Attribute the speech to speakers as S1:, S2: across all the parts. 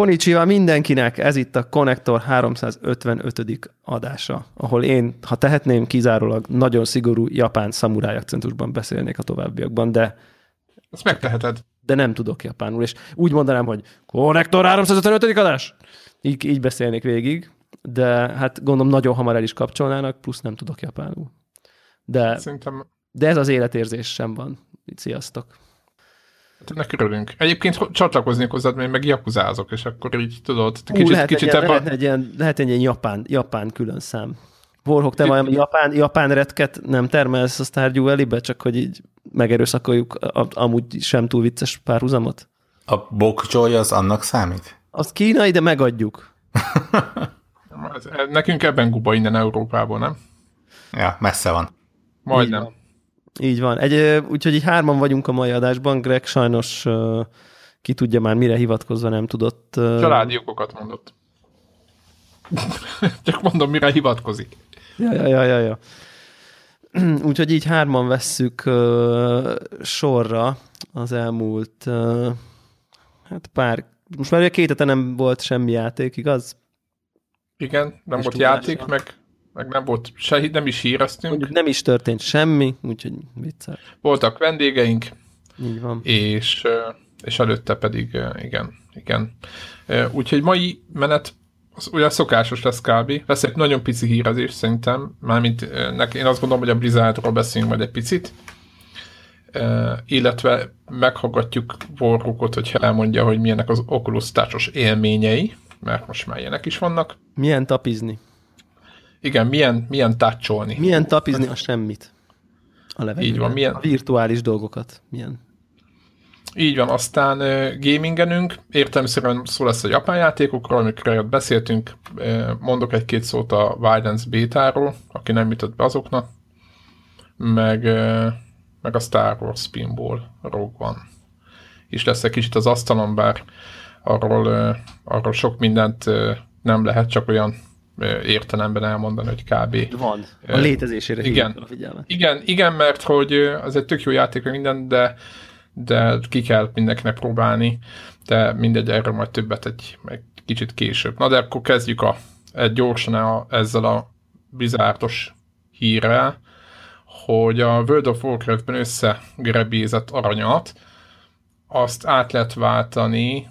S1: Konnichiwa mindenkinek, ez itt a Connector 355. adása, ahol én, ha tehetném, kizárólag nagyon szigorú japán szamuráj akcentusban beszélnék a továbbiakban, de...
S2: Ezt megteheted.
S1: De nem tudok japánul, és úgy mondanám, hogy Connector 355. adás! Így, így beszélnék végig, de hát gondolom nagyon hamar el is kapcsolnának, plusz nem tudok japánul. De,
S2: Szerintem
S1: de ez az életérzés sem van. Sziasztok!
S2: Hát ennek örülünk. Egyébként csatlakoznék hozzád, mert én meg jakuzázok, és akkor így tudod,
S1: Ú,
S2: kicsit,
S1: lehet,
S2: kicsit
S1: egy ilyen,
S2: ebben...
S1: lehet, egy ilyen, lehet egy ilyen japán, japán külön szám. Warhawk, te valami japán, japán retket nem termelsz a Stardew Valley-be, csak hogy így megerőszakoljuk a, amúgy sem túl vicces párhuzamot?
S3: A bokjoy az annak számít?
S1: Az kínai, de megadjuk.
S2: Nekünk ebben guba innen Európából, nem?
S3: Ja, messze van.
S2: Majdnem.
S1: Így van. Egy, úgyhogy így hárman vagyunk a mai adásban. Greg sajnos ki tudja már, mire hivatkozva nem tudott.
S2: Családi okokat mondott. Csak mondom, mire hivatkozik.
S1: Ja, ja, ja, ja, ja. Úgyhogy így hárman vesszük uh, sorra az elmúlt, uh, hát pár, most már ugye két hete nem volt semmi játék, igaz?
S2: Igen, nem
S1: És
S2: volt játék, meg, meg nem volt se, nem is híreztünk.
S1: Mondjuk nem is történt semmi, úgyhogy viccel.
S2: Voltak vendégeink,
S1: Így van.
S2: és, és előtte pedig igen, igen. Úgyhogy mai menet az olyan szokásos lesz kb. Lesz egy nagyon pici hírezés szerintem, mármint én azt gondolom, hogy a Blizzardról beszélünk majd egy picit, illetve meghallgatjuk Warrookot, hogyha elmondja, hogy milyenek az Oculus társas élményei, mert most már ilyenek is vannak.
S1: Milyen tapizni?
S2: Igen, milyen, milyen tácsolni.
S1: Milyen tapizni a semmit? A levegőben.
S2: Így van, milyen-
S1: A virtuális dolgokat. Milyen?
S2: Így van, aztán gamingenünk, értelemszerűen szó lesz a japán játékokról, amikről beszéltünk, mondok egy-két szót a Wildlands Beta-ról, aki nem jutott be azoknak, meg, meg a Star Wars Pinball Rogue One. És lesz egy kicsit az asztalon, bár arról, arról sok mindent nem lehet, csak olyan értelemben elmondani, hogy kb.
S1: Van. A létezésére
S2: igen.
S1: a figyelmet.
S2: Igen, igen, mert hogy az egy tök jó játék, minden, de, de ki kell mindenkinek próbálni, de mindegy, erről majd többet egy, egy kicsit később. Na de akkor kezdjük a, egy gyorsan a, ezzel a bizártos hírrel, hogy a World of Warcraft-ben összegrebézett aranyat, azt át lehet váltani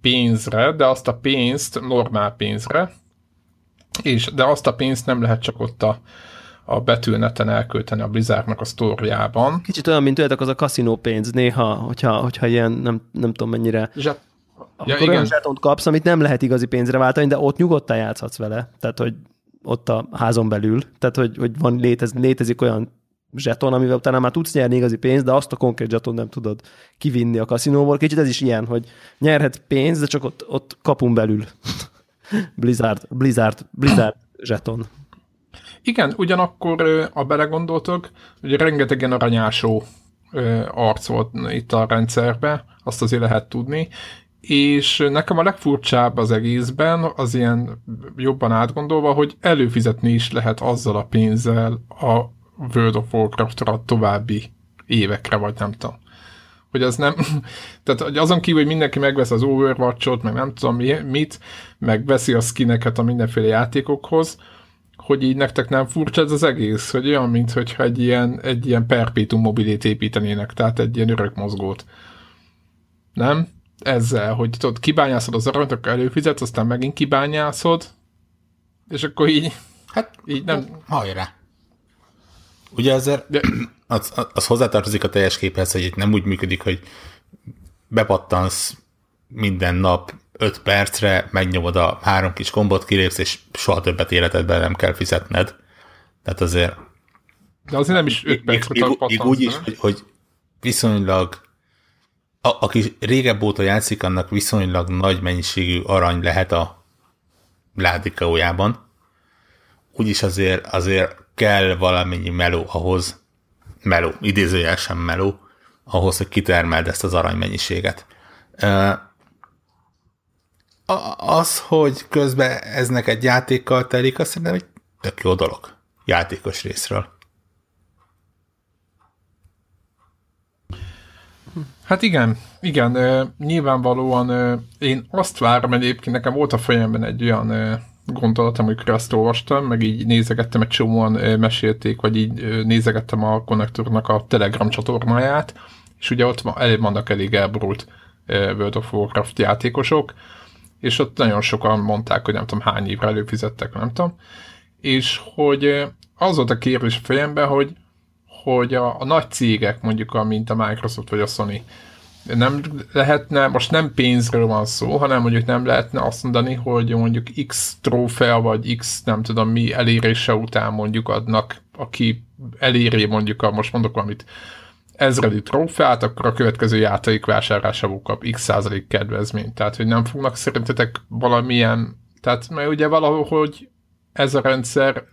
S2: pénzre, de azt a pénzt normál pénzre, és, de azt a pénzt nem lehet csak ott a, a betűneten elkölteni a Blizzardnak a sztóriában.
S1: Kicsit olyan, mint tudjátok, az a kaszinó pénz néha, hogyha, hogyha ilyen, nem, nem tudom mennyire,
S2: Zseb...
S1: akkor
S2: igen.
S1: olyan zsetont kapsz, amit nem lehet igazi pénzre váltani, de ott nyugodtan játszhatsz vele. Tehát, hogy ott a házon belül. Tehát, hogy, hogy van, létez, létezik olyan zseton, amivel utána már tudsz nyerni igazi pénzt, de azt a konkrét zseton nem tudod kivinni a kaszinóból. Kicsit ez is ilyen, hogy nyerhet pénzt, de csak ott, ott kapun belül. Blizzard, Blizzard, Blizzard zseton.
S2: Igen, ugyanakkor, ha belegondoltok, hogy rengetegen aranyásó arc volt itt a rendszerbe, azt azért lehet tudni, és nekem a legfurcsább az egészben, az ilyen jobban átgondolva, hogy előfizetni is lehet azzal a pénzzel a World of Warcraft-ra további évekre, vagy nem tudom. Hogy az nem, tehát hogy azon kívül, hogy mindenki megvesz az Overwatch-ot, meg nem tudom mi- mit, meg veszi a skineket a mindenféle játékokhoz, hogy így nektek nem furcsa ez az egész, hogy olyan, mintha egy ilyen, egy ilyen perpétum mobilét építenének, tehát egy ilyen örök mozgót. Nem? Ezzel, hogy tudod, kibányászod az aranyt, akkor előfizetsz, aztán megint kibányászod, és akkor így,
S3: Hát,
S2: így nem...
S3: hajrá. Ugye azért
S2: De,
S3: az, az hozzátartozik a teljes képhez, hogy itt nem úgy működik, hogy bepattansz minden nap 5 percre, megnyomod a három kis kombot, kilépsz, és soha többet életedben nem kell fizetned. Tehát azért
S2: de azért nem is 5
S3: még,
S2: percet
S3: még, még úgy is, hogy, hogy viszonylag a, aki régebb óta játszik, annak viszonylag nagy mennyiségű arany lehet a ládikaójában. Úgyis azért, azért kell valamennyi meló ahhoz, meló, idézőjel sem meló, ahhoz, hogy kitermeld ezt az aranymennyiséget. Ö, Az, hogy közben ez neked játékkal telik, azt szerintem egy tök jó dolog játékos részről.
S2: Hát igen, igen, nyilvánvalóan én azt várom egyébként, nekem volt a fejemben egy olyan gondolat, amikor ezt olvastam, meg így nézegettem, egy csomóan mesélték, vagy így nézegettem a konnektornak a Telegram csatornáját, és ugye ott elég vannak elég elborult World of Warcraft játékosok, és ott nagyon sokan mondták, hogy nem tudom hány évre előfizettek, nem tudom, és hogy az volt a kérdés a fejemben, hogy, hogy a, a nagy cégek, mondjuk, mint a Microsoft vagy a Sony, nem lehetne, most nem pénzről van szó, hanem mondjuk nem lehetne azt mondani, hogy mondjuk X trófea, vagy X nem tudom mi elérése után mondjuk adnak, aki eléri mondjuk a, most mondok valamit, ezredi trófeát, akkor a következő játék vásárlásából kap x százalék kedvezményt. Tehát, hogy nem fognak szerintetek valamilyen, tehát mert ugye valahogy ez a rendszer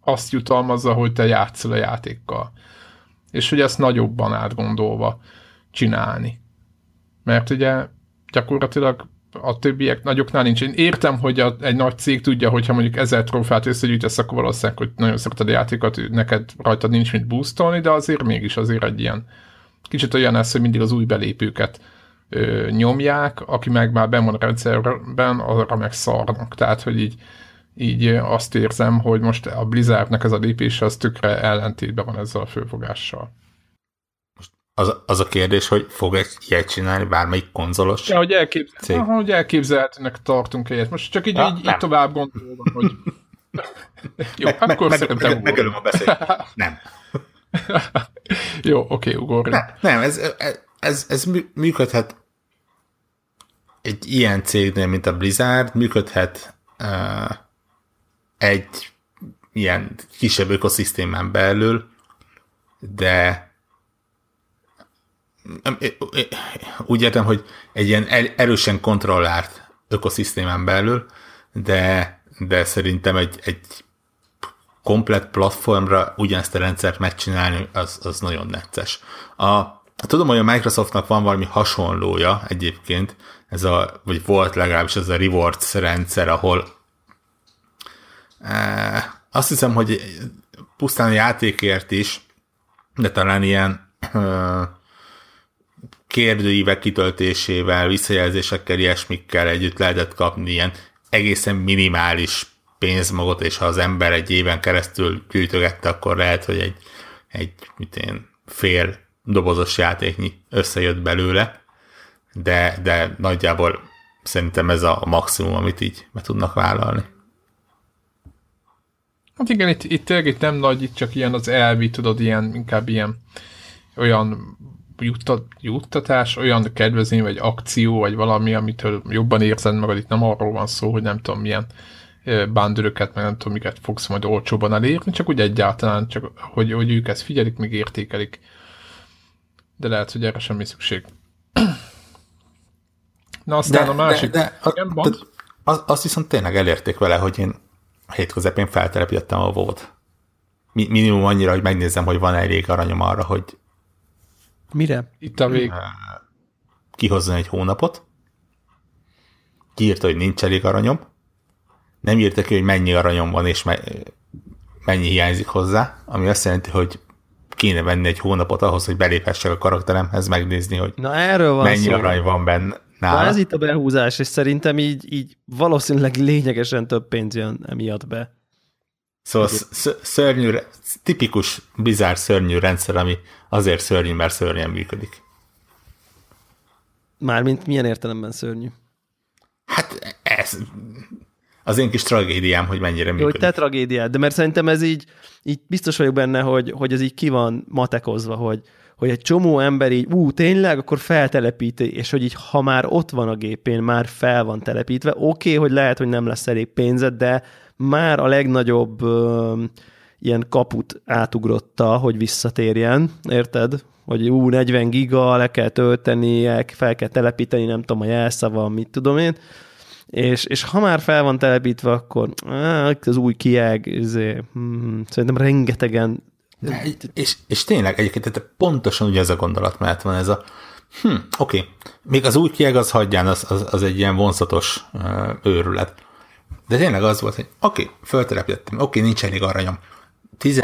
S2: azt jutalmazza, hogy te játszol a játékkal. És hogy ezt nagyobban átgondolva csinálni. Mert ugye gyakorlatilag a többiek nagyoknál nincs. Én értem, hogy a, egy nagy cég tudja, hogyha mondjuk ezer trófát összegyűjtesz, akkor valószínűleg, hogy nagyon szereted a játékot, neked rajtad nincs mit boostolni, de azért mégis azért egy ilyen kicsit olyan lesz, hogy mindig az új belépőket ö, nyomják, aki meg már ben van a rendszerben, arra meg szarnak. Tehát, hogy így, így azt érzem, hogy most a Blizzardnak ez a lépése az tökre ellentétben van ezzel a főfogással
S3: az, az a kérdés, hogy fog egy ilyet csinálni bármelyik konzolos
S2: ja, hogy, elképzel, aha, hogy elképzelhetőnek tartunk egyet. Most csak így, ja, így, így tovább gondolom, hogy... Jó,
S3: meg, akkor meg, szerintem meg, megölöm a beszélt. Nem.
S2: Jó, oké, okay, ugorj.
S3: Ne, nem, ez, ez, ez működhet egy ilyen cégnél, mint a Blizzard, működhet uh, egy ilyen kisebb ökoszisztémán belül, de úgy értem, hogy egy ilyen erősen kontrollált ökoszisztémán belül, de, de szerintem egy, egy komplet platformra ugyanezt a rendszert megcsinálni, az, az nagyon necces. A, tudom, hogy a Microsoftnak van valami hasonlója egyébként, ez a, vagy volt legalábbis ez a rewards rendszer, ahol e, azt hiszem, hogy pusztán a játékért is, de talán ilyen e, kérdőívek kitöltésével, visszajelzésekkel, ilyesmikkel együtt lehetett kapni ilyen egészen minimális pénzmagot, és ha az ember egy éven keresztül gyűjtögette, akkor lehet, hogy egy, egy mit én, fél dobozos játéknyi összejött belőle, de, de nagyjából szerintem ez a maximum, amit így meg tudnak vállalni.
S2: Hát igen, itt, itt itt nem nagy, itt csak ilyen az elvi, tudod, ilyen, inkább ilyen olyan juttat, juttatás, olyan kedvezmény, vagy akció, vagy valami, amitől jobban érzed magad, itt nem arról van szó, hogy nem tudom milyen bándöröket, meg nem tudom, miket fogsz majd olcsóban elérni, csak úgy egyáltalán, csak hogy, hogy ők ezt figyelik, meg értékelik. De lehet, hogy erre semmi szükség. Na aztán de, a másik... De, de,
S3: igen, de, az, azt viszont tényleg elérték vele, hogy én a hét közepén feltelepítettem a volt. Minimum annyira, hogy megnézem, hogy van elég aranyom arra, hogy
S1: Mire?
S2: Itt a vég.
S3: Kihozzon egy hónapot. Kiírta, hogy nincs elég aranyom. Nem írta ki, hogy mennyi aranyom van, és mennyi hiányzik hozzá, ami azt jelenti, hogy kéne venni egy hónapot ahhoz, hogy beléphessek a karakteremhez, megnézni, hogy
S1: Na, erről van
S3: mennyi szó. arany van benne.
S1: Nála. Na ez itt a behúzás, és szerintem így, így valószínűleg lényegesen több pénz jön emiatt be.
S3: Szóval szörnyű, tipikus bizár szörnyű rendszer, ami azért szörnyű, mert szörnyen működik.
S1: Mármint milyen értelemben szörnyű?
S3: Hát ez az én kis tragédiám, hogy mennyire működik.
S1: Jó, hogy te tragédiád, de mert szerintem ez így, így biztos vagyok benne, hogy, hogy ez így ki van matekozva, hogy, hogy egy csomó ember így, ú, tényleg, akkor feltelepíti, és hogy így, ha már ott van a gépén, már fel van telepítve, oké, okay, hogy lehet, hogy nem lesz elég pénzed, de már a legnagyobb ilyen kaput átugrotta, hogy visszatérjen, érted? Hogy ú, 40 giga, le kell tölteni, fel kell telepíteni, nem tudom, a jelszava, mit tudom én, és, és ha már fel van telepítve, akkor áh, az új kieg, izé, hmm, szerintem rengetegen
S3: és, és tényleg egyébként pontosan ugye ez a gondolat mert van, ez a hm, oké, még az új kieg az hagyján, az, az, az egy ilyen vonzatos uh, őrület. De tényleg az volt, hogy oké, okay, föltelepítettem, oké, okay, nincs elég aranyom. 10,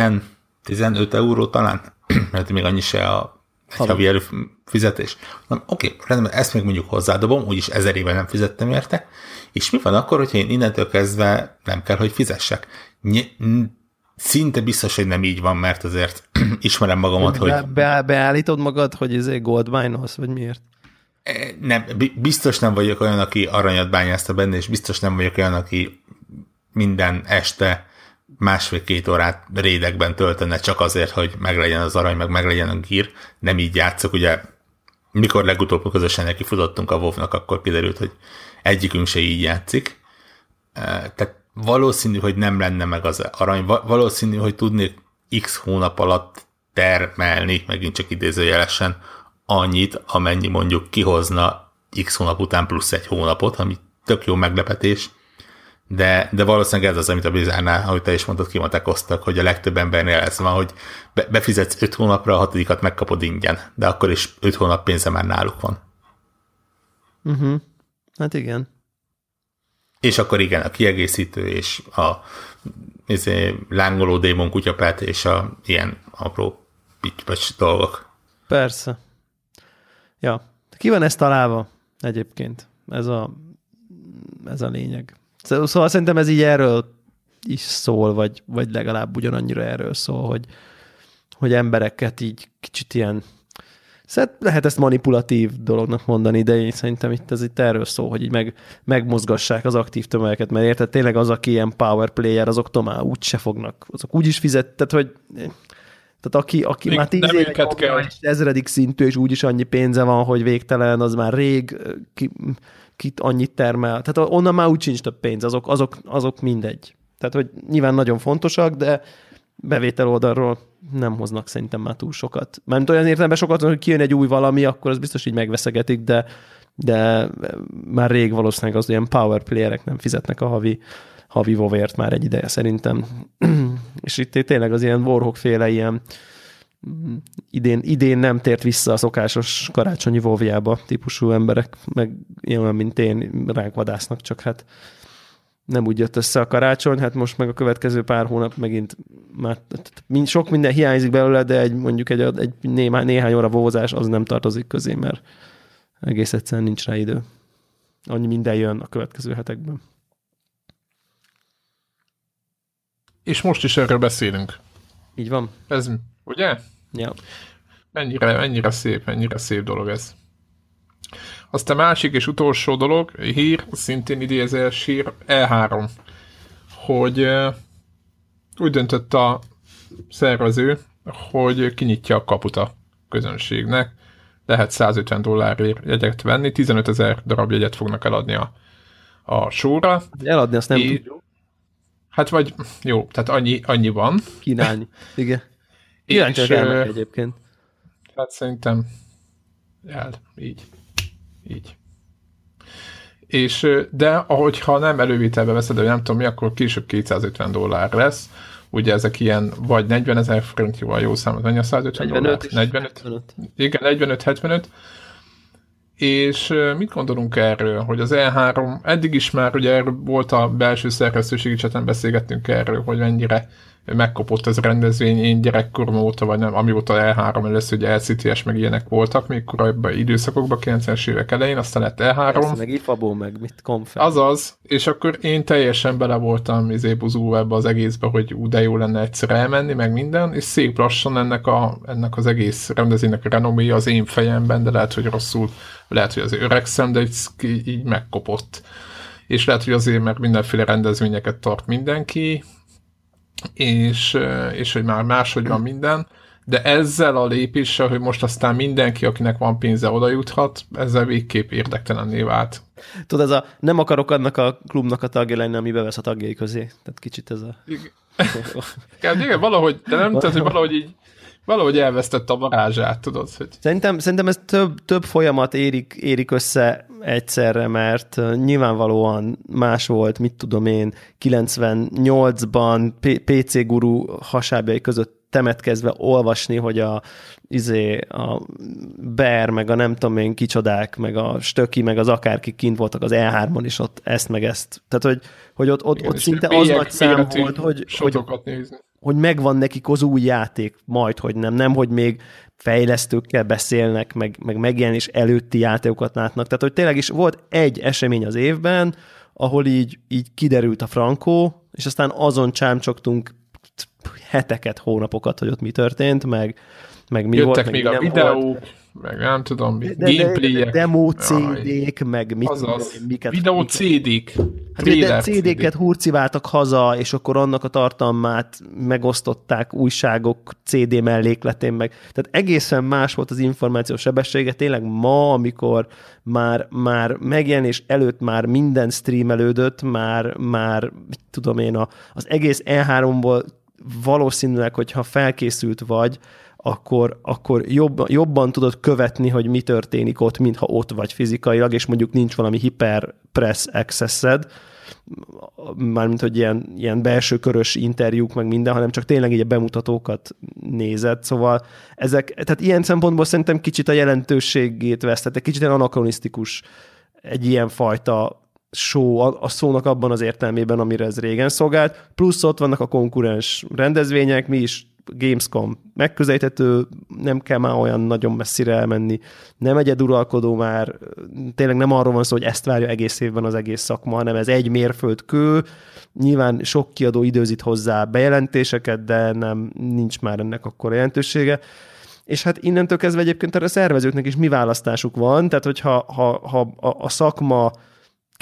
S3: 15 euró talán, mert még annyi se a Egy havi előfizetés. Na, oké, rendben, ezt még mondjuk hozzádobom, úgyis ezer éve nem fizettem érte, és mi van akkor, hogyha én innentől kezdve nem kell, hogy fizessek? Ny- szinte biztos, hogy nem így van, mert azért ismerem magamat,
S1: Be,
S3: hogy...
S1: be, beállítod magad, hogy ez egy gold mine vagy miért?
S3: E, Nem, bi- biztos nem vagyok olyan, aki aranyat bányázta benne, és biztos nem vagyok olyan, aki minden este másfél-két órát rédekben töltene csak azért, hogy meglegyen az arany, meg meglegyen a gír. Nem így játszok, ugye mikor legutóbb közösen neki futottunk a wow akkor kiderült, hogy egyikünk se így játszik. E, Tehát valószínű, hogy nem lenne meg az arany, Va- valószínű, hogy tudnék x hónap alatt termelni, megint csak idézőjelesen, annyit, amennyi mondjuk kihozna x hónap után plusz egy hónapot, ami tök jó meglepetés, de, de valószínűleg ez az, amit a Blizzardnál, ahogy te is mondtad, kimatekoztak, hogy a legtöbb embernél ez van, hogy be, befizetsz 5 hónapra, a hatodikat megkapod ingyen, de akkor is 5 hónap pénze már náluk van.
S1: Uh-huh. Hát igen.
S3: És akkor igen, a kiegészítő és a izé, lángoló démon kutyapát és a ilyen apró pitty dolgok.
S1: Persze. Ja. Ki van ezt találva egyébként? Ez a, ez a lényeg. Szó- Szóval szerintem ez így erről is szól, vagy, vagy legalább ugyanannyira erről szól, hogy, hogy embereket így kicsit ilyen Szóval lehet ezt manipulatív dolognak mondani, de én szerintem itt ez itt erről szól, hogy így meg, megmozgassák az aktív tömegeket, mert érted, tényleg az, aki ilyen power player, azok már úgy se fognak, azok úgy is fizet, tehát hogy tehát aki, aki
S2: Még
S1: már tíz éve nyomja, és ezredik szintű, és úgyis annyi pénze van, hogy végtelen, az már rég ki, kit annyit termel. Tehát onnan már úgy sincs több pénz, azok, azok, azok mindegy. Tehát, hogy nyilván nagyon fontosak, de bevétel oldalról nem hoznak szerintem már túl sokat. Mert olyan értelemben sokat, hogy kijön egy új valami, akkor az biztos így megveszegetik, de, de már rég valószínűleg az ilyen power playerek nem fizetnek a havi, havi vovért már egy ideje szerintem. És itt tényleg az ilyen Warhawk féle ilyen mm, idén, idén nem tért vissza a szokásos karácsonyi vovjába típusú emberek, meg ilyen, mint én, ránk vadásznak, csak hát nem úgy jött össze a karácsony, hát most meg a következő pár hónap megint már mind, sok minden hiányzik belőle, de egy, mondjuk egy, egy néhány, néhány óra vózás az nem tartozik közé, mert egész egyszerűen nincs rá idő. Annyi minden jön a következő hetekben.
S2: És most is erről beszélünk.
S1: Így van?
S2: Ez, ugye?
S1: Ja.
S2: Mennyire, mennyire szép, mennyire szép dolog ez. Aztán másik és utolsó dolog, hír, szintén idézés hír, E3, hogy úgy döntött a szervező, hogy kinyitja a kaput a közönségnek, lehet 150 dollárért jegyet venni, 15 ezer darab jegyet fognak eladni a, a sóra.
S1: Eladni azt nem
S2: É-
S1: tudjuk
S2: Hát vagy, jó, tehát annyi, annyi van.
S1: kínálni. Igen. Kíváncsiak
S2: És,
S1: elmenni
S2: ö,
S1: egyébként.
S2: Hát szerintem el, így. Így. És, de ahogyha nem elővételbe veszed, vagy nem tudom mi, akkor később 250 dollár lesz. Ugye ezek ilyen, vagy 40 ezer forint, jó, a jó számot, mennyi a 150 dollár?
S1: 45 és
S2: 45?
S1: 75.
S2: Igen, 45-75. És mit gondolunk erről, hogy az E3, eddig is már ugye volt a belső szerkesztőségi cseten beszélgettünk erről, hogy mennyire megkopott ez a rendezvény, én gyerekkorom óta, vagy nem, amióta E3 először ugye LCTS meg ilyenek voltak, még korábban időszakokban, 90-es évek elején, aztán lett E3.
S1: Persze, meg ifabó, meg mit konfer.
S2: Azaz, és akkor én teljesen bele voltam izé buzulva ebbe az egészbe, hogy ú, de jó lenne egyszer elmenni, meg minden, és szép lassan ennek, a, ennek az egész rendezvénynek a renoméja az én fejemben, de lehet, hogy rosszul, lehet, hogy azért öregszem, de így, így megkopott. És lehet, hogy azért, mert mindenféle rendezvényeket tart mindenki, és, és hogy már máshogy van minden, de ezzel a lépéssel, hogy most aztán mindenki, akinek van pénze, oda juthat, ezzel végképp érdektelenné vált.
S1: Tudod, ez a nem akarok annak a klubnak a tagja lenni, ami bevesz a tagjai közé. Tehát kicsit ez a...
S2: Igen, igen valahogy, de nem tudod, hogy valahogy így, valahogy elvesztette a varázsát, tudod, hogy
S1: Szerintem, szerintem ez több, több folyamat érik, érik össze egyszerre, mert nyilvánvalóan más volt, mit tudom én, 98-ban P- PC guru hasábjai között temetkezve olvasni, hogy a, izé, a Bear, meg a nem tudom én kicsodák, meg a Stöki, meg az akárki kint voltak az E3-on is ott ezt meg ezt. Tehát, hogy, hogy ott, ott,
S2: igen,
S1: ott szinte az nagy szám volt, hogy, hogy
S2: sotokat nézni.
S1: Hogy megvan nekik az új játék, majd, hogy nem, nem, hogy még fejlesztőkkel beszélnek, meg, meg megjelenés előtti játékokat látnak. Tehát, hogy tényleg is volt egy esemény az évben, ahol így, így kiderült a frankó, és aztán azon csámcsogtunk heteket, hónapokat, hogy ott mi történt, meg, meg mi
S2: Jöttek
S1: volt,
S2: még
S1: meg
S2: a
S1: mi nem
S2: videók,
S1: volt.
S2: meg nem tudom, mi,
S1: De, de, de,
S2: gameplayek.
S1: demo. CD-k, meg mit
S2: Azaz,
S1: miket.
S2: videó CD-k,
S1: Hát de CD-ket hurciváltak haza, és akkor annak a tartalmát megosztották újságok CD mellékletén meg. Tehát egészen más volt az információs sebessége. Tényleg ma, amikor már, már megjelenés előtt már minden streamelődött, már, már tudom én, a, az egész E3-ból valószínűleg, hogyha felkészült vagy, akkor, akkor jobb, jobban tudod követni, hogy mi történik ott, mintha ott vagy fizikailag, és mondjuk nincs valami hiperpress accessed, mármint, hogy ilyen, ilyen belső körös interjúk, meg minden, hanem csak tényleg így a bemutatókat nézed, szóval ezek, tehát ilyen szempontból szerintem kicsit a jelentőségét vesztette, kicsit ilyen anakronisztikus egy ilyen fajta show, a, a szónak abban az értelmében, amire ez régen szolgált, plusz ott vannak a konkurens rendezvények, mi is Gamescom megközelíthető, nem kell már olyan nagyon messzire elmenni, nem egyeduralkodó már, tényleg nem arról van szó, hogy ezt várja egész évben az egész szakma, hanem ez egy mérföldkő, nyilván sok kiadó időzít hozzá bejelentéseket, de nem, nincs már ennek akkor jelentősége. És hát innentől kezdve egyébként a szervezőknek is mi választásuk van, tehát hogyha ha, ha a, a szakma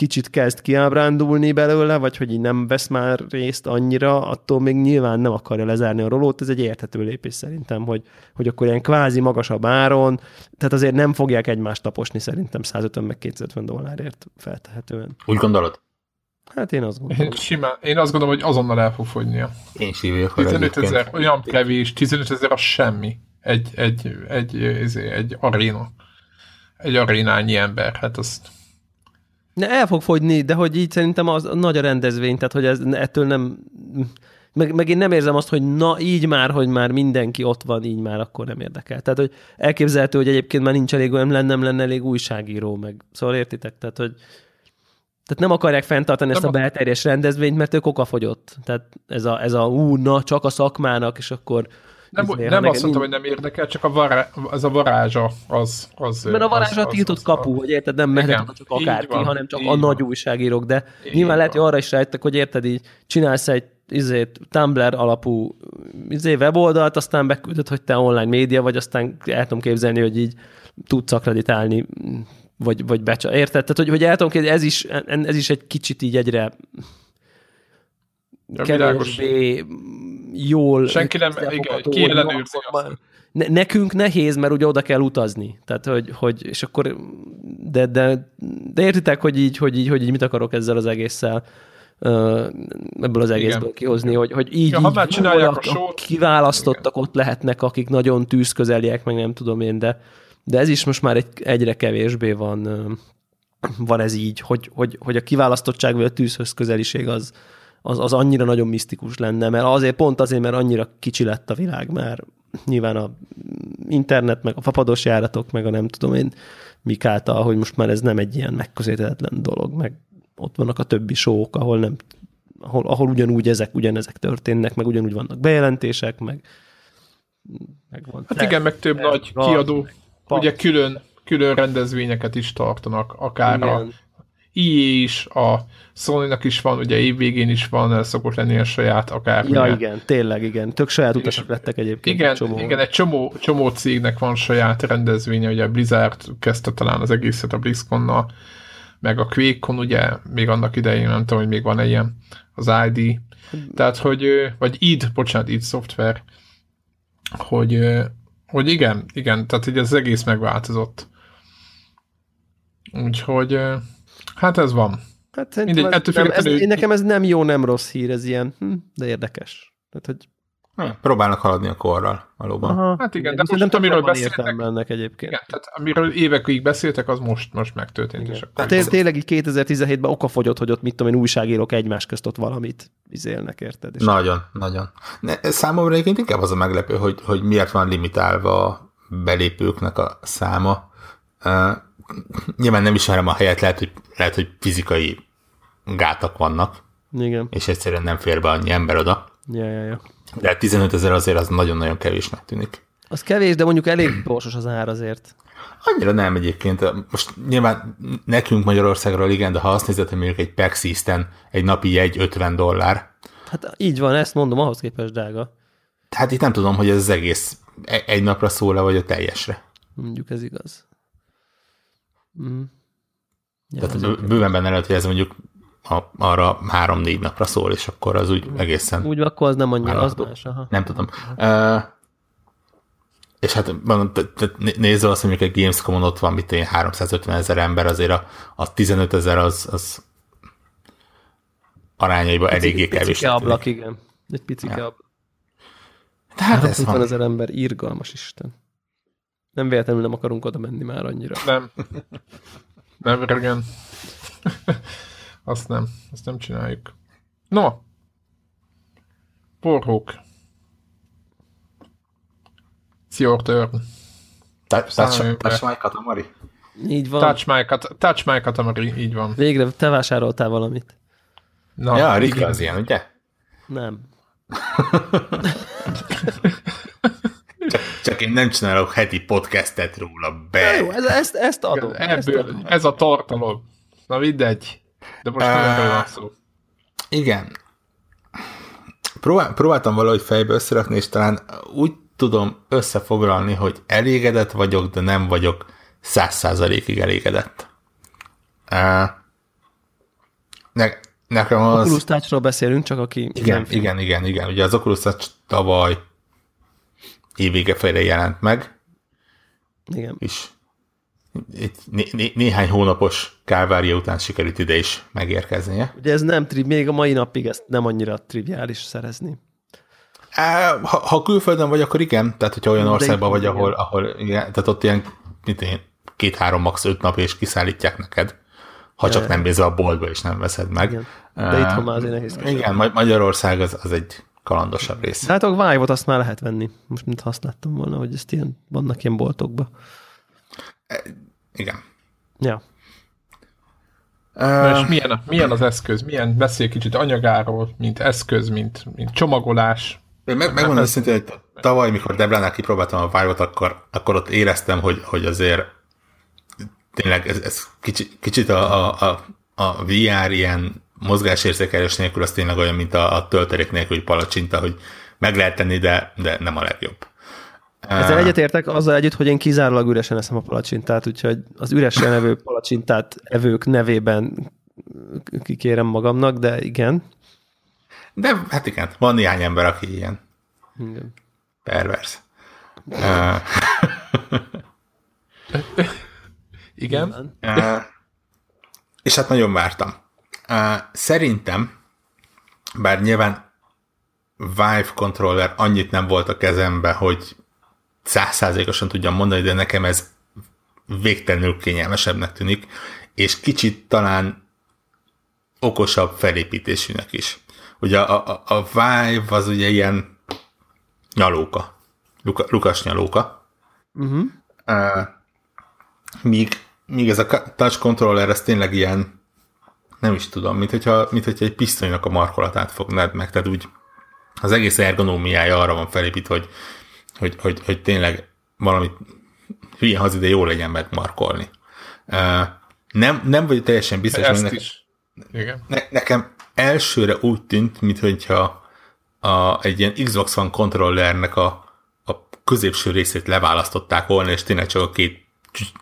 S1: kicsit kezd kiábrándulni belőle, vagy hogy így nem vesz már részt annyira, attól még nyilván nem akarja lezárni a rolót, ez egy érthető lépés szerintem, hogy, hogy akkor ilyen kvázi magasabb áron, tehát azért nem fogják egymást taposni szerintem 150 meg 250 dollárért feltehetően.
S3: Úgy gondolod?
S1: Hát én azt gondolom.
S2: Én, simán, én azt gondolom, hogy azonnal el fog fogynia.
S3: Én hogy
S2: 15
S3: egyébként.
S2: ezer, olyan kevés, 15 ezer az semmi. Egy, egy, egy, egy, egy aréna. Egy arénányi ember, hát azt
S1: Ne, el fog fogyni, de hogy így szerintem az nagy a rendezvény, tehát hogy ez, ettől nem... Meg, meg én nem érzem azt, hogy na így már, hogy már mindenki ott van, így már akkor nem érdekel. Tehát, hogy elképzelhető, hogy egyébként már nincs elég, nem lenne, nem lenne elég újságíró, meg szóval értitek? Tehát, hogy tehát nem akarják fenntartani ezt a
S2: Nem a-
S1: belterjes rendezvényt, mert ők okafogyott. Tehát ez a, ez a ú, na, csak a szakmának, és akkor...
S2: nem,
S1: izé,
S2: nem azt mondtam, hogy nem érdekel, csak a vará, az a varázsa az... az
S1: Mert a varázs a
S2: az-
S1: tiltott
S2: az-
S1: kapu, hogy érted, nem mehet csak akárki,
S2: van,
S1: hanem csak a
S2: van.
S1: nagy újságírók, de
S2: Így
S1: nyilván lehet, hogy
S2: van.
S1: arra is rájöttek, hogy érted, így csinálsz egy izét, Tumblr alapú izé, weboldalt, aztán beküldöd, hogy te online média vagy, aztán el tudom képzelni, hogy így tudsz akreditálni, vagy, vagy becsa. Érted? Tehát, hogy, hogy el tudom képzelni, ez is, ez is egy kicsit így egyre kevésbé jól
S2: Senki nem- igen,
S1: ne, nekünk nehéz, mert ugye oda kell utazni. Tehát, hogy, hogy és akkor, de, de, de értitek, hogy így, hogy így, hogy így mit akarok ezzel az egésszel ebből az egészből
S2: Igen.
S1: kihozni, hogy, hogy így,
S2: Ja, ha
S1: így
S2: már csinálják a
S1: kiválasztottak ott lehetnek, akik nagyon tűzközeliek, meg nem tudom én, de, de ez is most már egy, egyre kevésbé van, van ez így, hogy, hogy, hogy a kiválasztottság vagy a tűzhöz közeliség az, az, az annyira nagyon misztikus lenne, mert azért pont azért, mert annyira kicsi lett a világ, mert nyilván a internet, meg a fapados járatok, meg a nem tudom én mik által, hogy most már ez nem egy ilyen megközelíthetetlen dolog, meg ott vannak a többi sók, ahol nem ahol, ahol ugyanúgy ezek, ugyanezek történnek, meg ugyanúgy vannak bejelentések, meg, meg van.
S2: Hát igen, meg több nagy
S1: Gaz,
S2: kiadó,
S1: meg
S2: ugye külön, külön rendezvényeket is tartanak, akár a EA is, a Sony-nak is van, ugye évvégén is van, szokott lenni a saját, akár
S1: Ja, igen, tényleg, igen. Tök saját utasok lettek egyébként.
S2: Igen,
S1: csomó.
S2: igen, egy csomó, csomó cégnek van saját rendezvénye, ugye Blizzard kezdte talán az egészet a BlizzConnal, meg a QuakeCon, ugye, még annak idején, nem tudom, hogy még van-e ilyen, az ID, tehát, hogy, vagy id, bocsánat, id szoftver, hogy, hogy igen, igen, tehát hogy az egész megváltozott. Úgyhogy, hát ez van.
S1: Hát
S2: Mindegy,
S1: ez,
S2: ettől
S1: nem, ez, én nekem ez nem jó, nem rossz hír, ez ilyen, hm, de érdekes. Tehát, hogy,
S3: Ha, próbálnak haladni a korral, valóban.
S1: aha,
S2: Hát igen, de
S1: viszont
S2: most
S1: nem
S2: amiről beszéltek-
S1: ennek egyébként.
S2: Igen, tehát amiről évekig beszéltek, az most, most megtörtént. És akkor
S1: Té- tényleg így 2017-ben okafogyott, hogy ott mit tudom én, újságírók egymás közt ott valamit izélnek, érted? És
S3: Nagyon, nagyon. Ne, számomra egyébként inkább az a meglepő, hogy, hogy miért van limitálva a belépőknek a száma. Nyilván nem ismerem a helyet, lehet, hogy, lehet, hogy fizikai gátak vannak,
S1: Igen,
S3: és egyszerűen nem fér be annyi ember oda.
S1: ja, ja, ja.
S3: De 15 ezer azért az nagyon-nagyon kevésnek tűnik.
S1: Az kevés, de mondjuk elég borsos az ár azért.
S3: Annyira nem egyébként. Most nyilván nekünk Magyarországról igen, de ha azt nézed, hogy mondjuk egy PAX egy napi jegy 50 dollár.
S1: Hát így van, ezt mondom, ahhoz képest drága.
S3: Hát itt nem tudom, hogy ez az egész e- egy napra szól-e, vagy a teljesre.
S1: Mondjuk ez igaz. Mm.
S3: Ja, Tehát bőven benne lehet, hogy ez mondjuk a, arra három-négy napra szól, és akkor az úgy egészen...
S1: Úgy, akkor az nem annyira, az más, aha.
S3: Nem tudom. Uh, és hát nézve azt, hogy egy Gamescom-on ott van, mit én 350 ezer ember, azért a, a 15 ezer az, az arányaiban pici, eléggé kevés.
S1: Picike ablak, igen. Egy picike ja. ablak.
S3: De hát ez van.
S1: ezer ember, írgalmas Isten. Nem véletlenül nem akarunk oda menni már annyira.
S2: Nem. Nem, regen. azt nem. Azt nem csináljuk. No. Porhók. It's your turn.
S3: Touch, touch, touch my katamari?
S1: Így van.
S2: Touch my, kat, touch my katamari, így van.
S1: Végre te vásároltál valamit.
S3: Na, ja, Rika az ilyen, ugye?
S1: Nem.
S3: csak, én nem csinálok heti podcastet róla, be.
S1: Jó, ez, ezt, ezt adom.
S2: Ebből,
S1: ezt adom.
S2: ez a tartalom. Na mindegy. De most uh, nem van szó.
S3: Igen. Próbál, próbáltam valahogy fejbe összerakni, és talán úgy tudom összefoglalni, hogy elégedett vagyok, de nem vagyok száz százalékig elégedett. Uh, ne, nekem az...
S1: Oculus beszélünk, csak aki...
S3: Igen, igen, igen, igen. Ugye az Oculus Touch tavaly évvége felé jelent meg.
S1: Igen.
S3: És né- né- néhány hónapos kálvária után sikerült ide is megérkeznie.
S1: Ugye ez nem, tri- még a mai napig ezt nem annyira triviális szerezni.
S3: Ha, ha külföldön vagy, akkor igen. Tehát, hogyha olyan országban vagy, ahol, ahol igen, tehát ott ilyen mint én, két-három, max. öt nap, és kiszállítják neked. Ha csak nem bízol a boltba, és nem veszed meg. Igen.
S1: De uh, itthon már azért nehéz.
S3: Igen, Magyarország az, az egy kalandosabb rész.
S1: Hát a Vive-ot azt már lehet venni. Most mint használtam volna, hogy ezt ilyen, vannak ilyen boltokba.
S3: E, igen.
S1: Ja.
S2: Uh, és milyen, milyen az eszköz? Milyen beszél kicsit anyagáról, mint eszköz, mint, mint csomagolás?
S3: Én meg, megmondom szintén, hogy tavaly, mikor Deblánál kipróbáltam a Vive-ot, akkor, akkor ott éreztem, hogy, hogy azért tényleg ez, ez kicsit, kicsit a, a, a VR ilyen mozgásérzékelés nélkül az tényleg olyan, mint a, a töltelék nélküli palacsinta, hogy meg lehet tenni, de, de nem a legjobb.
S1: Ezzel egyetértek azzal együtt, hogy én kizárólag üresen eszem a palacsintát, úgyhogy az üresen evő palacsintát evők nevében kikérem magamnak, de igen.
S3: De hát igen, van néhány ember, aki ilyen
S1: igen.
S3: pervers.
S2: igen.
S3: és hát nagyon vártam. Szerintem, bár nyilván Vive controller annyit nem volt a kezembe, hogy százszázalékosan tudjam mondani, de nekem ez végtelenül kényelmesebbnek tűnik, és kicsit talán okosabb felépítésűnek is. Ugye a, a, a Vive az ugye ilyen nyalóka, Luka, lukas nyalóka. Uh-huh. Uh, míg, míg ez a touch controller, ez tényleg ilyen nem is tudom, mint hogyha, mint hogyha egy pisztolynak a markolatát fognád meg, tehát úgy az egész ergonómiája arra van felépítve, hogy, hogy, hogy, hogy tényleg valamit hülye hazide jó legyen megmarkolni. Uh, nem, nem vagy teljesen biztos,
S2: hogy nekem, Igen.
S3: Ne, nekem elsőre úgy tűnt, mintha a, egy ilyen Xbox One kontrollernek a, a középső részét leválasztották volna, és tényleg csak a két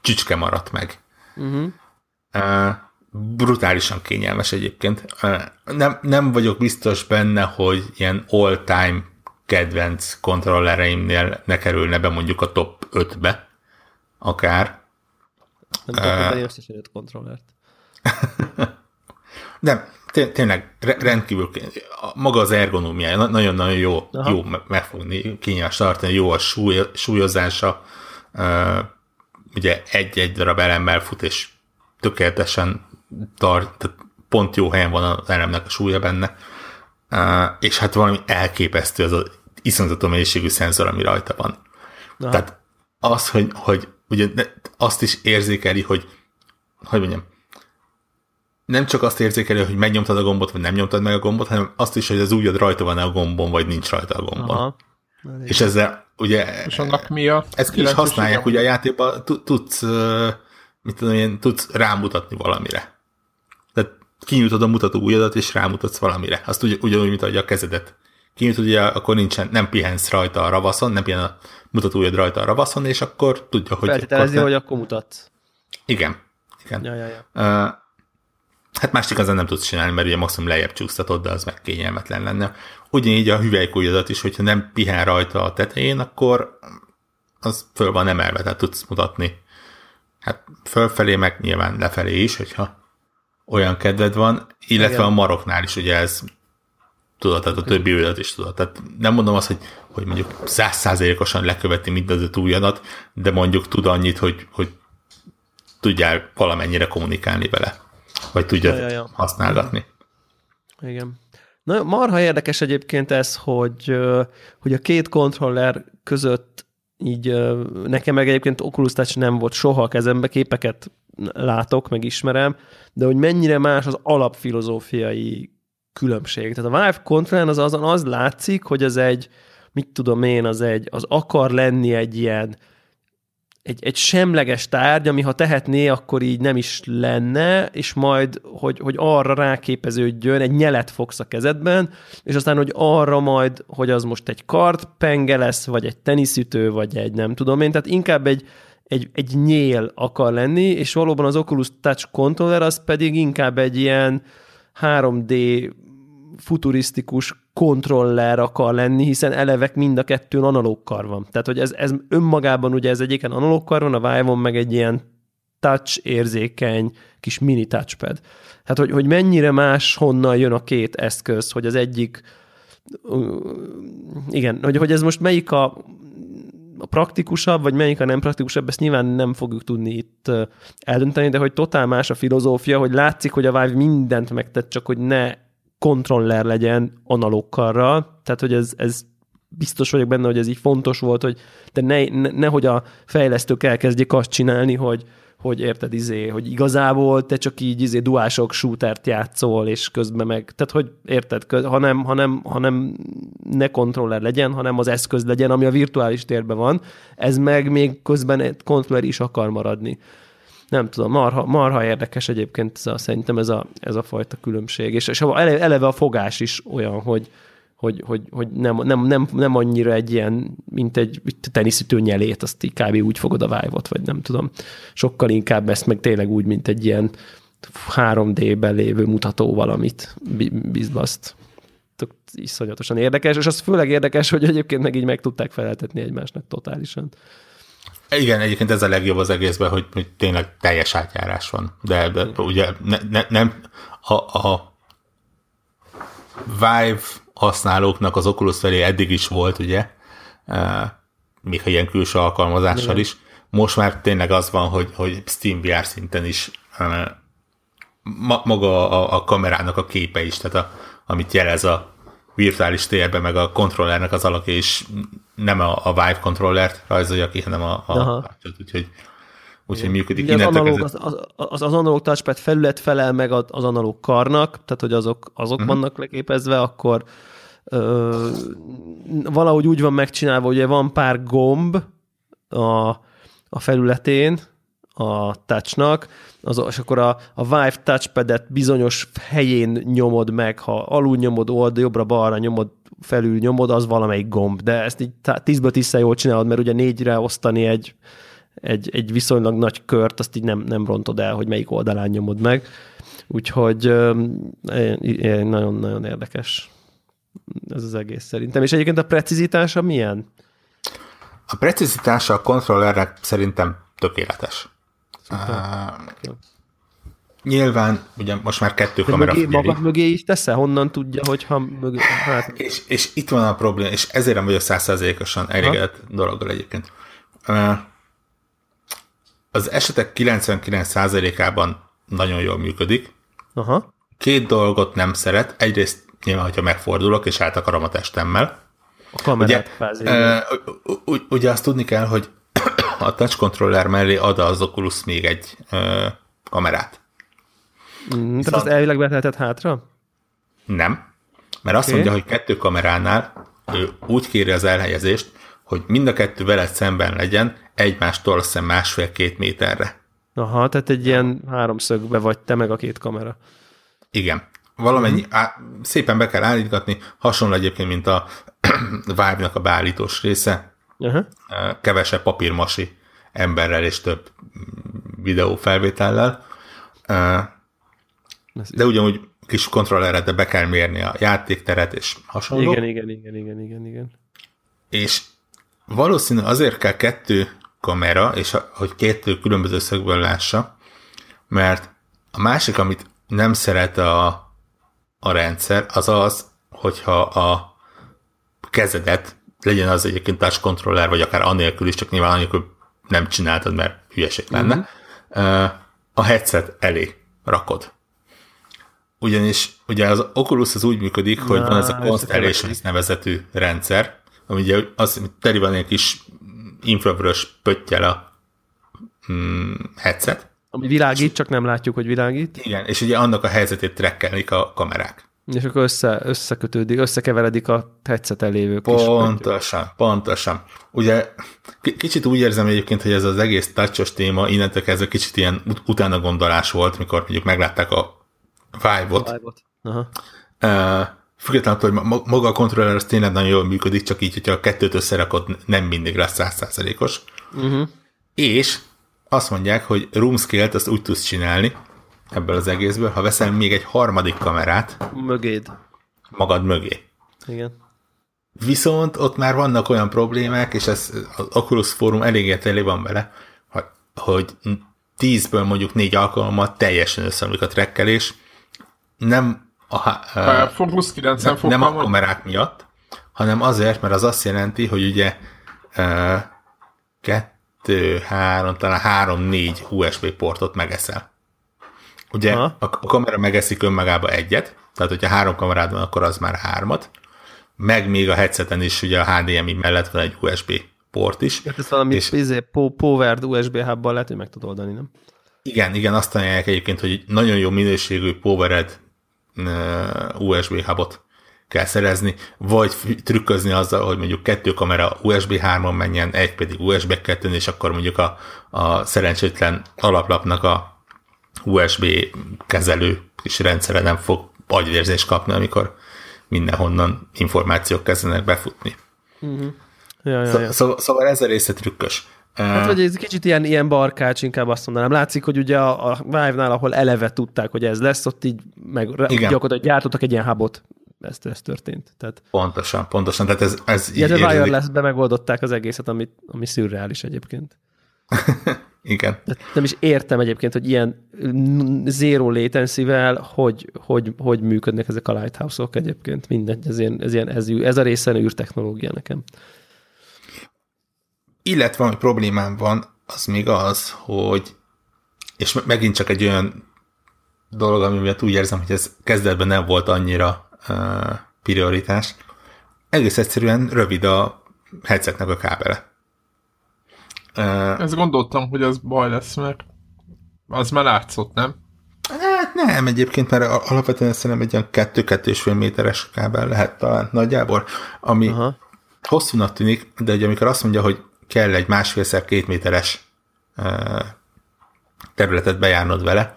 S3: csücske maradt meg. Uh-huh. Uh, brutálisan kényelmes egyébként. Nem, nem vagyok biztos benne, hogy ilyen all-time kedvenc kontrollereimnél ne kerülne be mondjuk a top 5-be, akár.
S1: Nem uh, összesen 5 kontrollert.
S3: nem, tényleg rendkívül maga az ergonómiája nagyon-nagyon jó, Aha. jó megfogni, kényelmes tartani, jó a súly, súlyozása, uh, ugye egy-egy darab elemmel fut, és tökéletesen tart, tehát pont jó helyen van az elemnek a súlya benne, és hát valami elképesztő az az iszonyatos mennyiségű szenzor, ami rajta van. Aha. Tehát az, hogy, hogy ugye azt is érzékeli, hogy hogy mondjam, nem csak azt érzékeli, hogy megnyomtad a gombot, vagy nem nyomtad meg a gombot, hanem azt is, hogy az ujjad rajta van a gombon, vagy nincs rajta a gombon. Aha. És ezzel ugye...
S2: És annak mi a
S3: Ezt ki is használják, ugye a játékban tudsz, mit tudom én, tudsz rámutatni valamire. Kinyújtod a mutató ujjadat, és rámutatsz valamire. Azt ugy, ugyanúgy, mint ahogy a kezedet. Kinyújtod, ugye akkor nincsen, nem pihensz rajta a ravaszon, nem pihen a mutató ujjad rajta a ravaszon, és akkor tudja, hogy...
S1: Feltételezi, akkor hogy akkor mutatsz.
S3: Igen. Igen.
S1: Ja, ja, ja. Uh,
S3: hát más igazán nem tudsz csinálni, mert ugye maximum lejjebb csúsztatod, de az meg kényelmetlen lenne. Ugyanígy a hüvelykújjadat is, hogyha nem pihen rajta a tetején, akkor az föl van emelve, tehát tudsz mutatni. Hát fölfelé, meg nyilván lefelé is, hogyha olyan kedved van, illetve Igen. a maroknál is ugye ez tudod, tehát a többi ujjadat is tudod. Tehát nem mondom azt, hogy, hogy mondjuk százszázalékosan leköveti mindazot ujjadat, de mondjuk tud annyit, hogy, hogy tudjál valamennyire kommunikálni vele, vagy tudja ja, ja, ja. használgatni.
S1: Igen. Na, marha érdekes egyébként ez, hogy, hogy a két kontroller között így nekem meg egyébként Oculus Touch nem volt soha a kezembe, képeket látok, meg ismerem, de hogy mennyire más az alapfilozófiai különbség. Tehát a Vive Controller az azon az látszik, hogy az egy, mit tudom én, az egy, az akar lenni egy ilyen egy, egy semleges tárgy, ami ha tehetné, akkor így nem is lenne, és majd, hogy, hogy arra ráképeződjön, egy nyelet fogsz a kezedben, és aztán, hogy arra majd, hogy az most egy kartpenge lesz, vagy egy teniszütő, vagy egy nem tudom én, tehát inkább egy, egy, egy nyél akar lenni, és valóban az Oculus Touch Controller az pedig inkább egy ilyen 3D futurisztikus kontroller akar lenni, hiszen elevek mind a kettőn analóg kar van. Tehát, hogy ez, ez önmagában ugye ez egyiken analóg kar van, a vive meg egy ilyen touch érzékeny kis mini touchpad. Hát, hogy, hogy mennyire más honnan jön a két eszköz, hogy az egyik igen, hogy, hogy ez most melyik a, a praktikusabb, vagy melyik a nem praktikusabb, ezt nyilván nem fogjuk tudni itt eldönteni, de hogy totál más a filozófia, hogy látszik, hogy a Vive mindent megtett, csak hogy ne kontroller legyen analóg tehát hogy ez, ez biztos vagyok benne, hogy ez így fontos volt, hogy de ne, ne, nehogy a fejlesztők elkezdjék azt csinálni, hogy, hogy érted, izé, hogy igazából te csak így izé duások shootert játszol, és közben meg, tehát hogy érted, hanem, hanem, hanem ne kontroller legyen, hanem az eszköz legyen, ami a virtuális térben van, ez meg még közben kontroller is akar maradni nem tudom, marha, marha érdekes egyébként ez a, szerintem ez a, ez a fajta különbség. És, és eleve a fogás is olyan, hogy, hogy, hogy, hogy nem, nem, nem, nem annyira egy ilyen, mint egy teniszütő nyelét, azt így kb. úgy fogod a vive vagy nem tudom. Sokkal inkább ezt meg tényleg úgy, mint egy ilyen 3D-ben lévő mutató valamit bizbaszt. Iszonyatosan érdekes, és az főleg érdekes, hogy egyébként meg így meg tudták feleltetni egymásnak totálisan.
S3: Igen, egyébként ez a legjobb az egészben, hogy, hogy tényleg teljes átjárás van. De, de ugye ne, ne, nem a, a Vive használóknak az Oculus felé eddig is volt, ugye, még ha ilyen külső alkalmazással Igen. is. Most már tényleg az van, hogy, hogy Steam VR szinten is ma, maga a, a kamerának a képe is, tehát a, amit jelez a virtuális térben, meg a kontrollernek az alakja is nem a, a Vive kontrollert rajzolja ki, hanem a, a úgyhogy úgyhogy működik.
S1: Ugye az, analóg, az, az, az, az analóg touchpad felület felel meg az analóg karnak, tehát hogy azok, azok uh-huh. vannak leképezve, akkor ö, valahogy úgy van megcsinálva, hogy van pár gomb a, a felületén, a touchnak, az, és akkor a, a Vive touchpadet bizonyos helyén nyomod meg, ha alul nyomod, old, jobbra-balra nyomod, felül nyomod, az valamelyik gomb. De ezt így tízből tízszer jól csinálod, mert ugye négyre osztani egy, egy, egy viszonylag nagy kört, azt így nem, nem rontod el, hogy melyik oldalán nyomod meg. Úgyhogy nagyon-nagyon érdekes ez az egész szerintem. És egyébként a precizitása milyen?
S3: A precizitása a kontrollernek szerintem tökéletes. Uh, nyilván, ugye most már kettő De kamera
S1: mögé, maga mögé is teszel? Honnan tudja, hogyha mögé... Hát...
S3: És, és itt van a probléma, és ezért nem vagyok százszerzékosan elégedett dologgal egyébként. Uh, az esetek 99%-ában nagyon jól működik.
S1: Aha.
S3: Két dolgot nem szeret. Egyrészt nyilván, hogyha megfordulok, és átakarom a testemmel.
S1: A kamerát
S3: ugye, uh, ugye azt tudni kell, hogy a touch controller mellé ad az Oculus még egy ö, kamerát.
S1: Mm, Tehát azt elvileg betehetett hátra?
S3: Nem, mert azt
S1: Oké.
S3: mondja, hogy kettő kameránál ő úgy kéri az elhelyezést, hogy mind a kettő veled szemben legyen, egymástól azt másfél-két méterre.
S1: Aha, tehát egy ilyen háromszögbe vagy te meg a két kamera.
S3: Igen. Valamennyi,
S1: Mhm.
S3: á, szépen be kell állítgatni, hasonló egyébként, mint a Vive-nak a beállítós része,
S1: Aha.
S3: kevesebb papírmasi emberrel és több mm, videófelvétellel. De ugyanúgy kis kontrollerre, de be kell mérni a játékteret és hasonló.
S1: Igen, igen, igen, igen, igen, igen.
S3: És valószínű azért kell kettő kamera, és hogy kettő különböző szögből lássa, mert a másik, amit nem szeret a, a rendszer, az az, hogyha a kezedet, legyen az egyébként touch controller, vagy akár anélkül is, csak nyilván anélkül nem csináltad, mert hülyeség lenne, mm-hmm. a headset elé rakod. Ugyanis ugye az Oculus az úgy működik, hogy van ez a
S1: Na,
S3: Constellations nevezetű rendszer, ami ugye az, teli van egy kis infravörös pöttyel a mm, headset.
S1: Ami világít, csak nem látjuk, hogy világít.
S3: Igen, és ugye annak a helyzetét trekkelik a kamerák.
S1: És akkor össze, összekötődik, összekeveredik a headset lévő kis
S3: Pontosan, pontosan. Ugye kicsit úgy érzem egyébként, hogy ez az egész touchos téma innentől kezdve kicsit ilyen ut- utána gondolás volt, mikor mondjuk meglátták a Vive-ot.
S1: pöttyöt. Aha.
S3: Uh, függetlenül attól, hogy ma- maga a kontroller az tényleg nagyon jól működik, csak így, hogyha a kettőt összerakod, nem mindig lesz százszázalékos.
S1: Uh-huh.
S3: És azt mondják, hogy room scale-t azt úgy tudsz csinálni ebből az egészből, ha veszel még egy harmadik kamerát
S1: Mögéd.
S3: magad mögé.
S1: Igen.
S3: Viszont ott már vannak olyan problémák, és ez az Oculus Forum eléggé tele van vele, hogy- hogy tízből mondjuk négy alkalommal teljesen összeomlik a trekkelés, nem a, há-
S2: Uh, Focus 90 fokkal
S3: nem a kamerák miatt, hanem azért, mert az azt jelenti, hogy ugye uh, kettő, három, talán három, négy USB portot megeszel. Ugye
S1: Aha.
S3: a, kamera megeszik önmagába egyet, tehát hogyha három kamerád van, akkor az már hármat, meg még a headseten is ugye a HDMI mellett van egy USB port is.
S1: Hát ezt valami
S3: És-
S1: izé, po- powered USB hubbal lehet, hogy meg tudod oldani, nem?
S3: Igen, igen, azt ajánlják egyébként, hogy egy nagyon jó minőségű powered USB hubot kell szerezni, vagy trükközni azzal, hogy mondjuk kettő kamera USB 3-on menjen, egy pedig USB 2 és akkor mondjuk a, a szerencsétlen alaplapnak a USB kezelő kis rendszere nem fog agyvérzést kapni, amikor mindenhonnan információk kezdenek befutni.
S1: Ja, ja,
S3: Szó,
S1: ja.
S3: szó, szóval ez a része trükkös.
S1: Hát, vagy ez kicsit ilyen, ilyen barkács, inkább azt mondanám. Látszik, hogy ugye a, a Vive-nál, ahol eleve tudták, hogy ez lesz, ott így meg
S3: Igen.
S1: gyakorlatilag gyártottak egy ilyen hubot. Ez, ez történt. Tehát
S3: Pontosan, pontosan. Tehát ez, ez így érződik.
S1: wireless-be megoldották az egészet, ami, ami szürreális egyébként.
S3: Igen.
S1: De nem is értem egyébként, hogy ilyen zero latency-vel hogy, hogy, hogy működnek ezek a lighthouse-ok egyébként. Mindegy, ez, ilyen, ez, ilyen, ez, ez a része űrtechnológia nekem.
S3: Illetve ami problémám van, az még az, hogy és me- megint csak egy olyan dolog, ami miatt úgy érzem, hogy ez kezdetben nem volt annyira uh, prioritás. Egész egyszerűen rövid a headsetnek a kábele. Uh,
S2: Ezt gondoltam, hogy az baj lesz, mert az már látszott, nem?
S3: hát nem, egyébként, mert alapvetően szerintem egy olyan 2-2,5 méteres kábel lehet talán nagyjából, ami
S1: Aha.
S3: hosszúnak tűnik, de ugye amikor azt mondja, hogy kell egy másfélszer két méteres területet bejárnod vele,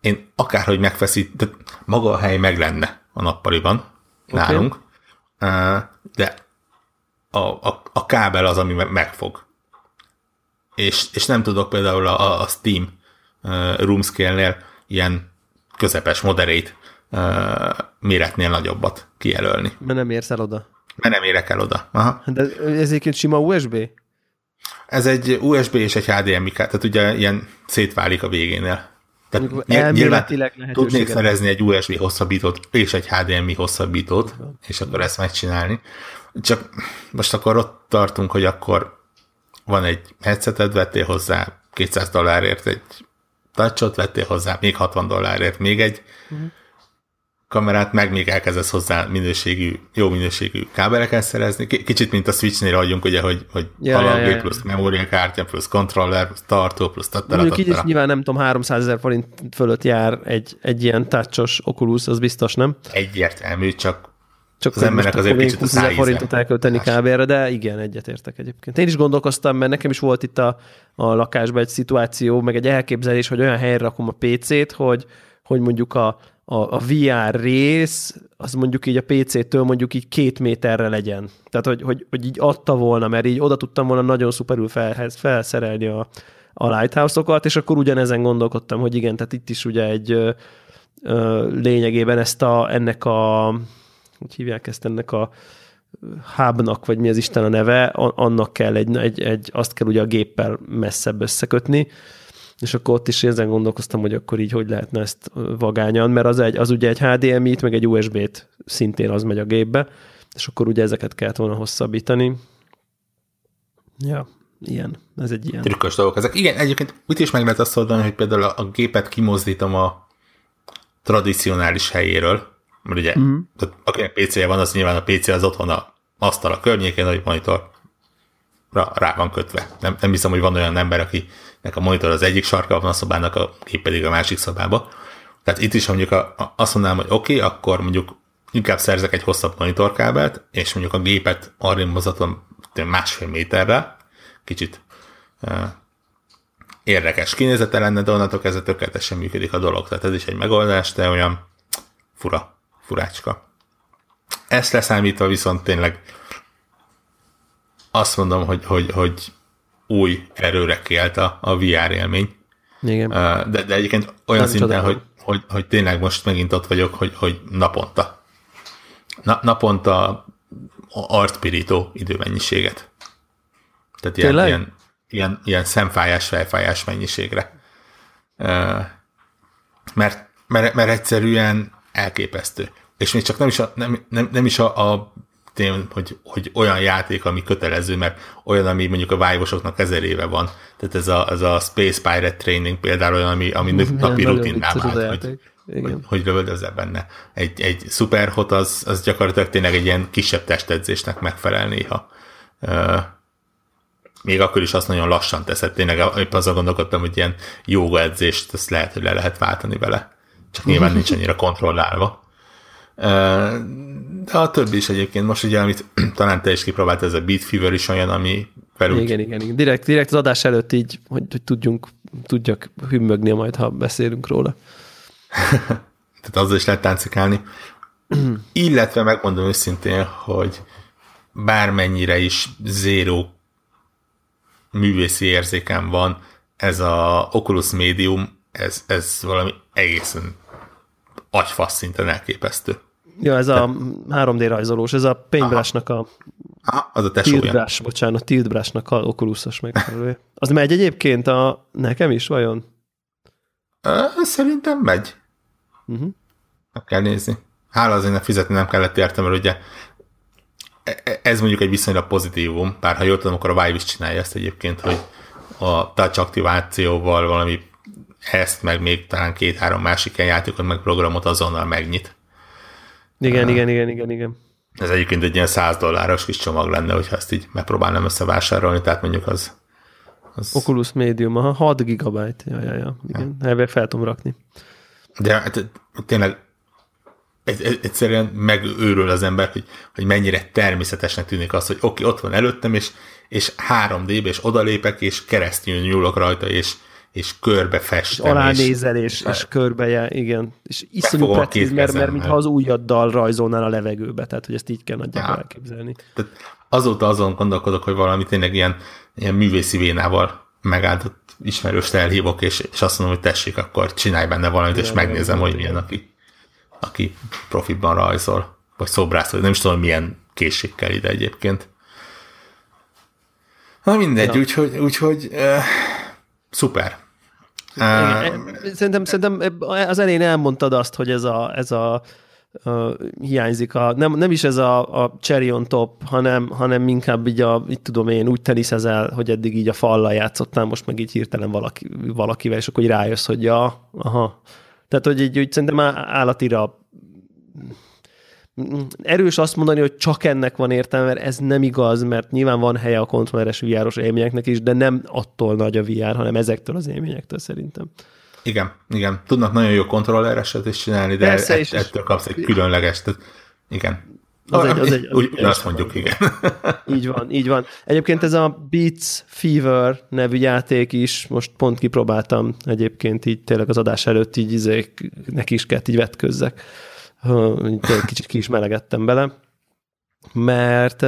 S3: én akárhogy megfeszít, de maga a hely meg lenne a nappaliban okay. nálunk, de a, a, a kábel az, ami me- megfog. És, és nem tudok például a, a Steam uh, Room Scale-nél ilyen közepes, moderate méretnél nagyobbat kijelölni.
S1: Mert nem érsz el oda.
S3: Mert nem érek el oda. Aha.
S1: De ez egyébként sima USB?
S3: Ez egy USB és egy HDMI, tehát ugye ilyen szétválik a végénél. Tehát nyilván tudnék szerezni egy USB hosszabbítót és egy HDMI hosszabbítót, és akkor ezt megcsinálni. Csak most akkor ott tartunk, hogy akkor van egy headseted, vettél hozzá 200 dollárért egy touchot, vettél hozzá még 60 dollárért még egy, kamerát, meg még elkezdesz hozzá minőségű, jó minőségű kábeleket szerezni. Kicsit, mint a Switchnél adjunk, ugye, hogy, hogy ja, alapgép ja, ja. plusz memóriakártya, plusz controller, plusz tartó, plusz tattara,
S1: Mondjuk így is nyilván nem tudom, 300 ezer forint fölött jár egy, egy ilyen touchos Oculus, az biztos, nem?
S3: Egyértelmű, csak
S1: csak az emberek azért kicsit 20 ezer forintot elkölteni kábelre, de igen, egyetértek egyébként. Én is gondolkoztam, mert nekem is volt itt a, a lakásban egy szituáció, meg egy elképzelés, hogy olyan helyre rakom a PC-t, hogy, hogy mondjuk a, a, a VR rész, az mondjuk így a PC-től mondjuk így két méterre legyen. Tehát, hogy, hogy, hogy így adta volna, mert így oda tudtam volna nagyon szuperül fel, felszerelni a, a lighthouse-okat, és akkor ugyanezen gondolkodtam, hogy igen, tehát itt is ugye egy ö, ö, lényegében ezt a, ennek a hogy hívják ezt ennek a hubnak, vagy mi az Isten a neve, annak kell egy, egy, egy, azt kell ugye a géppel messzebb összekötni, és akkor ott is ezen gondolkoztam, hogy akkor így hogy lehetne ezt vagányan, mert az, egy, az ugye egy HDMI-t, meg egy USB-t szintén az megy a gépbe, és akkor ugye ezeket kellett volna hosszabbítani. Ja, ilyen. Ez egy ilyen.
S3: Trükkös dolgok ezek. Igen, egyébként úgy is meg lehet azt oldani, hogy például a gépet kimozdítom a tradicionális helyéről, mert ugye, uh-huh. tehát akinek PC-je van, az nyilván a PC az otthon a asztal a környékén, hogy monitor rá, rá van kötve. Nem, nem hiszem, hogy van olyan ember, akinek a monitor az egyik sarka van a szobának, a gép pedig a másik szobába. Tehát itt is mondjuk a, azt mondanám, hogy oké, okay, akkor mondjuk inkább szerzek egy hosszabb monitorkábelt, és mondjuk a gépet arra mozatom másfél méterre, kicsit uh, érdekes kinézete lenne, de onnantól kezdve tökéletesen működik a dolog. Tehát ez is egy megoldás, de olyan fura furácska. Ezt leszámítva viszont tényleg azt mondom, hogy, hogy, hogy új erőre kelt a, a VR élmény.
S1: Igen.
S3: De, de egyébként olyan Nem szinten, hogy, hogy, hogy tényleg most megint ott vagyok, hogy, hogy naponta. Na, naponta artpirító időmennyiséget. Tehát ilyen, ilyen, ilyen, ilyen szemfájás, fejfájás mennyiségre. Mert, mert, mert egyszerűen elképesztő és még csak nem is a, nem, nem, nem is a, a tém, hogy, hogy olyan játék, ami kötelező, mert olyan, ami mondjuk a vájvosoknak ezer éve van. Tehát ez a, ez a Space Pirate Training például olyan, ami, ami napi rutinná vált, hogy, hogy, hogy lövöldözze benne. Egy, egy superhot az, az gyakorlatilag tényleg egy ilyen kisebb testedzésnek megfelel néha. Uh, még akkor is azt nagyon lassan teszed. Tényleg épp azon gondolkodtam, hogy ilyen jóga edzést, ezt lehet, hogy le lehet váltani vele. Csak nyilván nincs annyira kontrollálva. De a többi is egyébként, most ugye, amit talán te is kipróbált, ez a Beat Fever is olyan, ami
S1: felúgy. Igen, igen, igen. Direkt, direkt az adás előtt így, hogy, hogy tudjunk, tudjak hümmögni majd, ha beszélünk róla.
S3: Tehát azzal is lehet táncikálni. Illetve megmondom őszintén, hogy bármennyire is zéró művészi érzékem van, ez a Oculus Medium, ez, ez valami egészen agyfasz szinten elképesztő.
S1: Ja, ez a 3D rajzolós, ez a Paintbrush-nak a...
S3: Aha, az a.
S1: Tiltbrush, bocsánat, Tiltbrush-nak a Oculusos megfelelője. Az megy egyébként a... Nekem is, vajon?
S3: Szerintem megy. Uh-huh. Meg kell nézni. Hála azért fizetni nem kellett értem, mert ugye e, e, ez mondjuk egy viszonylag pozitívum, bár ha jól tudom, akkor a Vive is csinálja ezt egyébként, hogy a touch aktivációval valami ezt, meg még talán két-három másik játékot, meg programot azonnal megnyit.
S1: Igen, uh, igen, igen, igen, igen.
S3: Ez egyébként egy ilyen 100 dolláros kis csomag lenne, hogyha ezt így megpróbálnám összevásárolni, tehát mondjuk az...
S1: az... Oculus Medium, aha, 6 gigabyte, ja, ja, ja, igen, ja. elvég fel tudom rakni.
S3: De hát, tényleg egyszerűen megőrül az ember, hogy, hogy mennyire természetesnek tűnik az, hogy oké, okay, ott van előttem, és, és 3D-be, és odalépek, és keresztül nyúlok rajta, és, és körbe festem. És
S1: alánézel, és, és, és körbe, igen. És iszonyú precíz, mert, mert mintha az ujjaddal rajzolnál a levegőbe, tehát hogy ezt így kell nagyjából elképzelni.
S3: Tehát azóta azon gondolkodok, hogy valami tényleg ilyen, ilyen művészi vénával megáldott ismerőst elhívok, és, és azt mondom, hogy tessék, akkor csinálj benne valamit, és megnézem, hogy milyen, aki, aki profitban rajzol, vagy szobrászol, nem is tudom, milyen készségkel ide egyébként. Na mindegy, ja. úgyhogy, úgyhogy uh, Szuper.
S1: Szerintem, szerintem az elején elmondtad azt, hogy ez a, ez a uh, hiányzik. A, nem, nem is ez a, a cherry on top, hanem, hanem inkább így a, így tudom én, úgy teniszezel, hogy eddig így a fallal játszottál, most meg így hirtelen valaki, valakivel, és akkor így rájössz, hogy ja, aha. Tehát, hogy így, úgy szerintem állatira erős azt mondani, hogy csak ennek van értelme, mert ez nem igaz, mert nyilván van helye a kontrolleres VR-os élményeknek is, de nem attól nagy a VR, hanem ezektől az élményektől szerintem.
S3: Igen, igen. Tudnak nagyon jó kontrollereset is csinálni, de Persze, ett, ettől kapsz egy különleges. Tehát, igen. Az egy, az egy, az Úgy, azt mondjuk, igen.
S1: Így van, így van. Egyébként ez a Beats Fever nevű játék is, most pont kipróbáltam egyébként így tényleg az adás előtt így izé, neki is kellett így vetközzek. Kicsit ki is melegettem bele, mert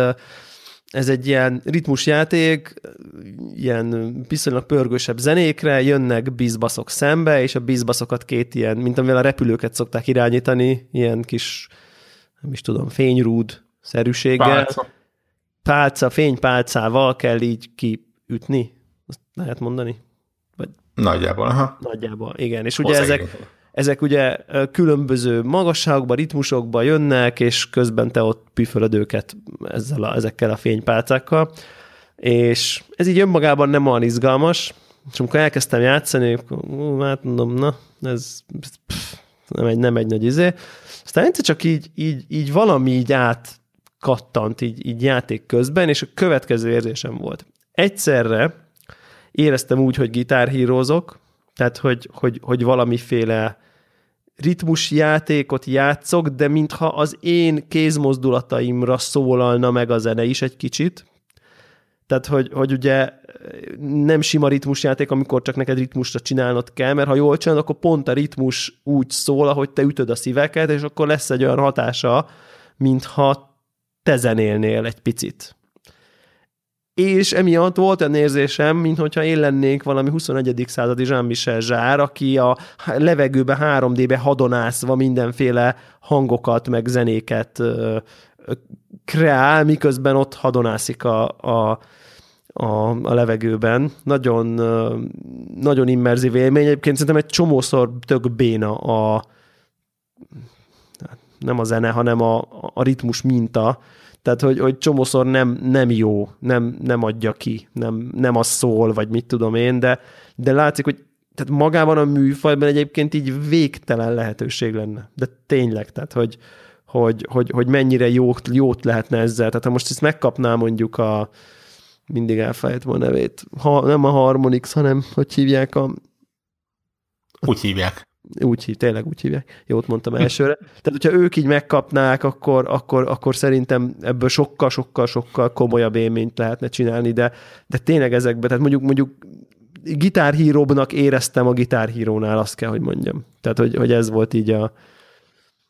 S1: ez egy ilyen ritmusjáték, ilyen viszonylag pörgősebb zenékre, jönnek bizbaszok szembe, és a bizbaszokat két ilyen, mint amivel a repülőket szokták irányítani, ilyen kis, nem is tudom, fényrúd szerűséggel. Pálca. Pálca, fénypálcával kell így kiütni, azt lehet mondani?
S3: Vagy... Nagyjából, aha.
S1: Nagyjából, igen. És ugye ezek, ezek ugye különböző magasságokba, ritmusokba jönnek, és közben te ott püfölöd őket ezzel a, ezekkel a fénypálcákkal, és ez így önmagában nem olyan izgalmas, és amikor elkezdtem játszani, akkor hát mondom, na, ez pff, nem, egy, nem egy nagy izé. Aztán egyszer csak így, így, így valami így átkattant így, így játék közben, és a következő érzésem volt. Egyszerre éreztem úgy, hogy gitárhírozok, tehát hogy, hogy, hogy valamiféle ritmusjátékot játszok, de mintha az én kézmozdulataimra szólalna meg a zene is egy kicsit. Tehát, hogy, hogy ugye nem sima ritmusjáték, amikor csak neked ritmusra csinálnod kell, mert ha jól csinálod, akkor pont a ritmus úgy szól, ahogy te ütöd a szíveket, és akkor lesz egy olyan hatása, mintha te zenélnél egy picit és emiatt volt olyan érzésem, mintha én lennék valami 21. századi Jean-Michel Zsár, aki a levegőbe 3D-be hadonászva mindenféle hangokat, meg zenéket kreál, miközben ott hadonászik a, a, a, a levegőben. Nagyon, nagyon immerzív élmény. Egyébként szerintem egy csomószor tök béna a nem a zene, hanem a, a ritmus minta, tehát, hogy, hogy csomószor nem, nem jó, nem, nem adja ki, nem, nem az szól, vagy mit tudom én, de, de látszik, hogy tehát magában a műfajban egyébként így végtelen lehetőség lenne. De tényleg, tehát, hogy, hogy, hogy, hogy mennyire jót, jót lehetne ezzel. Tehát ha most ezt megkapná mondjuk a, mindig elfelejtem a nevét, ha, nem a Harmonix, hanem hogy hívják a...
S3: Úgy hívják.
S1: Úgy hív, tényleg úgy hívják. Jót mondtam elsőre. Tehát, hogyha ők így megkapnák, akkor, akkor, akkor szerintem ebből sokkal, sokkal, sokkal komolyabb élményt lehetne csinálni, de, de tényleg ezekben, tehát mondjuk, mondjuk gitárhíróbbnak éreztem a gitárhírónál, azt kell, hogy mondjam. Tehát, hogy, hogy ez volt így a...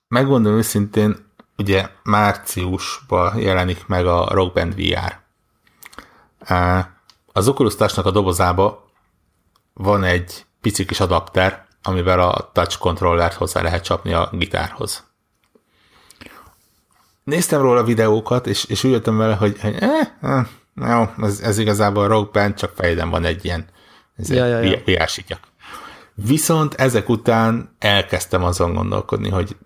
S3: Megmondom őszintén, ugye márciusban jelenik meg a Rock Band VR. Az Oculus a dobozába van egy pici kis adapter, amivel a touch controllert hozzá lehet csapni a gitárhoz. Néztem róla videókat, és, és úgy jöttem vele, hogy, hogy eh, eh, jó, ez, ez igazából a Rock Band, csak fejeden van egy ilyen ez ja, ja, ja. Viszont ezek után elkezdtem azon gondolkodni, hogy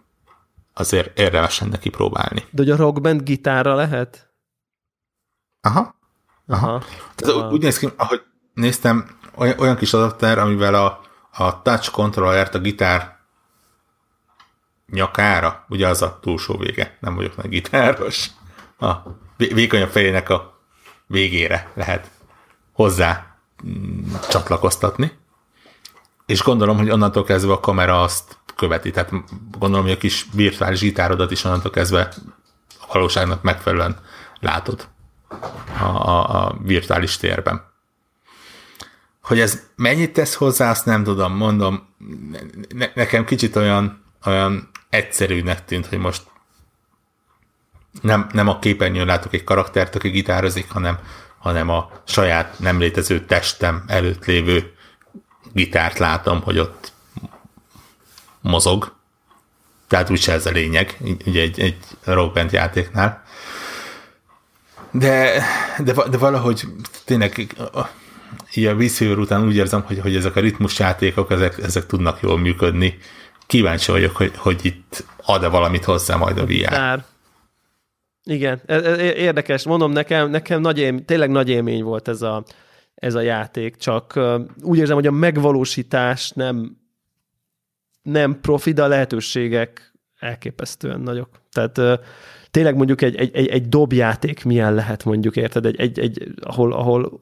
S3: azért érdemes lenne kipróbálni.
S1: De hogy a Rock Band gitárra lehet?
S3: Aha. Aha. Aha. Tehát Aha. úgy néz ki, ahogy néztem, olyan, olyan kis adapter, amivel a a touch controllert a gitár nyakára, ugye az a túlsó vége, nem vagyok nagy gitáros, a vékonyabb fejének a végére lehet hozzá mm, csatlakoztatni, és gondolom, hogy onnantól kezdve a kamera azt követi, tehát gondolom, hogy a kis virtuális gitárodat is onnantól kezdve a valóságnak megfelelően látod a, a, a virtuális térben. Hogy ez mennyit tesz hozzá, azt nem tudom, mondom, ne, nekem kicsit olyan, olyan egyszerűnek tűnt, hogy most nem, nem a képernyőn látok egy karaktert, aki gitározik, hanem, hanem a saját nem létező testem előtt lévő gitárt látom, hogy ott mozog. Tehát úgyse ez a lényeg, ugye egy, egy rockband játéknál. De, de, de valahogy tényleg így a visszajövő után úgy érzem, hogy, hogy ezek a ritmusjátékok, ezek, ezek tudnak jól működni. Kíváncsi vagyok, hogy, hogy itt ad-e valamit hozzá majd a VR. Tár.
S1: Igen, ez, ez érdekes. Mondom, nekem, nekem nagy élmény, tényleg nagy élmény volt ez a, ez a játék, csak úgy érzem, hogy a megvalósítás nem, nem profi, de a lehetőségek elképesztően nagyok. Tehát tényleg mondjuk egy, egy, egy, egy dobjáték milyen lehet mondjuk, érted? Egy, egy, egy ahol, ahol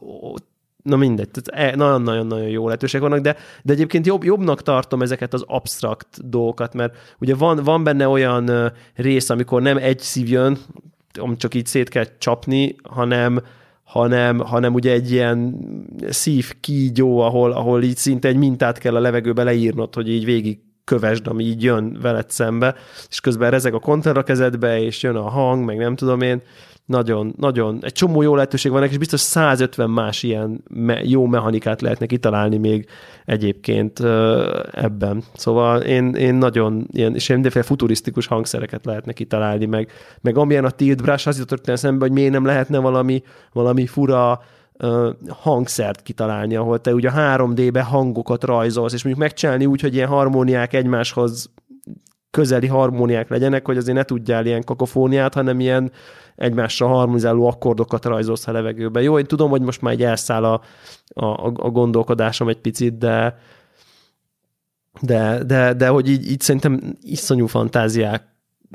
S1: na mindegy, e, nagyon-nagyon-nagyon jó lehetőség vannak, de, de egyébként jobb, jobbnak tartom ezeket az absztrakt dolgokat, mert ugye van, van benne olyan rész, amikor nem egy szív jön, csak így szét kell csapni, hanem, hanem, hanem ugye egy ilyen szív kígyó, ahol, ahol így szinte egy mintát kell a levegőbe leírnod, hogy így végig kövesd, ami így jön veled szembe, és közben rezeg a konter a kezedbe, és jön a hang, meg nem tudom én, nagyon, nagyon, egy csomó jó lehetőség van, és biztos 150 más ilyen me- jó mechanikát lehetne kitalálni még egyébként ebben. Szóval én, én nagyon ilyen, és mindenféle futurisztikus hangszereket lehetne kitalálni, meg, meg amilyen a Tilt Brush, az jutott eszembe, hogy miért nem lehetne valami, valami fura hangszert kitalálni, ahol te ugye a 3D-be hangokat rajzolsz, és mondjuk megcsinálni úgy, hogy ilyen harmóniák egymáshoz közeli harmóniák legyenek, hogy azért ne tudjál ilyen kakofóniát, hanem ilyen egymásra harmonizáló akkordokat rajzolsz a levegőbe. Jó, én tudom, hogy most már egy elszáll a, a, a gondolkodásom egy picit, de de, de, de hogy így, így szerintem iszonyú fantáziák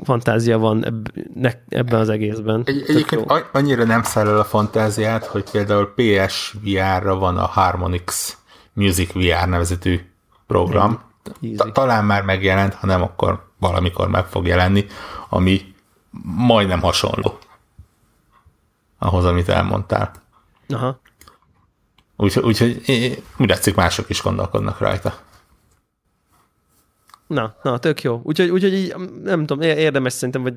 S1: fantázia van eb, ne, ebben az egészben.
S3: Egy, egyébként annyira nem száll el a fantáziát, hogy például PS VR-ra van a Harmonix Music VR nevezetű program. Talán már megjelent, ha nem, akkor valamikor meg fog jelenni, ami majdnem hasonló ahhoz, amit elmondtál.
S1: Aha.
S3: Úgyhogy úgy, úgy látszik, mások is gondolkodnak rajta.
S1: Na, na, tök jó. Úgyhogy, úgyhogy így, nem tudom, érdemes szerintem, vagy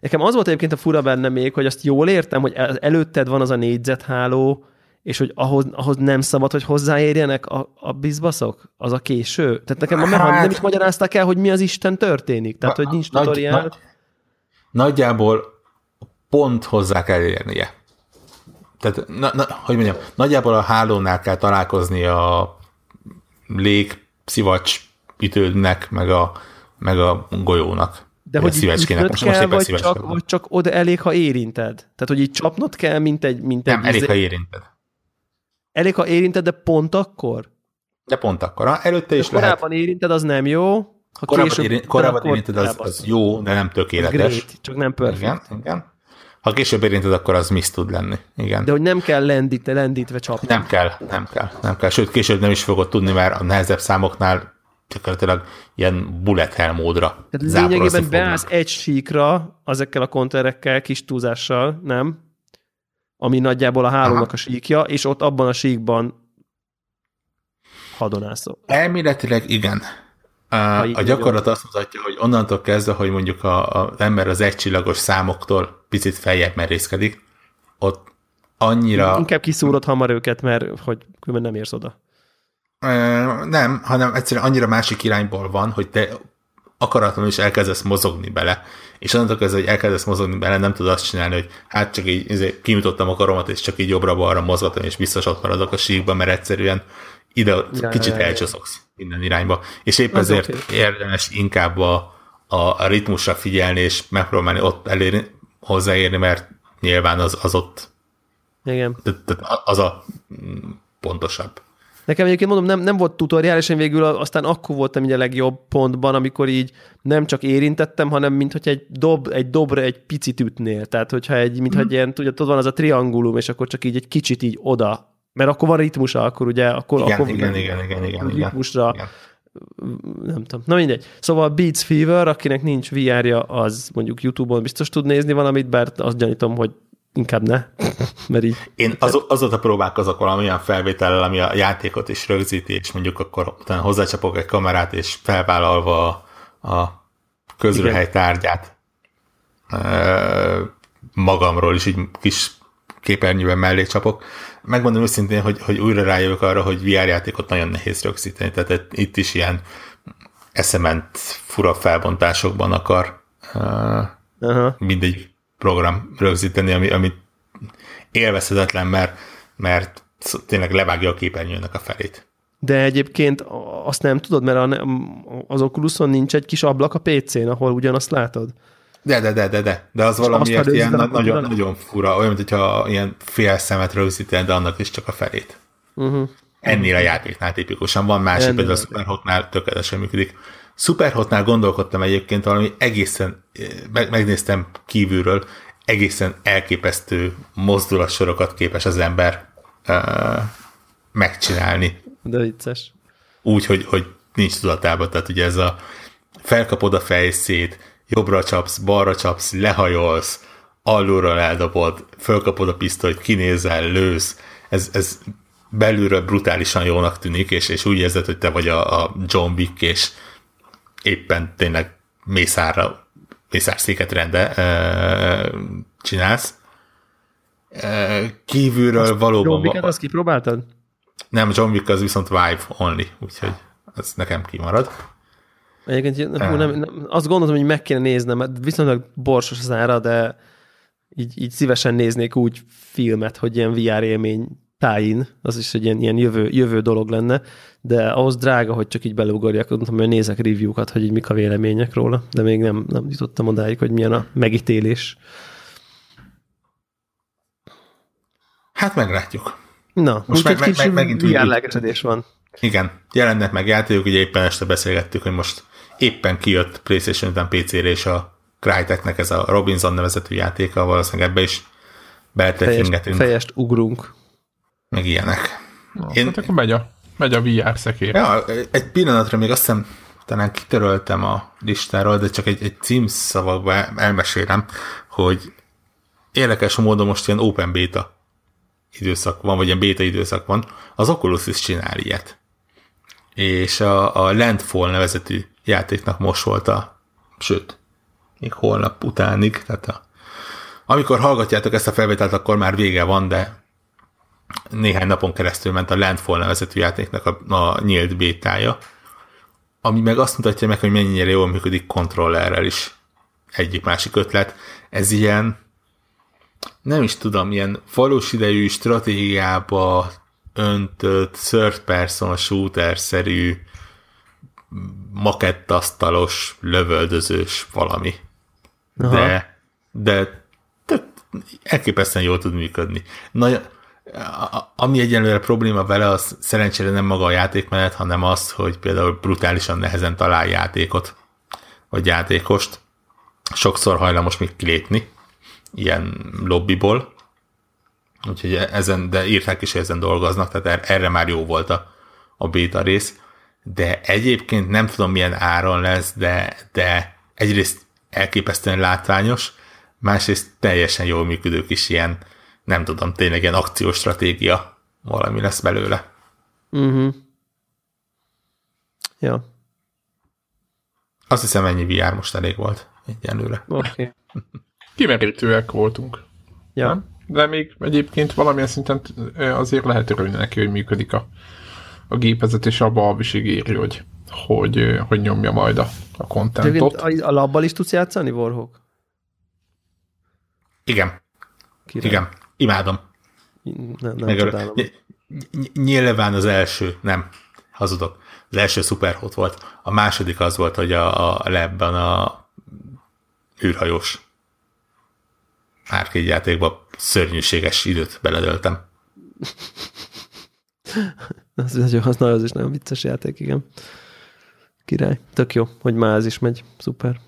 S1: nekem az volt egyébként a fura benne még, hogy azt jól értem, hogy előtted van az a négyzetháló, és hogy ahhoz, ahhoz nem szabad, hogy hozzáérjenek a, a bizbaszok? Az a késő? Tehát nekem a hát, nem is magyarázták el, hogy mi az Isten történik. Tehát, na, hogy nincs nagy, tutoriál. Nagy,
S3: nagyjából pont hozzá kell érnie. Tehát, na, na, hogy mondjam, nagyjából a hálónál kell találkozni a lég, szivacs ütődnek, meg a, meg a golyónak.
S1: De hogy szívecskének. Most, kell, most vagy, csak, vagy csak oda elég, ha érinted? Tehát, hogy így csapnod kell, mint egy... Mint
S3: Nem,
S1: egy
S3: elég, ha érinted.
S1: Elég, ha érinted, de pont akkor?
S3: De pont akkor. Ha előtte is
S1: de korábban lehet. érinted, az nem jó.
S3: Ha korábban, később, érin, korábban érinted, az, az jó, de nem tökéletes. Great,
S1: csak nem perfect.
S3: Igen, igen. Ha később érinted, akkor az miss tud lenni. Igen.
S1: De hogy nem kell lendít, lendítve csapni.
S3: Nem kell, nem kell, nem kell. Sőt, később nem is fogod tudni, mert a nehezebb számoknál gyakorlatilag ilyen bullet hell módra
S1: Tehát lényegében beállsz egy síkra ezekkel a konterekkel, kis túlzással, nem? Ami nagyjából a hálónak Aha. a síkja, és ott abban a síkban hadonászol.
S3: Elméletileg igen. A, a gyakorlat azt mutatja, hogy onnantól kezdve, hogy mondjuk a, a, az ember az egycsillagos számoktól picit feljebb merészkedik, ott annyira...
S1: Inkább kiszúrod hamar őket, mert hogy különben nem érsz oda.
S3: Nem, hanem egyszerűen annyira másik irányból van, hogy te akaratlanul is elkezdesz mozogni bele, és onnantól kezdve, hogy elkezdesz mozogni bele, nem tudod azt csinálni, hogy hát csak így izé, kimutattam a karomat, és csak így jobbra-balra mozgatom, és biztos ott maradok a síkba, mert egyszerűen ide ja, kicsit ja, ja. elcsoszogsz minden irányba. És épp Az ezért okay. érdemes inkább a, a, a ritmusra figyelni, és megpróbálni ott elérni, hozzáérni, mert nyilván az, az ott
S1: Igen.
S3: az a pontosabb.
S1: Nekem egyébként mondom, nem, nem volt tutoriál, és én végül aztán akkor voltam így a legjobb pontban, amikor így nem csak érintettem, hanem mint hogy egy, dob, egy dobra egy picit ütnél. Tehát, hogyha egy, mint mm. hogy ilyen, tudja, tudod, van az a triangulum, és akkor csak így egy kicsit így oda mert akkor van ritmusa, akkor ugye, akkor,
S3: igen,
S1: akkor
S3: igen, igen, igen, igen,
S1: ritmusra,
S3: igen.
S1: nem tudom. Na mindegy. Szóval Beats Fever, akinek nincs VR-ja, az mondjuk YouTube-on biztos tud nézni valamit, bár azt gyanítom, hogy inkább ne. Mert így...
S3: Én az, azóta próbálkozok valamilyen felvétellel, ami a játékot is rögzíti, és mondjuk akkor utána hozzácsapok egy kamerát, és felvállalva a, a közrehely tárgyát magamról is így kis képernyőben mellé csapok. Megmondom őszintén, hogy, hogy újra rájövök arra, hogy VR játékot nagyon nehéz rögzíteni, tehát itt is ilyen eszement fura felbontásokban akar uh, uh-huh. mindegy program rögzíteni, ami, ami élvezhetetlen, mert, mert tényleg levágja a képernyőnek a felét.
S1: De egyébként azt nem tudod, mert az Oculuson nincs egy kis ablak a PC-n, ahol ugyanazt látod?
S3: De, de, de, de, de, de az valamiért ilyen na- nagyon, nagyon fura, olyan, mintha ilyen fél szemet rögzítenek, de annak is csak a felét. Uh-huh. Ennél a játéknál tipikusan van másik, például a Superhotnál tökéletesen működik. Superhotnál gondolkodtam egyébként valami egészen, meg, megnéztem kívülről, egészen elképesztő mozdulatsorokat képes az ember uh, megcsinálni.
S1: De vicces.
S3: Úgy, hogy, hogy nincs tudatában, tehát ugye ez a felkapod a fejszét, jobbra csapsz, balra csapsz, lehajolsz, alulról eldobod, fölkapod a pisztolyt, kinézel, lősz, ez, ez belülről brutálisan jónak tűnik, és, és úgy érzed, hogy te vagy a, a John Wick, és éppen tényleg mészárra, mészárszéket rende e, csinálsz. E, kívülről azt valóban...
S1: John Wick-et azt kipróbáltad?
S3: Nem, John Wick az viszont Vive only, úgyhogy az nekem kimarad.
S1: Egyébként hú, nem, nem, azt gondoltam, hogy meg kéne néznem, mert viszonylag borsos az ára, de így, így szívesen néznék úgy filmet, hogy ilyen VR élmény tájin, az is egy ilyen, ilyen jövő, jövő dolog lenne, de ahhoz drága, hogy csak így beleugorjak, mondtam, hogy nézek review-kat, hogy így mik a vélemények róla, de még nem, nem jutottam odáig, hogy milyen a megítélés.
S3: Hát meglátjuk.
S1: Na, most meg, meg, meg, megint lelkesedés van.
S3: Igen, jelennek meg játékok, ugye éppen este beszélgettük, hogy most éppen kijött PlayStation után PC-re, és a Cryteknek ez a Robinson nevezetű játéka, valószínűleg ebbe is beletekingetünk.
S1: Fejest ugrunk.
S3: Meg ilyenek.
S2: Na, Én... Hát akkor megy a, megy a VR szekér.
S3: Ja, egy pillanatra még azt hiszem talán kitöröltem a listáról, de csak egy, egy címszavakba elmesélem, hogy érdekes módon most ilyen open beta időszak van, vagy ilyen beta időszak van, az Oculus is csinál ilyet. És a, a Landfall nevezetű játéknak most volt a, sőt, még holnap utánig, tehát a, amikor hallgatjátok ezt a felvételt, akkor már vége van, de néhány napon keresztül ment a Landfall nevezetű játéknak a, a nyílt bétája, ami meg azt mutatja meg, hogy mennyire jól működik kontrollerrel is. Egyik másik ötlet. Ez ilyen, nem is tudom, ilyen valós idejű stratégiába öntött third person shooter-szerű makettasztalos, lövöldözős valami. Aha. De, de tök, elképesztően jól tud működni. Ami egyelőre probléma vele, az szerencsére nem maga a játékmenet, hanem az, hogy például brutálisan nehezen talál játékot, vagy játékost. Sokszor hajlamos még kilépni, ilyen lobbyból. Úgyhogy ezen, de írták is, hogy ezen dolgoznak, tehát er-, erre már jó volt a, a beta rész. De egyébként nem tudom milyen áron lesz, de, de egyrészt elképesztően látványos, másrészt teljesen jól működő kis ilyen nem tudom, tényleg ilyen akcióstratégia valami lesz belőle.
S1: Uh-huh. Ja.
S3: Azt hiszem ennyi VR most elég volt egyenlőre.
S1: Oké. Okay.
S2: Kimerítőek voltunk.
S1: Ja. Nem?
S2: De még egyébként valamilyen szinten azért lehet örülni neki, hogy működik a, a gépezet, és abba a ígéri, hogy, hogy, hogy nyomja majd a, a kontentot.
S1: A, a labbal is tudsz játszani, Warhawk?
S3: Igen. Király. Igen. Imádom.
S1: Nem, nem csodálom.
S3: Nyilván az első, nem, hazudok. Az első szuperhot volt. A második az volt, hogy a, a lebben a űrhajós árkégy játékba szörnyűséges időt beledöltem.
S1: az, az, az, az is nagyon vicces játék, igen. Király. Tök jó, hogy már ez is megy. Szuper.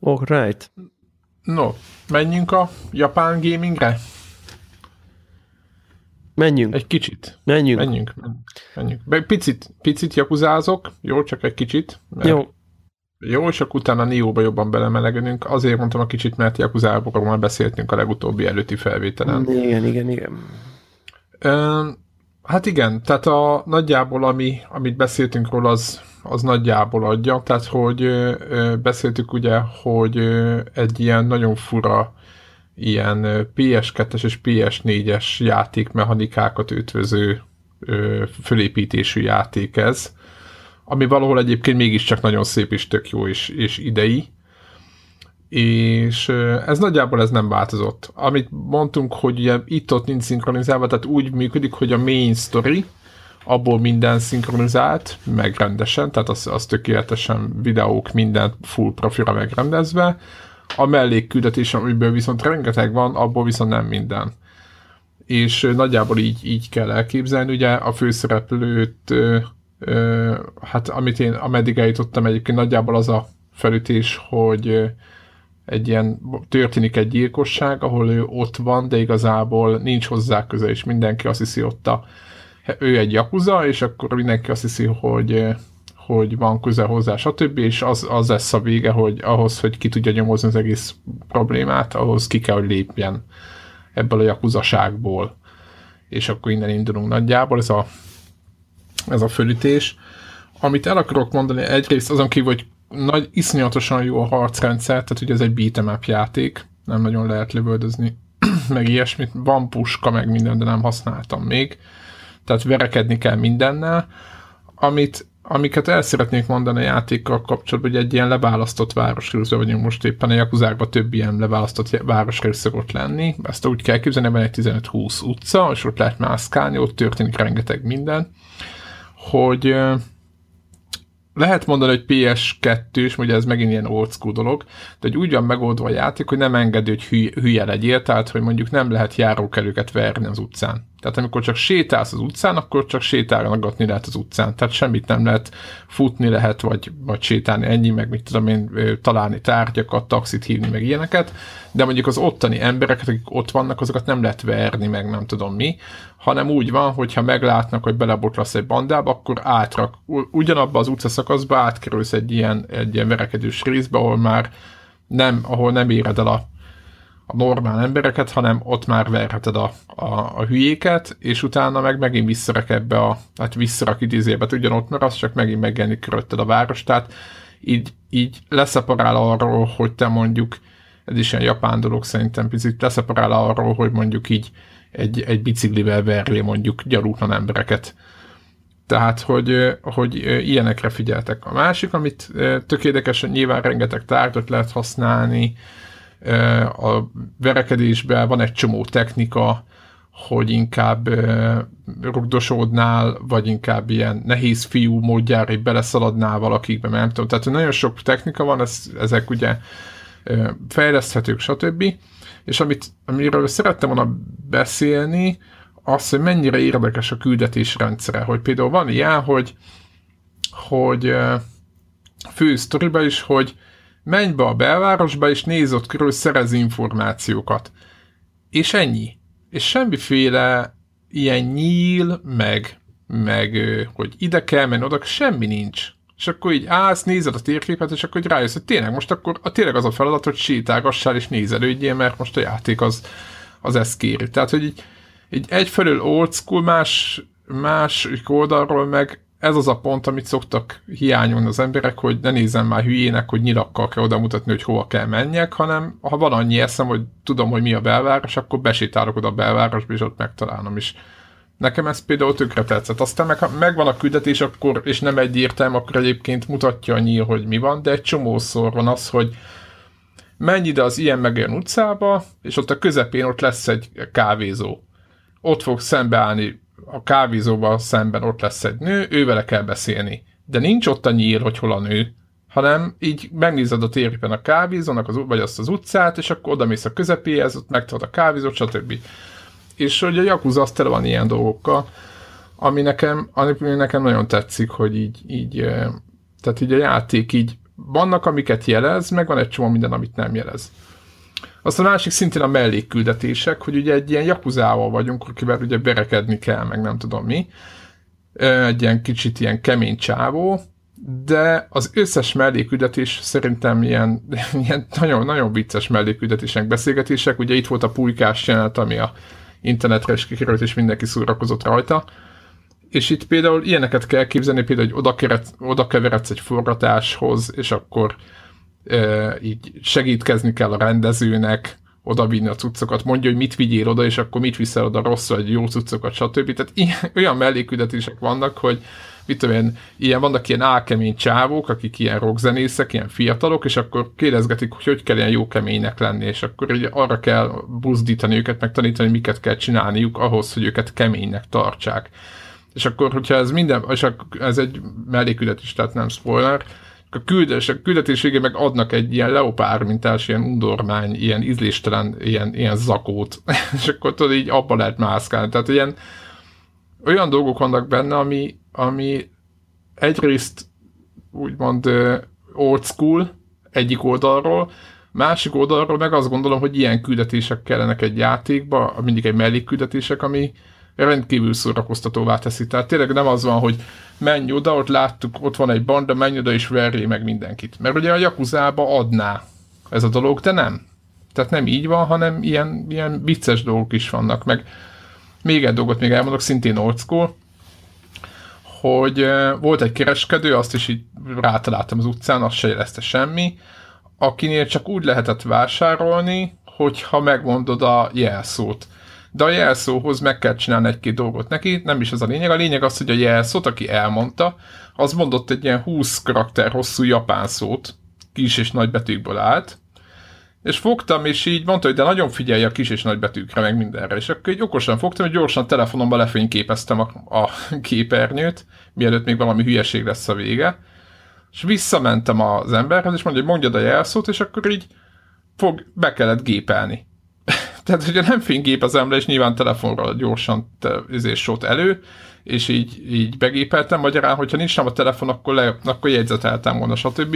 S1: All right.
S2: No, menjünk a japán gamingre?
S1: Menjünk.
S2: Egy kicsit.
S1: Menjünk.
S2: Menjünk. menjünk. Picit, picit jakuzázok, jó, csak egy kicsit.
S1: Jó.
S2: Jó, és akkor utána Nióba jobban belemelegedünk. Azért mondtam a kicsit, mert Jakuzából már beszéltünk a legutóbbi előtti felvételen.
S1: Igen, igen, igen.
S2: Ö, hát igen, tehát a nagyjából, ami, amit beszéltünk róla, az, az nagyjából adja. Tehát, hogy beszéltük ugye, hogy egy ilyen nagyon fura ilyen PS2-es és PS4-es játékmechanikákat ötvöző fölépítésű játék ez, ami valahol egyébként mégiscsak nagyon szép és tök jó és, és idei. És ez nagyjából ez nem változott. Amit mondtunk, hogy ugye itt-ott nincs szinkronizálva, tehát úgy működik, hogy a main story, abból minden szinkronizált, meg rendesen, tehát az, az tökéletesen videók, minden full profira megrendezve. A mellékküldetés, amiből viszont rengeteg van, abból viszont nem minden. És nagyjából így, így kell elképzelni, ugye a főszereplőt ö, hát amit én, ameddig eljutottam egyébként nagyjából az a felütés, hogy egy ilyen, történik egy gyilkosság, ahol ő ott van, de igazából nincs hozzá köze, és mindenki azt hiszi ott a, ő egy jakuza, és akkor mindenki azt hiszi, hogy hogy van köze hozzá, stb. És az, az lesz a vége, hogy ahhoz, hogy ki tudja nyomozni az egész problémát, ahhoz ki kell, hogy lépjen ebből a jakuzaságból. És akkor innen indulunk nagyjából, ez a, ez a fölütés. Amit el akarok mondani egyrészt azon kívül, hogy nagy, iszonyatosan jó a harcrendszer, tehát ugye ez egy beat'em játék, nem nagyon lehet lövöldözni, meg ilyesmit, van puska, meg minden, de nem használtam még, tehát verekedni kell mindennel, amit amiket el szeretnék mondani a játékkal kapcsolatban, hogy egy ilyen leválasztott városrészben vagyunk most éppen a Jakuzárban több ilyen leválasztott városrész szokott lenni. Ezt úgy kell képzelni, hogy egy 15-20 utca, és ott lehet mászkálni, ott történik rengeteg minden, hogy lehet mondani, hogy PS2-s, ugye ez megint ilyen old school dolog, de hogy úgy van megoldva a játék, hogy nem engedi, hogy hülye legyél, tehát hogy mondjuk nem lehet járókelőket verni az utcán. Tehát amikor csak sétálsz az utcán, akkor csak sétálgatni lehet az utcán. Tehát semmit nem lehet futni lehet, vagy, vagy sétálni ennyi, meg mit tudom én, találni tárgyakat, taxit hívni, meg ilyeneket. De mondjuk az ottani embereket, akik ott vannak, azokat nem lehet verni, meg nem tudom mi, hanem úgy van, hogyha meglátnak, hogy belebotlasz egy bandába, akkor átrak, ugyanabba az utcaszakaszba átkerülsz egy ilyen, egy ilyen verekedős részbe, ahol már nem, ahol nem éred el a a normál embereket, hanem ott már verheted a, a, a hülyéket, és utána meg megint visszarak ebbe a, hát visszarak idézébe, ugyanott maradsz, csak megint megjelenik körötted a város, tehát így, így leszeparál arról, hogy te mondjuk, ez is ilyen japán dolog szerintem picit, leszeparál arról, hogy mondjuk így egy, egy biciklivel verje mondjuk gyarútlan embereket. Tehát, hogy, hogy ilyenekre figyeltek. A másik, amit tök hogy nyilván rengeteg tárgyat lehet használni, a verekedésben van egy csomó technika, hogy inkább rugdosódnál, vagy inkább ilyen nehéz fiú módjára beleszaladnál valakikbe, mert nem tudom. Tehát nagyon sok technika van, ez, ezek ugye fejleszthetők, stb. És amit, amiről szerettem volna beszélni, az, hogy mennyire érdekes a küldetés rendszere, hogy például van ilyen, hogy, hogy fő sztoriba is, hogy menj be a belvárosba, és nézz ott körül, szerez információkat. És ennyi. És semmiféle ilyen nyíl, meg, meg hogy ide kell menni, oda, semmi nincs. És akkor így állsz, nézed a térképet, és akkor így rájössz, hogy tényleg most akkor a, tényleg az a feladat, hogy sétálgassál és nézelődjél, mert most a játék az, az ezt kéri. Tehát, hogy így, így egyfelől old school, más, más oldalról meg ez az a pont, amit szoktak hiányolni az emberek, hogy ne nézem már hülyének, hogy nyilakkal kell oda mutatni, hogy hova kell menjek, hanem ha van annyi eszem, hogy tudom, hogy mi a belváros, akkor besétálok oda a belvárosba, és ott megtalálom is. Nekem ez például tökre tetszett. Aztán meg, ha megvan a küldetés, akkor, és nem egyértelmű, akkor egyébként mutatja a nyíl, hogy mi van, de egy csomószor van az, hogy menj ide az ilyen meg ilyen utcába, és ott a közepén ott lesz egy kávézó. Ott fog szembeállni a kávézóval szemben ott lesz egy nő, ővele kell beszélni. De nincs ott a nyíl, hogy hol a nő, hanem így megnézed a térképen a kávézónak, az, vagy azt az utcát, és akkor oda mész a közepéhez, ott megtudod a kávézót, stb. És hogy a Yakuza az tele van ilyen dolgokkal, ami nekem, ami nekem nagyon tetszik, hogy így, így, tehát így a játék így vannak, amiket jelez, meg van egy csomó minden, amit nem jelez. Azt a másik szintén a mellékküldetések, hogy ugye egy ilyen jakuzával vagyunk, akivel ugye berekedni kell, meg nem tudom mi. Egy ilyen kicsit ilyen kemény csávó, de az összes melléküldetés szerintem ilyen, ilyen nagyon, nagyon vicces melléküldetések, beszélgetések. Ugye itt volt a pulykás jelenet, ami a internetre is kikerült, és mindenki szórakozott rajta. És itt például ilyeneket kell képzelni, például, hogy oda, keret, oda keveredsz egy forgatáshoz, és akkor így segítkezni kell a rendezőnek, odavinni a cuccokat, mondja, hogy mit vigyél oda, és akkor mit viszel oda rossz, vagy jó cuccokat, stb. Tehát ilyen, olyan melléküldetések vannak, hogy mit tudom én, ilyen vannak ilyen álkemény csávók, akik ilyen rockzenészek, ilyen fiatalok, és akkor kérdezgetik, hogy hogy kell ilyen jó keménynek lenni, és akkor ugye arra kell buzdítani őket, meg tanítani, miket kell csinálniuk ahhoz, hogy őket keménynek tartsák. És akkor, hogyha ez minden, és ez egy melléküldetés, tehát nem spoiler, a, küldetés, a küldetés végén meg adnak egy ilyen leopár mintás, ilyen undormány, ilyen ízléstelen, ilyen, ilyen zakót, és akkor tudod, így abba lehet mászkálni. Tehát ilyen olyan dolgok vannak benne, ami, ami egyrészt úgymond old school egyik oldalról, másik oldalról meg azt gondolom, hogy ilyen küldetések kellenek egy játékba, mindig egy mellékküldetések, ami rendkívül szórakoztatóvá teszi. Tehát tényleg nem az van, hogy menj oda, ott láttuk, ott van egy banda, menj oda és verjé meg mindenkit. Mert ugye a Jakuzába adná ez a dolog, de nem. Tehát nem így van, hanem ilyen, ilyen vicces dolgok is vannak. Meg még egy dolgot még elmondok, szintén old school, hogy volt egy kereskedő, azt is így rátaláltam az utcán, azt se jelezte semmi, akinél csak úgy lehetett vásárolni, hogyha megmondod a jelszót. De a jelszóhoz meg kell csinálni egy-két dolgot neki, nem is az a lényeg. A lényeg az, hogy a jelszót, aki elmondta, az mondott egy ilyen 20 karakter hosszú japán szót, kis és nagy betűkből állt, és fogtam, és így mondta, hogy de nagyon figyelj a kis és nagy betűkre, meg mindenre. És akkor egy okosan fogtam, hogy gyorsan telefonomban lefényképeztem a, a képernyőt, mielőtt még valami hülyeség lesz a vége. És visszamentem az emberhez, és mondja, hogy mondjad a jelszót, és akkor így fog, be kellett gépelni. Tehát, hogyha nem fényképezem le, és nyilván telefonról gyorsan te, izés elő, és így, így begépeltem, magyarán, hogyha nincs nem a telefon, akkor, le, akkor jegyzeteltem volna, stb.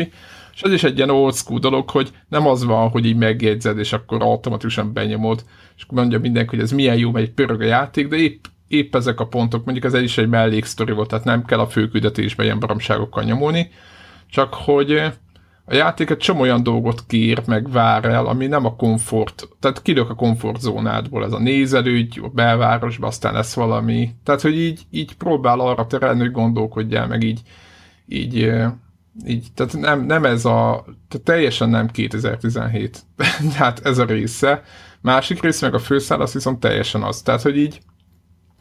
S2: És ez is egy ilyen old school dolog, hogy nem az van, hogy így megjegyzed, és akkor automatikusan benyomod, és akkor mondja mindenki, hogy ez milyen jó, egy pörög a játék, de épp, épp ezek a pontok, mondjuk ez is egy melléksztori volt, tehát nem kell a főküldetésbe ilyen baromságokkal nyomulni, csak hogy a játék egy csomó olyan dolgot kér, meg vár el, ami nem a komfort, tehát kilök a komfortzónádból, ez a nézelődj a belvárosba, aztán lesz valami. Tehát, hogy így, így próbál arra terelni, hogy gondolkodjál, meg így, így így, tehát nem, nem ez a, tehát teljesen nem 2017, tehát ez a része. Másik rész meg a főszál, az viszont teljesen az. Tehát, hogy így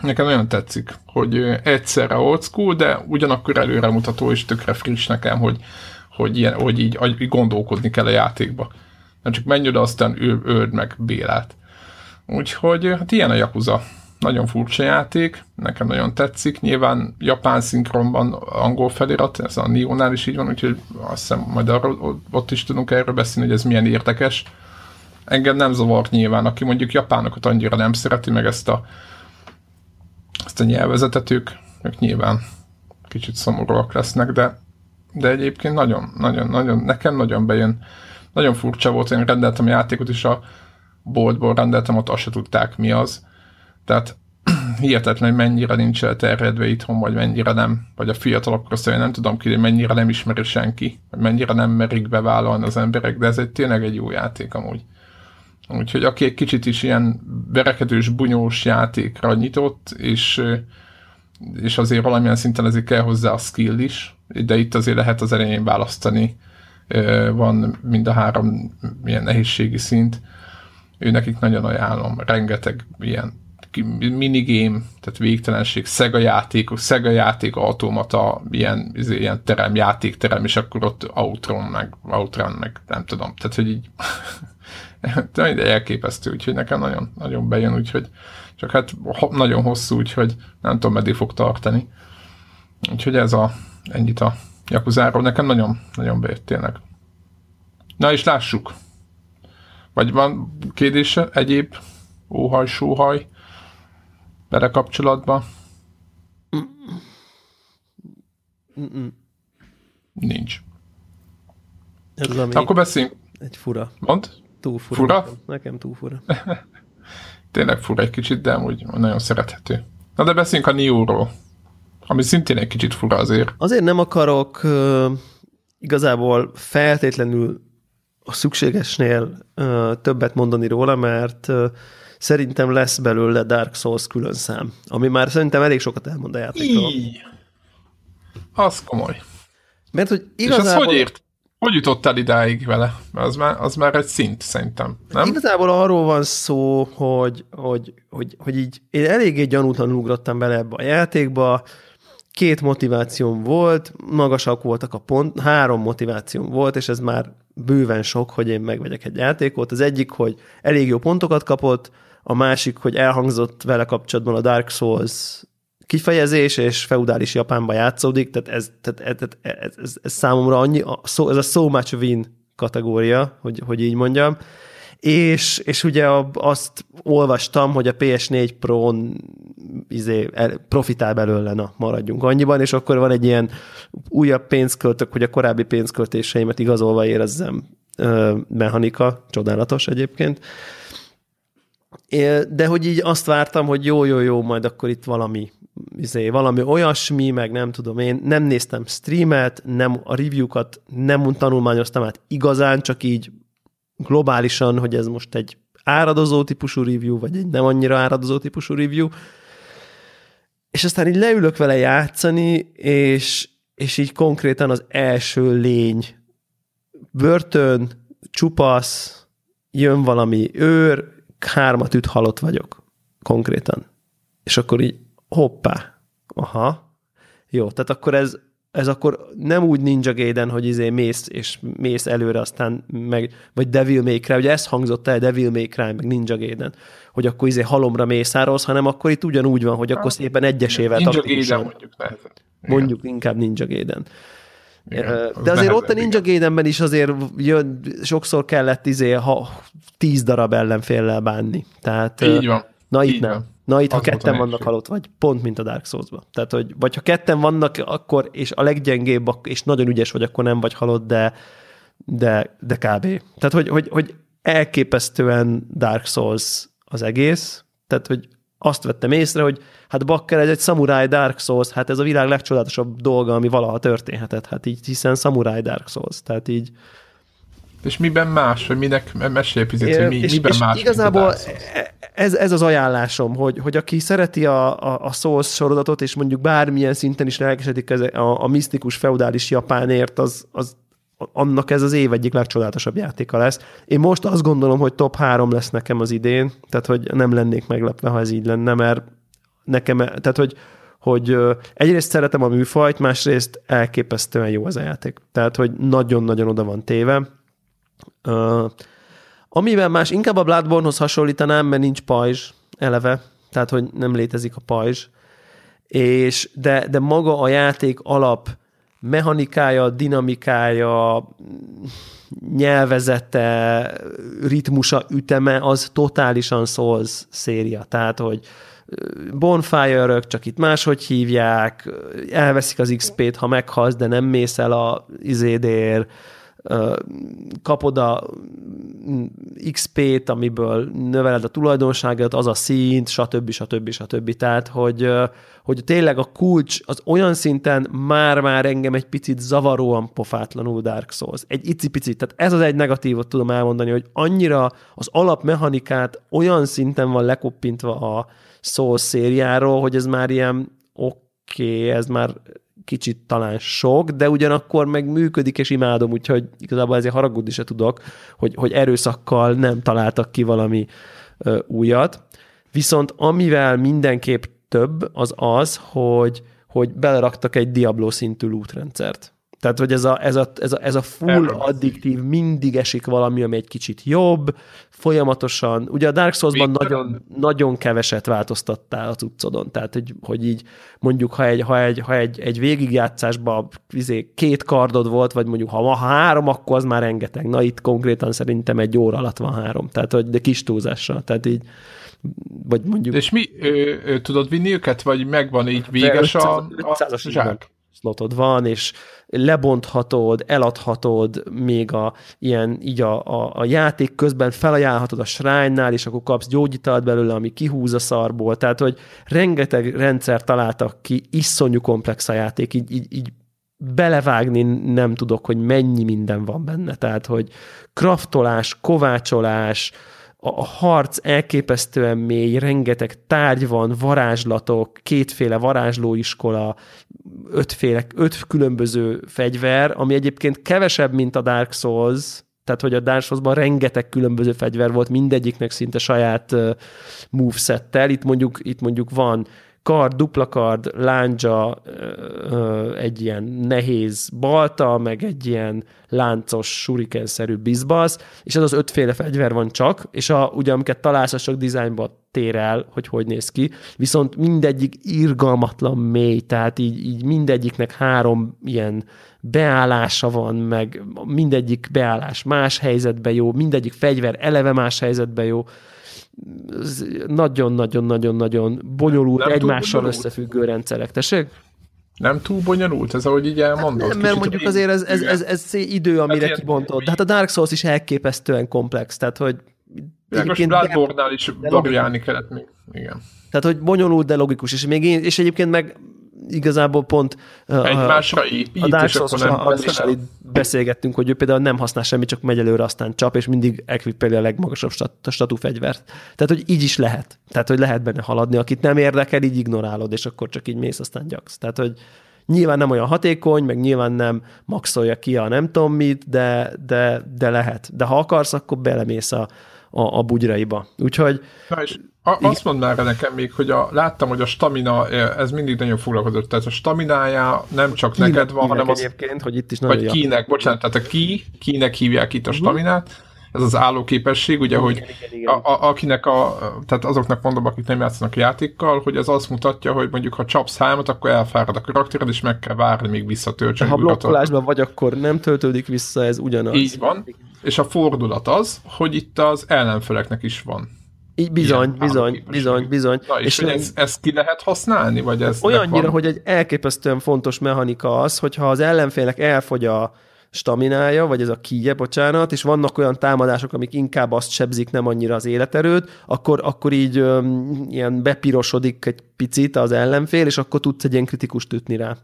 S2: nekem nagyon tetszik, hogy egyszerre old school, de ugyanakkor előremutató és tökre friss nekem, hogy, hogy, ilyen, hogy így, gondolkodni kell a játékba. Nem csak menj oda, aztán őrd meg Bélát. Úgyhogy hát ilyen a Yakuza nagyon furcsa játék, nekem nagyon tetszik. Nyilván japán szinkronban angol felirat, ez a Nionál is így van, úgyhogy azt hiszem majd arról, ott is tudunk erről beszélni, hogy ez milyen érdekes. Engem nem zavart nyilván, aki mondjuk japánokat annyira nem szereti, meg ezt a, ezt a nyelvezetet, ők, ők nyilván kicsit szomorúak lesznek, de, de egyébként nagyon, nagyon, nagyon, nekem nagyon bejön. Nagyon furcsa volt, én rendeltem játékot is a boltból, rendeltem, ott azt se tudták mi az tehát hihetetlen, hogy mennyire nincs elterjedve itthon, vagy mennyire nem, vagy a fiatalok között, nem tudom ki, mennyire nem ismeri senki, vagy mennyire nem merik bevállalni az emberek, de ez egy tényleg egy jó játék amúgy. Úgyhogy aki egy kicsit is ilyen berekedős, bunyós játékra nyitott, és, és azért valamilyen szinten azért kell hozzá a skill is, de itt azért lehet az elején választani, van mind a három ilyen nehézségi szint, ő nekik nagyon ajánlom, rengeteg ilyen minigame, tehát végtelenség, Sega játékok, Sega játék automata, ilyen, izé, ilyen terem, játékterem, és akkor ott Outrun, meg Outrun, meg nem tudom, tehát hogy így elképesztő, úgyhogy nekem nagyon, nagyon bejön, úgyhogy csak hát nagyon hosszú, úgyhogy nem tudom, meddig fog tartani. Úgyhogy ez a, ennyit a Jakuzáról, nekem nagyon, nagyon bejött tényleg. Na és lássuk. Vagy van kérdése, egyéb óhaj, sóhaj, vele kapcsolatban? Mm-mm. Nincs.
S1: Ez ami
S2: Akkor beszéljünk.
S1: Egy fura.
S2: Mond?
S1: Túl fura.
S2: Fura?
S1: Nekem, nekem túl fura.
S2: Tényleg fura egy kicsit, de amúgy nagyon szerethető. Na de beszéljünk a Neo-ról, ami szintén egy kicsit fura azért.
S1: Azért nem akarok uh, igazából feltétlenül a szükségesnél uh, többet mondani róla, mert uh, szerintem lesz belőle Dark Souls külön szám, ami már szerintem elég sokat elmond a játékról.
S2: Így. Az komoly.
S1: Mert hogy
S2: igazából... És ez hogy ért? Hogy jutottál idáig vele? Az már, az már egy szint, szerintem, nem?
S1: Igazából arról van szó, hogy, hogy, hogy, hogy így én eléggé gyanútlanul ugrottam bele ebbe a játékba, két motivációm volt, magasak voltak a pont, három motivációm volt, és ez már bőven sok, hogy én megvegyek egy játékot. Az egyik, hogy elég jó pontokat kapott, a másik, hogy elhangzott vele kapcsolatban a Dark Souls kifejezés, és feudális Japánba játszódik, tehát ez, tehát ez, ez, ez, ez számomra annyi, ez a so much win kategória, hogy, hogy így mondjam, és, és ugye azt olvastam, hogy a PS4 Pro-n izé, profitál belőle, na, maradjunk annyiban, és akkor van egy ilyen újabb pénzköltök, hogy a korábbi pénzköltéseimet igazolva érezzem mechanika, csodálatos egyébként. De hogy így azt vártam, hogy jó, jó, jó, majd akkor itt valami, izé, valami olyasmi, meg nem tudom én, nem néztem streamet, nem a review-kat nem tanulmányoztam át igazán, csak így globálisan, hogy ez most egy áradozó típusú review, vagy egy nem annyira áradozó típusú review, és aztán így leülök vele játszani, és, és így konkrétan az első lény. Börtön, csupasz, jön valami őr, hármat üt, halott vagyok. Konkrétan. És akkor így, hoppá, aha, jó, tehát akkor ez, ez akkor nem úgy Ninja Gaiden, hogy izé mész, és mész előre, aztán meg, vagy Devil May Cry, ugye ez hangzott el, Devil May Cry, meg Ninja Gaiden, hogy akkor izé halomra mészárolsz, hanem akkor itt ugyanúgy van, hogy akkor szépen egyesével
S2: Ninja Gaiden mondjuk
S1: nehezen. Mondjuk inkább Ninja Gaiden. Igen, De azért ott a Ninja Gaidenben is azért jön, sokszor kellett izé, ha tíz darab ellenféllel bánni. Tehát,
S2: így van.
S1: Na itt így nem. Van. Na itt, ha ketten vannak halott, vagy pont, mint a Dark souls -ba. Tehát, hogy, vagy ha ketten vannak, akkor, és a leggyengébb, és nagyon ügyes vagy, akkor nem vagy halott, de, de, de kb. Tehát, hogy, hogy, hogy elképesztően Dark Souls az egész, tehát, hogy azt vettem észre, hogy hát bakker, ez egy Samurai Dark Souls, hát ez a világ legcsodálatosabb dolga, ami valaha történhetett, hát így, hiszen Samurai Dark Souls, tehát így,
S2: és miben más, vagy minek mesélj picit, hogy mi,
S1: és,
S2: miben
S1: és
S2: más?
S1: Igazából ez, ez az ajánlásom, hogy, hogy aki szereti a, a, a Souls sorozatot, és mondjuk bármilyen szinten is lelkesedik a, a misztikus feudális japánért, az, az annak ez az év egyik legcsodálatosabb játéka lesz. Én most azt gondolom, hogy top 3 lesz nekem az idén, tehát hogy nem lennék meglepve, ha ez így lenne, mert nekem, tehát hogy, hogy egyrészt szeretem a műfajt, másrészt elképesztően jó az a játék. Tehát, hogy nagyon-nagyon oda van téve. Uh, amivel más, inkább a Bloodborne-hoz hasonlítanám, mert nincs pajzs eleve, tehát, hogy nem létezik a pajzs, és, de, de maga a játék alap mechanikája, dinamikája, nyelvezete, ritmusa, üteme, az totálisan Souls széria. Tehát, hogy bonfire csak itt máshogy hívják, elveszik az XP-t, ha meghalsz, de nem mész el a izédér, kapod a XP-t, amiből növeled a tulajdonságot, az a szint, stb. stb. stb. Tehát, hogy, hogy tényleg a kulcs az olyan szinten már-már engem egy picit zavaróan pofátlanul Dark Souls. Egy icipicit. Tehát ez az egy negatívot tudom elmondani, hogy annyira az alapmechanikát olyan szinten van lekoppintva a Souls szériáról, hogy ez már ilyen oké, okay, ez már kicsit talán sok, de ugyanakkor meg működik, és imádom, úgyhogy igazából ezért haragudni se tudok, hogy, hogy erőszakkal nem találtak ki valami ö, újat. Viszont amivel mindenképp több, az az, hogy, hogy beleraktak egy Diablo szintű lootrendszert. Tehát, hogy ez a, ez a, ez a, ez a full addiktív, mindig esik valami, ami egy kicsit jobb, folyamatosan. Ugye a Dark Souls-ban nagyon, nagyon keveset változtattál a cuccodon. Tehát, hogy, hogy így mondjuk, ha egy, ha egy, ha egy, egy végigjátszásban izé, két kardod volt, vagy mondjuk ha, ha három, akkor az már rengeteg. Na itt konkrétan szerintem egy óra alatt van három. Tehát, hogy de kis túlzással. Tehát így vagy mondjuk...
S2: És mi, ö, ö, tudod vinni őket, vagy megvan így véges 500, a, a zsák?
S1: Slotod van, és lebonthatod, eladhatod még a, ilyen, így a, a, a játék közben felajánlhatod a shrine és akkor kapsz gyógyitalt belőle, ami kihúz a szarból. Tehát, hogy rengeteg rendszer találtak ki, iszonyú komplex a játék, így, így, így belevágni nem tudok, hogy mennyi minden van benne. Tehát, hogy kraftolás, kovácsolás, a harc elképesztően mély, rengeteg tárgy van, varázslatok, kétféle varázslóiskola, ötféle, öt különböző fegyver, ami egyébként kevesebb, mint a Dark Souls, tehát hogy a Dark Souls-ban rengeteg különböző fegyver volt, mindegyiknek szinte saját uh, movesettel. Itt mondjuk, itt mondjuk van kard, dupla kard, lándzsa, egy ilyen nehéz balta, meg egy ilyen láncos, surikenszerű bizbasz, és ez az ötféle fegyver van csak, és a, ugye amiket találsz, a sok dizájnba tér el, hogy hogy néz ki, viszont mindegyik irgalmatlan mély, tehát így, így mindegyiknek három ilyen beállása van, meg mindegyik beállás más helyzetben jó, mindegyik fegyver eleve más helyzetben jó, nagyon-nagyon-nagyon-nagyon bonyolult, nem egymással bonyolult. összefüggő rendszerek. Tessék?
S2: Nem túl bonyolult ez, ahogy így elmondod?
S1: Nem, mert mondjuk azért ez, ez, ez, ez idő, amire hát kibontod. De hát a Dark Souls is elképesztően komplex, tehát hogy
S2: Egyébként Bloodborne-nál is variálni kellett még. Igen.
S1: Tehát, hogy bonyolult, de logikus. És, még én, és egyébként meg igazából pont
S2: Egymásra épít,
S1: a Dark souls a beszélgettünk, hogy ő például nem használ semmit, csak megy előre, aztán csap, és mindig equipeli a legmagasabb statú fegyvert. Tehát, hogy így is lehet. Tehát, hogy lehet benne haladni. Akit nem érdekel, így ignorálod, és akkor csak így mész, aztán gyaksz. Tehát, hogy nyilván nem olyan hatékony, meg nyilván nem maxolja ki a nem tudom mit, de, de, de lehet. De ha akarsz, akkor belemész a, a, a bugyraiba. Úgyhogy...
S2: Na és a, azt mondd már nekem még, hogy a, láttam, hogy a stamina, ez mindig nagyon foglalkozott, tehát a staminája nem csak
S1: kinek,
S2: neked van, hanem
S1: az... egyébként, hogy itt is nagyon
S2: Vagy kinek, bocsánat, tehát a ki, kinek hívják itt a mhm. staminát, ez az állóképesség, ugye, igen, hogy igen, igen. A, a, akinek a, tehát azoknak mondom, akik nem játszanak játékkal, hogy ez azt mutatja, hogy mondjuk ha csapsz hármat, akkor elfárad a karaktered, és meg kell várni, még visszatöltsön.
S1: Ha blokkolásban vagy, akkor nem töltődik vissza, ez ugyanaz.
S2: Így van. És a fordulat az, hogy itt az ellenfeleknek is van
S1: így bizony, Igen, bizony, bizony, bizony.
S2: Na, és, és hogy ez, ezt ki lehet használni? Vagy ez
S1: olyannyira, van? hogy egy elképesztően fontos mechanika az, hogyha az ellenfélnek elfogy a staminája, vagy ez a kíje, bocsánat, és vannak olyan támadások, amik inkább azt sebzik, nem annyira az életerőt, akkor, akkor így öm, ilyen bepirosodik egy picit az ellenfél, és akkor tudsz egy ilyen kritikust ütni rá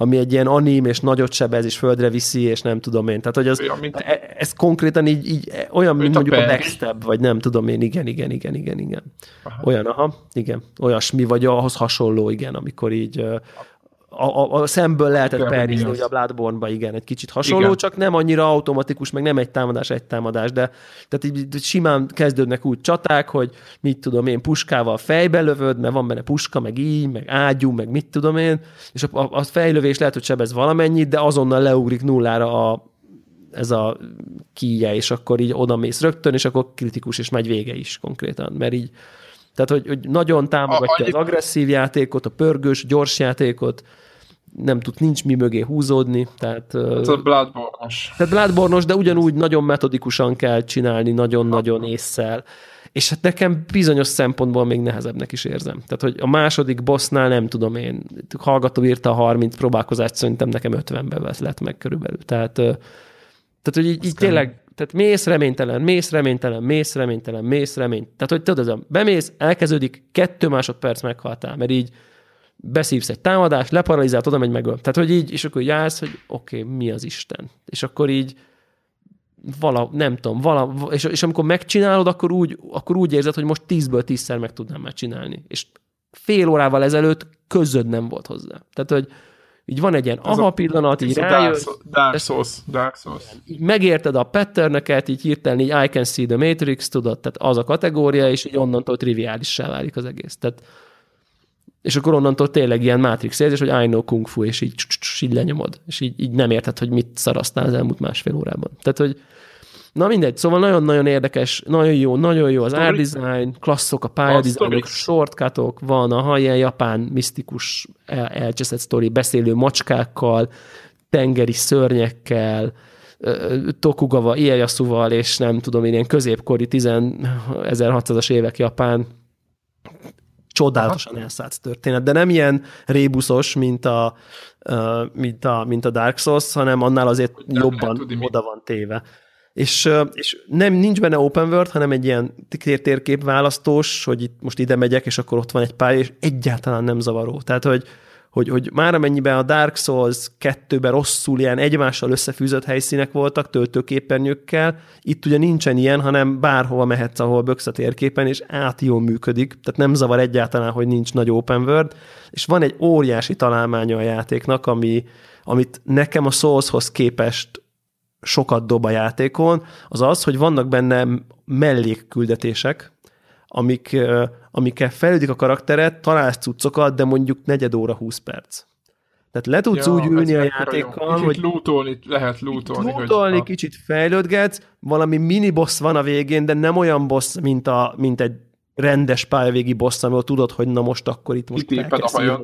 S1: ami egy ilyen anim, és nagyot sebez, és földre viszi, és nem tudom én. Tehát, hogy az, olyan, mint... E, ez konkrétan így, így olyan, mint mondjuk a, a backstab, vagy nem tudom én, igen, igen, igen, igen, igen. Aha. Olyan, aha, igen. Olyasmi, vagy ahhoz hasonló, igen, amikor így a, a, a szemből lehetett perrizni, hogy a bloodborne igen, egy kicsit hasonló, igen. csak nem annyira automatikus, meg nem egy támadás, egy támadás, de tehát így simán kezdődnek úgy csaták, hogy mit tudom én, puskával fejbe lövöd, mert van benne puska, meg így, meg ágyú, meg mit tudom én, és a, a, a fejlövés lehet, hogy sebez valamennyit, de azonnal leugrik nullára a, ez a kíje, és akkor így oda mész rögtön, és akkor kritikus, és megy vége is konkrétan, mert így tehát, hogy, hogy nagyon támogatja a, az agresszív játékot, a pörgős, gyors játékot, nem tud, nincs mi mögé húzódni. Tehát,
S2: ez a Bloodborne-os.
S1: Tehát Bloodborne-os, de ugyanúgy nagyon metodikusan kell csinálni, nagyon-nagyon észszel. És hát nekem bizonyos szempontból még nehezebbnek is érzem. Tehát, hogy a második bossnál nem tudom én, hallgató írta a 30 próbálkozást, szerintem nekem 50-ben lett meg körülbelül. Tehát, tehát hogy így, így tényleg, tehát mész reménytelen, mész reménytelen, mész reménytelen, mész remény. Tehát, hogy tudod, bemész, elkezdődik, kettő másodperc meghaltál, mert így beszívsz egy támadást, leparalizált, oda megy megöl. Tehát, hogy így, és akkor így állsz, hogy oké, okay, mi az Isten? És akkor így vala, nem tudom, vala, és, és amikor megcsinálod, akkor úgy, akkor úgy érzed, hogy most tízből tízszer meg tudnám már csinálni. És fél órával ezelőtt közöd nem volt hozzá. Tehát, hogy így van egy ilyen aha a, pillanat, így rájössz.
S2: Dark Souls, Dark Souls.
S1: Megérted a patterneket, így hirtelen így I can see the Matrix, tudod, tehát az a kategória, és így onnantól triviálissá válik az egész. Tehát és akkor onnantól tényleg ilyen Matrix érzés, hogy I know kung fu, és így, így lenyomod, és így, így nem érted, hogy mit szarasztál az elmúlt másfél órában. Tehát, hogy Na mindegy, szóval nagyon-nagyon érdekes, nagyon jó, nagyon jó az art design, klasszok a pályadizájnok, shortcutok, van a ilyen japán misztikus el, elcseszett sztori, beszélő macskákkal, tengeri szörnyekkel, Tokugawa Ieyasuval, és nem tudom én, ilyen középkori 1600-as évek Japán csodálatosan elszállt történet, de nem ilyen rébuszos, mint a, mint a, mint a Dark Souls, hanem annál azért nem jobban tudni, oda van téve. És, és nem, nincs benne open world, hanem egy ilyen térkép választós, hogy itt most ide megyek, és akkor ott van egy pálya, és egyáltalán nem zavaró. Tehát, hogy, hogy, hogy már amennyiben a Dark Souls 2-ben rosszul ilyen egymással összefűzött helyszínek voltak töltőképernyőkkel, itt ugye nincsen ilyen, hanem bárhova mehetsz, ahol böksz a térképen, és át jól működik, tehát nem zavar egyáltalán, hogy nincs nagy open world, és van egy óriási találmánya a játéknak, ami, amit nekem a Soulshoz képest sokat dob a játékon, az az, hogy vannak benne mellékküldetések, amik, amikkel fejlődik a karakteret, találsz cuccokat, de mondjuk negyed óra 20 perc. Tehát le tudsz ja, úgy ülni a játékkal,
S2: kicsit hogy lootolni, lehet lootolni.
S1: Lootolni, hogy kicsit fejlődgetsz, valami mini boss van a végén, de nem olyan boss, mint, a, mint egy rendes pályavégi boss, ahol tudod, hogy na most akkor itt most
S2: itt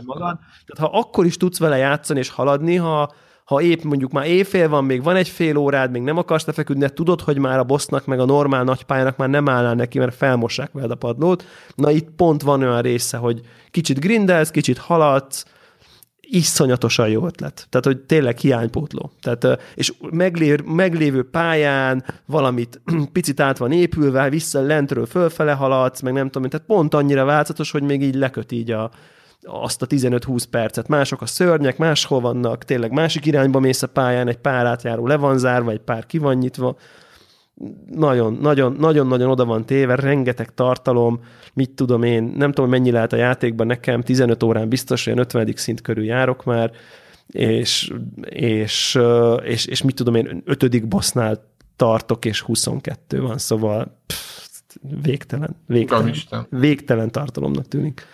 S2: magad.
S1: Tehát ha akkor is tudsz vele játszani és haladni, ha, ha épp mondjuk már éjfél van, még van egy fél órád, még nem akarsz lefeküdni, de tudod, hogy már a bossnak, meg a normál nagypályának már nem állnál neki, mert felmossák veled a padlót. Na itt pont van olyan része, hogy kicsit grindelsz, kicsit haladsz, iszonyatosan jó ötlet. Tehát, hogy tényleg hiánypótló. Tehát, és meglév, meglévő pályán valamit picit át van épülve, vissza lentről fölfele haladsz, meg nem tudom, tehát pont annyira változatos, hogy még így leköt így a, azt a 15-20 percet. Mások a szörnyek, máshol vannak, tényleg másik irányba mész a pályán, egy pár átjáró le van zárva, egy pár ki van nyitva. Nagyon, nagyon, nagyon, nagyon oda van téve, rengeteg tartalom, mit tudom én, nem tudom, mennyi lehet a játékban, nekem 15 órán biztos, olyan 50. szint körül járok már, és, és, és, és mit tudom én, ötödik bossnál tartok, és 22 van, szóval pff, végtelen, végtelen, végtelen tartalomnak tűnik.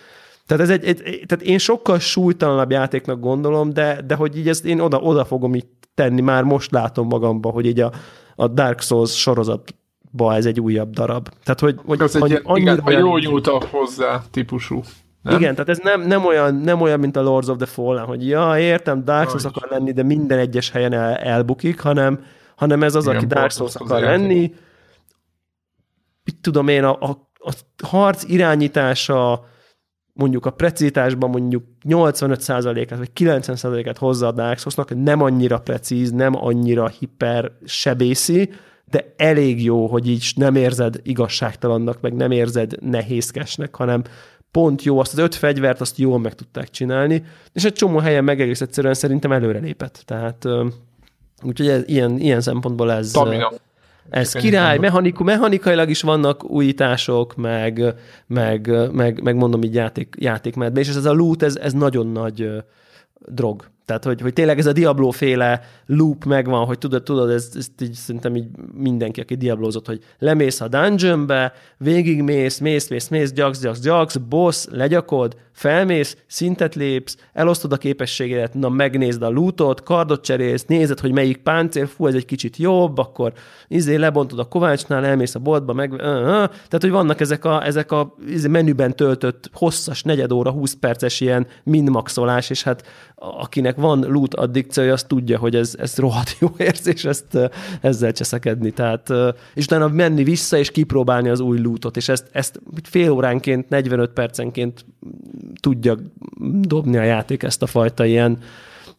S1: Tehát, ez egy, egy, tehát én sokkal súlytalanabb játéknak gondolom, de, de hogy így ezt én oda, oda fogom így tenni, már most látom magamba, hogy így a, a Dark Souls sorozatba ez egy újabb darab. Tehát, hogy, hogy
S2: ez egy, igen, olyan, jó nyúltak hozzá típusú.
S1: Nem? Igen, tehát ez nem, nem, olyan, nem olyan, mint a Lords of the Fallen, hogy ja, értem, Dark Souls akar lenni, de minden egyes helyen el, elbukik, hanem, hanem ez az, Igen, aki Dark Souls akar lenni. Mit tudom én, a, a, a harc irányítása, mondjuk a precizitásban mondjuk 85%-át vagy 90%-át hozza a Dark Souls-nak, nem annyira precíz, nem annyira hiper sebészi, de elég jó, hogy így nem érzed igazságtalannak, meg nem érzed nehézkesnek, hanem pont jó, azt az öt fegyvert, azt jól meg tudták csinálni, és egy csomó helyen meg egész egyszerűen szerintem előrelépett. Tehát úgyhogy ez, ilyen, ilyen szempontból ez...
S2: Tamina.
S1: Ez király, mechaniku, mechanikailag is vannak újítások, meg, meg, meg, meg mondom így játék, játékmedben, és ez a loot, ez, ez nagyon nagy drog. Tehát, hogy, hogy tényleg ez a Diablo féle loop megvan, hogy tudod, tudod, ez, ez így szerintem így mindenki, aki diablózott, hogy lemész a dungeonbe, végigmész, mész, mész, mész, gyaksz, gyaksz, gyaksz, boss, legyakod, felmész, szintet lépsz, elosztod a képességedet, na megnézd a lootot, kardot cserélsz, nézed, hogy melyik páncél, fú, ez egy kicsit jobb, akkor izé lebontod a kovácsnál, elmész a boltba, meg, tehát, hogy vannak ezek a, ezek a izé, menüben töltött hosszas, negyed óra, 20 perces ilyen minmaxolás, és hát akinek van loot addikciója, az tudja, hogy ez, ez rohadt jó érzés ezt ezzel cseszekedni. Tehát, és utána menni vissza és kipróbálni az új lootot, és ezt, ezt fél óránként, 45 percenként tudja dobni a játék ezt a fajta ilyen,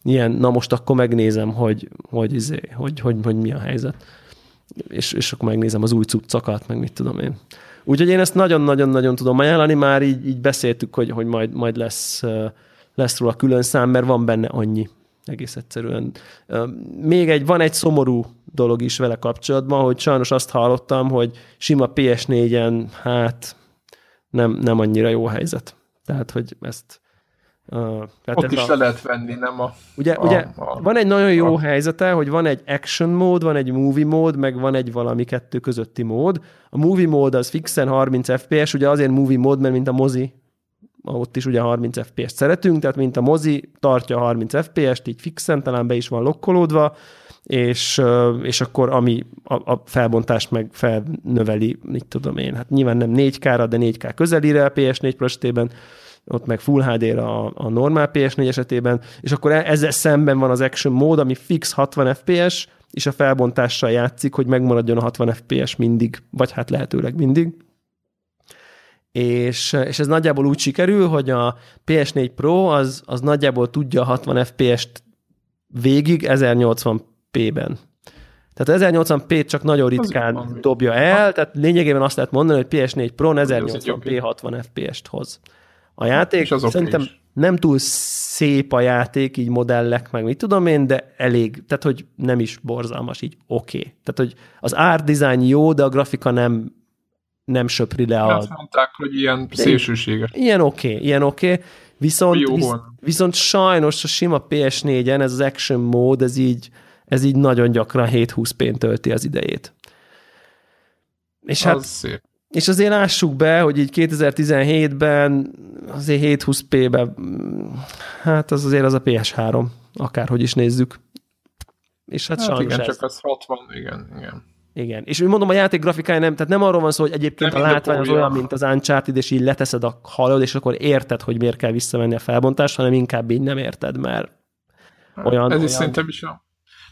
S1: ilyen na most akkor megnézem, hogy, hogy, izé, hogy, hogy, hogy mi a helyzet. És, és akkor megnézem az új cuccokat, meg mit tudom én. Úgyhogy én ezt nagyon-nagyon-nagyon tudom ajánlani, már így, így beszéltük, hogy, hogy majd, majd lesz lesz róla külön szám, mert van benne annyi egész egyszerűen. Még egy, van egy szomorú dolog is vele kapcsolatban, hogy sajnos azt hallottam, hogy sima PS4-en, hát nem, nem annyira jó helyzet. Tehát, hogy ezt
S2: Uh, Ott is a, le lehet venni, nem a...
S1: Ugye, a, ugye a, van egy nagyon jó a, helyzete, hogy van egy action mód, van egy movie mód, meg van egy valami kettő közötti mód. A movie mód az fixen 30 FPS, ugye azért movie mód, mert mint a mozi ott is ugye 30 FPS-t szeretünk, tehát mint a mozi tartja 30 FPS-t, így fixen, talán be is van lokkolódva, és, és akkor ami a, a felbontást meg felnöveli, mit tudom én, hát nyilván nem 4K-ra, de 4K közelire a PS4 Pro esetében, ott meg Full HD-ra a, a normál PS4 esetében, és akkor e, ezzel szemben van az Action mód, ami fix 60 FPS, és a felbontással játszik, hogy megmaradjon a 60 FPS mindig, vagy hát lehetőleg mindig és, és ez nagyjából úgy sikerül, hogy a PS4 Pro az, az nagyjából tudja a 60 FPS-t végig 1080p-ben. Tehát 1080p csak nagyon ritkán dobja el, tehát lényegében azt lehet mondani, hogy PS4 Pro 1080p 60 FPS-t hoz. A játék az szerintem okay nem túl szép a játék, így modellek, meg mit tudom én, de elég, tehát hogy nem is borzalmas, így oké. Okay. Tehát, hogy az art design jó, de a grafika nem nem söpri le a...
S2: Azt mondták, hogy ilyen szélsőséges.
S1: Ilyen oké, okay, ilyen oké. Okay. Viszont, visz, viszont sajnos a sima PS4-en ez az action mód, ez így, ez így nagyon gyakran 7-20 p tölti az idejét. És hát,
S2: szép.
S1: és azért lássuk be, hogy így 2017-ben azért 720p-ben, hát az azért az a PS3, akárhogy is nézzük. És hát, hát sajnos
S2: igen,
S1: ez.
S2: csak az 60, igen, igen.
S1: Igen, és úgy mondom, a játék grafikája nem, tehát nem arról van szó, hogy egyébként nem a látvány az olyan, mint az Uncharted, és így leteszed a halod, és akkor érted, hogy miért kell visszavenni a felbontást, hanem inkább így nem érted, mert
S2: hát, olyan... Ez olyan... is szerintem is a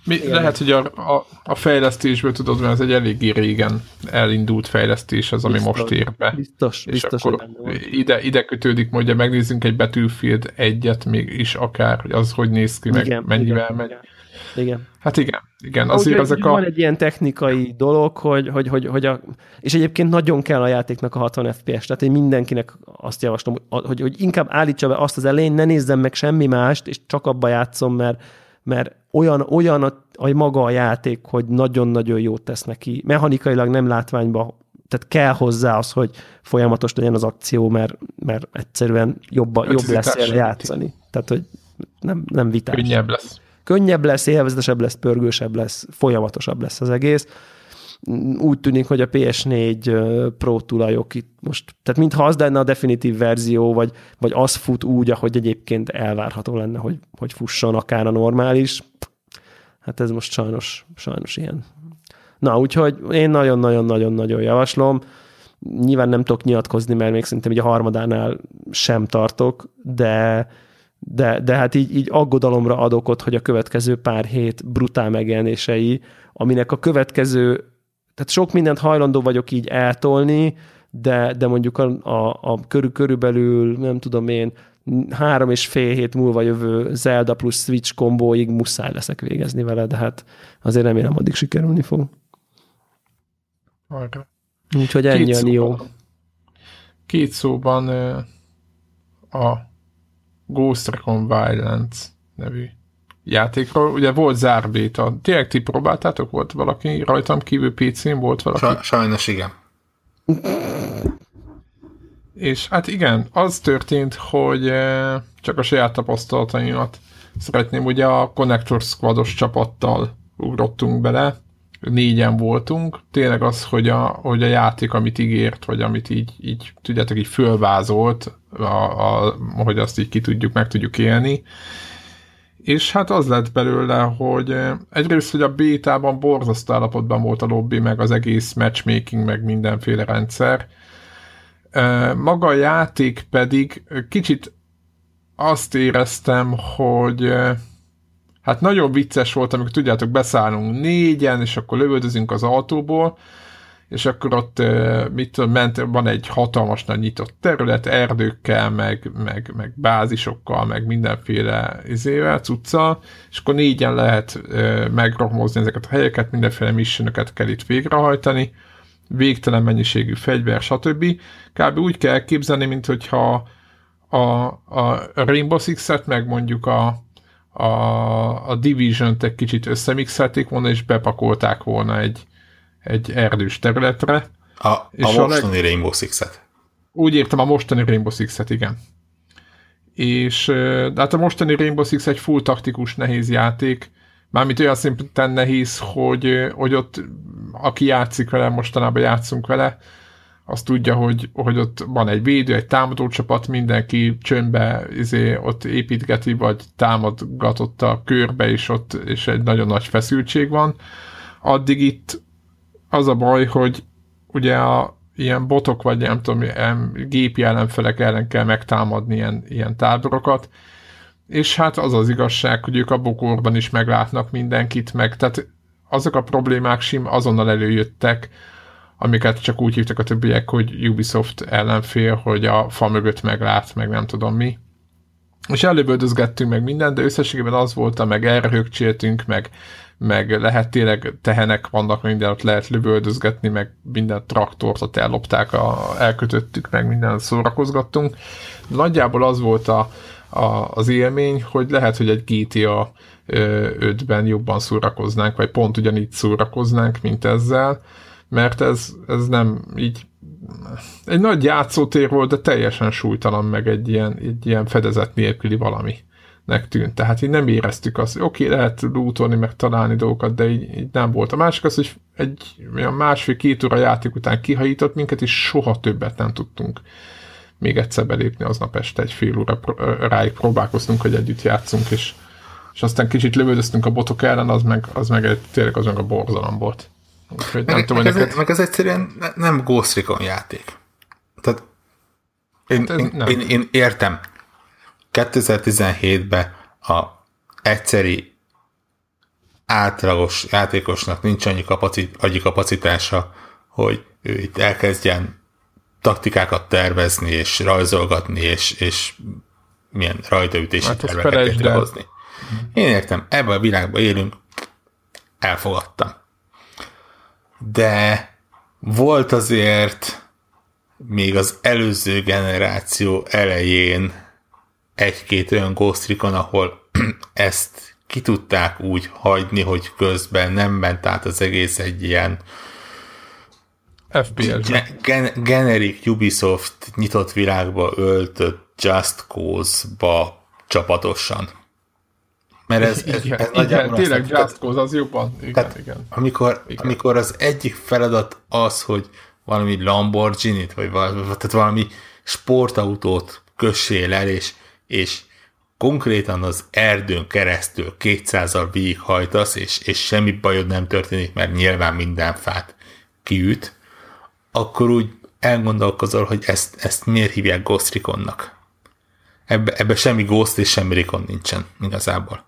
S2: mi, lehet, hogy a, a, a fejlesztésből tudod, mert ez egy eléggé régen elindult fejlesztés az, ami biztos, most ér be.
S1: Biztos,
S2: és
S1: biztos.
S2: Akkor ide, ide kötődik, hogy megnézzünk egy Battlefield egyet még is akár, hogy az hogy néz ki, meg igen, mennyivel igen, megy. Igen.
S1: Igen.
S2: Hát igen, igen. Azért
S1: Úgy,
S2: ezek a...
S1: Van egy ilyen technikai dolog, hogy, hogy, hogy, hogy a, és egyébként nagyon kell a játéknak a 60 FPS, tehát én mindenkinek azt javaslom, hogy, hogy inkább állítsa be azt az elején, ne nézzem meg semmi mást, és csak abba játszom, mert, mert olyan, olyan a, a maga a játék, hogy nagyon-nagyon jót tesz neki. Mechanikailag nem látványba, tehát kell hozzá az, hogy folyamatos legyen az akció, mert, mert egyszerűen jobb, jobb lesz játszani. Tehát, hogy nem, nem vitás.
S2: Könnyebb lesz.
S1: Könnyebb lesz, élvezetesebb lesz, pörgősebb lesz, folyamatosabb lesz az egész. Úgy tűnik, hogy a PS4 Pro tulajok itt most, tehát mintha az lenne a definitív verzió, vagy, vagy az fut úgy, ahogy egyébként elvárható lenne, hogy, hogy fusson akár a normális. Hát ez most sajnos, sajnos ilyen. Na, úgyhogy én nagyon-nagyon-nagyon-nagyon javaslom. Nyilván nem tudok nyilatkozni, mert még szerintem így a harmadánál sem tartok, de, de, de hát így, így aggodalomra adok ott, hogy a következő pár hét brutál megjelenései, aminek a következő, tehát sok mindent hajlandó vagyok így eltolni, de, de mondjuk a, a, a körül, körülbelül, nem tudom én, három és fél hét múlva jövő Zelda plusz Switch kombóig muszáj leszek végezni vele, de hát azért remélem addig sikerülni fog.
S2: Arra.
S1: Úgyhogy ennyi a jó.
S2: Két szóban a Ghost Recon Violence nevű játékról. Ugye volt zárbéta. Tényleg ti próbáltátok? Volt valaki rajtam kívül PC-n? Volt valaki?
S3: Sajnos igen.
S2: És hát igen, az történt, hogy eh, csak a saját tapasztalataimat szeretném, ugye a Connector Squados csapattal ugrottunk bele, négyen voltunk, tényleg az, hogy a, hogy a játék, amit ígért, vagy amit így, így tudjátok, így fölvázolt, a, a, hogy azt így ki tudjuk, meg tudjuk élni, és hát az lett belőle, hogy eh, egyrészt, hogy a bétában borzasztó állapotban volt a lobby, meg az egész matchmaking, meg mindenféle rendszer, maga a játék pedig kicsit azt éreztem, hogy hát nagyon vicces volt, amikor tudjátok, beszállunk négyen, és akkor lövöldözünk az autóból, és akkor ott mit tudom, ment, van egy hatalmas nagy nyitott terület, erdőkkel, meg, meg, meg bázisokkal, meg mindenféle izével, cuccal, és akkor négyen lehet megrohmozni ezeket a helyeket, mindenféle missionöket kell itt végrehajtani, végtelen mennyiségű fegyver, stb. Kb. úgy kell képzelni, mint hogyha a, a Rainbow Six-et, meg mondjuk a, a, a Division-t egy kicsit összemixelték volna, és bepakolták volna egy, egy erdős területre.
S3: A, a és mostani a leg... Rainbow Six-et.
S2: Úgy értem, a mostani Rainbow Six-et, igen. És de hát a mostani Rainbow Six egy full taktikus nehéz játék, Mármint olyan szinten nehéz, hogy, hogy ott aki játszik vele, mostanában játszunk vele, azt tudja, hogy, hogy ott van egy védő, egy támadó csapat, mindenki csöndbe izé, ott építgeti, vagy támadgatott a körbe, és ott és egy nagyon nagy feszültség van. Addig itt az a baj, hogy ugye a ilyen botok, vagy nem tudom, ilyen gépi ellenfelek ellen kell megtámadni ilyen, ilyen táborokat, és hát az az igazság, hogy ők a bokorban is meglátnak mindenkit, meg tehát azok a problémák sim azonnal előjöttek, amiket csak úgy hívtak a többiek, hogy Ubisoft ellenfél, hogy a fa mögött meglát, meg nem tudom mi. És előböldözgettünk meg mindent, de összességében az volt, meg erre högcséltünk, meg, meg lehet tényleg tehenek vannak, minden ott lehet lövöldözgetni, meg minden traktort ott ellopták, a, elkötöttük, meg minden szórakozgattunk. Nagyjából az volt a, a, az élmény, hogy lehet, hogy egy GTA 5-ben jobban szórakoznánk, vagy pont ugyanígy szórakoznánk, mint ezzel, mert ez, ez nem így egy nagy játszótér volt, de teljesen súlytalan meg egy ilyen, egy ilyen fedezet nélküli valami. tűnt. Tehát így nem éreztük azt, hogy oké, okay, lehet lootolni, meg találni dolgokat, de így, így nem volt. A másik az, hogy egy olyan másfél-két óra játék után kihajított minket, és soha többet nem tudtunk még egyszer belépni aznap este, egy fél óra ráig próbálkoztunk, hogy együtt játszunk, és, és aztán kicsit lövöldöztünk a botok ellen, az meg, az meg egy, tényleg az meg a borzalom volt.
S3: Úgyhogy nem meg, tudom, meg, neked... ez, meg ez egyszerűen nem Ghost Recon játék. Tehát én, hát én, én, én értem, 2017-ben a egyszeri átlagos játékosnak nincs annyi kapacit, kapacitása, hogy ő itt elkezdjen taktikákat tervezni, és rajzolgatni, és, és milyen rajtaütési hát terveket létrehozni. Én értem, ebben a világban élünk, elfogadtam. De volt azért még az előző generáció elején egy-két olyan Ghost Recon, ahol ezt ki tudták úgy hagyni, hogy közben nem ment át az egész egy ilyen
S2: FPS.
S3: Gen- generic Ubisoft nyitott világba öltött Just Cause-ba csapatosan. Mert ez, ez,
S2: igen, ez igen, tényleg Just Cause az jobban. Igen, tehát, igen.
S3: Amikor, igen. amikor az egyik feladat az, hogy valami Lamborghini-t, vagy valami, tehát valami sportautót kössél el, és és konkrétan az erdőn keresztül 200-al végighajtasz, és, és semmi bajod nem történik, mert nyilván minden fát kiüt, akkor úgy elgondolkozol, hogy ezt, ezt miért hívják Ghost Recon-nak. Ebbe, ebbe semmi Ghost és semmi Recon nincsen igazából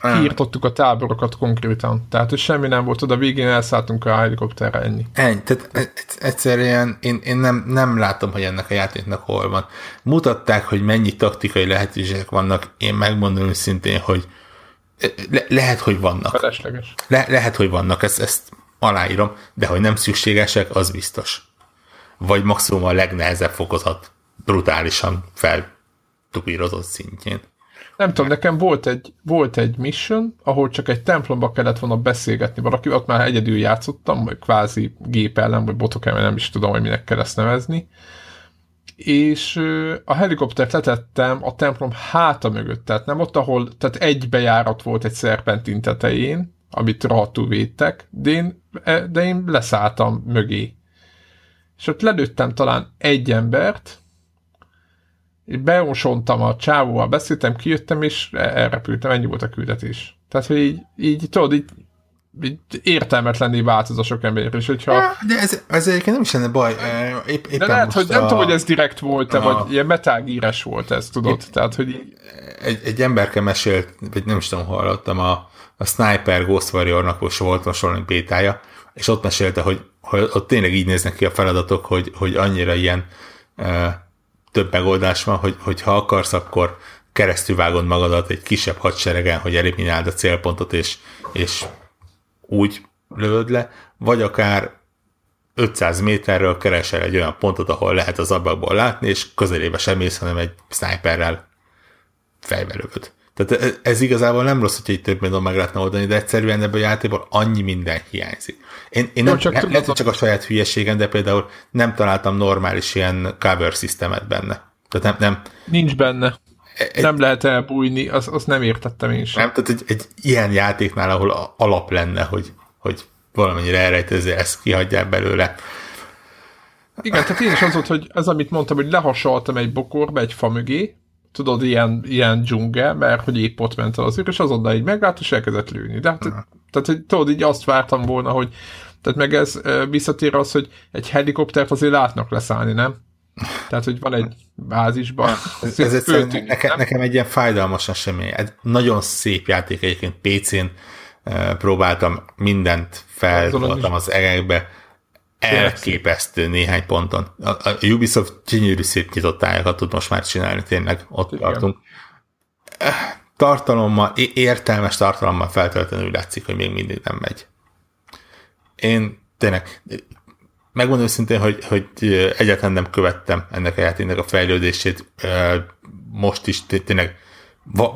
S2: kiirtottuk a táborokat konkrétan. Tehát, hogy semmi nem volt oda, végén elszálltunk a helikopterre ennyi.
S3: Ennyi, tehát e- egyszerűen én, én nem, nem látom, hogy ennek a játéknak hol van. Mutatták, hogy mennyi taktikai lehetőségek vannak, én megmondom őszintén, hogy le, lehet, hogy vannak.
S2: Felesleges.
S3: Le, lehet, hogy vannak, ezt, ezt aláírom, de hogy nem szükségesek, az biztos. Vagy maximum a legnehezebb fokozat brutálisan feltupírozott szintjén.
S2: Nem tudom, nekem volt egy, volt egy mission, ahol csak egy templomba kellett volna beszélgetni valaki, ott már egyedül játszottam, vagy kvázi gép ellen, vagy botok ellen, nem is tudom, hogy minek kell ezt nevezni. És a helikoptert letettem a templom háta mögött, tehát nem ott, ahol, tehát egy bejárat volt egy szerpentin tetején, amit rohadtul védtek, de én, e, de én leszálltam mögé. És ott lelőttem talán egy embert, beosontam a csávóval, beszéltem, kijöttem, és elrepültem, ennyi volt a küldetés. Tehát, hogy így, így tudod, így, így értelmetlenné vált az a sok ember, és hogyha...
S3: De ez, ez egyébként nem is lenne baj. Épp,
S2: éppen De lehet, hogy a... nem tudom, hogy ez direkt volt-e, vagy ilyen metágírás volt ez, tudod? Épp, Tehát, hogy...
S3: Egy, egy emberke mesélt, vagy nem is tudom, hallottam, a, a Sniper Ghost Warrior-nak volt most valami bétája, és ott mesélte, hogy, hogy ott tényleg így néznek ki a feladatok, hogy, hogy annyira ilyen uh, több megoldás van, hogy, hogy ha akarsz, akkor keresztülvágod magadat egy kisebb hadseregen, hogy elimináld a célpontot, és, és úgy lövöd le, vagy akár 500 méterről keresel egy olyan pontot, ahol lehet az ablakból látni, és közelébe sem mész, hanem egy sniperrel fejbe lövöd. Tehát ez, ez igazából nem rossz, hogy egy több mindent meg lehetne oldani, de egyszerűen ebből a játékból annyi minden hiányzik. Én, én nem, nem csak, ne, lehet, csak a saját hülyeségem, de például nem találtam normális ilyen cover systemet benne. Tehát nem, nem
S2: Nincs benne. Egy, nem lehet elbújni, azt, azt nem értettem én sem.
S3: Nem, tehát egy, egy ilyen játéknál, ahol alap lenne, hogy, hogy valamennyire elrejtőző ezt kihagyják belőle.
S2: Igen, tehát én is az volt, hogy ez, amit mondtam, hogy lehasaltam egy bokorba, egy fa mögé, tudod, ilyen, ilyen dzsungel, mert hogy épp ott ment el az és azonnal így meglát, és elkezdett lőni. De hát, tehát, hogy tudod, így azt vártam volna, hogy tehát meg ez visszatér az, hogy egy helikoptert azért látnak leszállni, nem? Tehát, hogy van egy bázisban.
S3: Ez, ez egyszerűen nekem, nekem egy ilyen fájdalmas esemény. Ez nagyon szép játék egyébként PC-n próbáltam mindent feltoltam az egekbe, elképesztő néhány ponton. A, a Ubisoft gyönyörű szép nyitott tájakat tud most már csinálni, tényleg ott Igen. tartunk. Eh, tartalommal, értelmes tartalommal feltölteni úgy látszik, hogy még mindig nem megy. Én tényleg megmondom őszintén, hogy, hogy egyáltalán nem követtem ennek a játéknak a fejlődését. Most is tényleg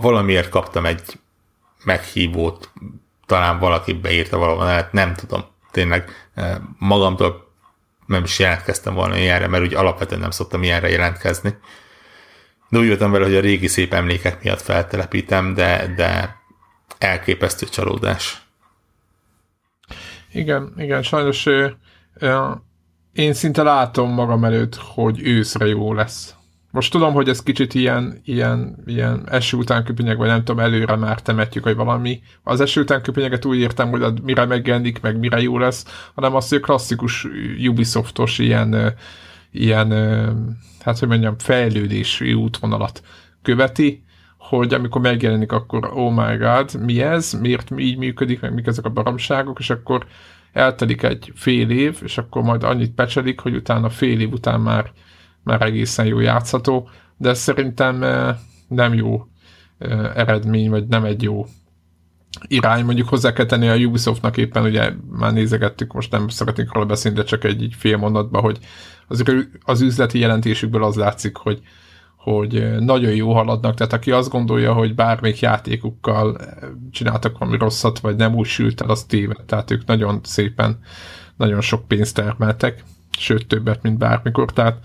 S3: valamiért kaptam egy meghívót, talán valaki beírta valahol, nem tudom tényleg eh, magamtól nem is jelentkeztem volna ilyenre, mert úgy alapvetően nem szoktam ilyenre jelentkezni. De úgy voltam vele, hogy a régi szép emlékek miatt feltelepítem, de, de elképesztő csalódás.
S2: Igen, igen, sajnos én szinte látom magam előtt, hogy őszre jó lesz. Most tudom, hogy ez kicsit ilyen, ilyen, ilyen eső után köpönyeg, vagy nem tudom, előre már temetjük, vagy valami. Az eső után köpönyeget úgy értem, hogy mire megjelenik, meg mire jó lesz, hanem azt, hogy klasszikus Ubisoftos ilyen, ilyen hát hogy mondjam, fejlődési útvonalat követi, hogy amikor megjelenik, akkor oh my god, mi ez, miért így működik, meg mik ezek a baromságok, és akkor eltelik egy fél év, és akkor majd annyit pecselik, hogy utána fél év után már, már egészen jó játszható, de szerintem nem jó eredmény, vagy nem egy jó irány, mondjuk hozzá kell tenni a Ubisoftnak éppen, ugye már nézegettük, most nem szeretnénk róla beszélni, de csak egy, egy fél mondatban, hogy az, az üzleti jelentésükből az látszik, hogy, hogy nagyon jó haladnak, tehát aki azt gondolja, hogy bármelyik játékukkal csináltak valami rosszat, vagy nem úgy sült el, az téved. Tehát ők nagyon szépen, nagyon sok pénzt termeltek, sőt többet, mint bármikor. Tehát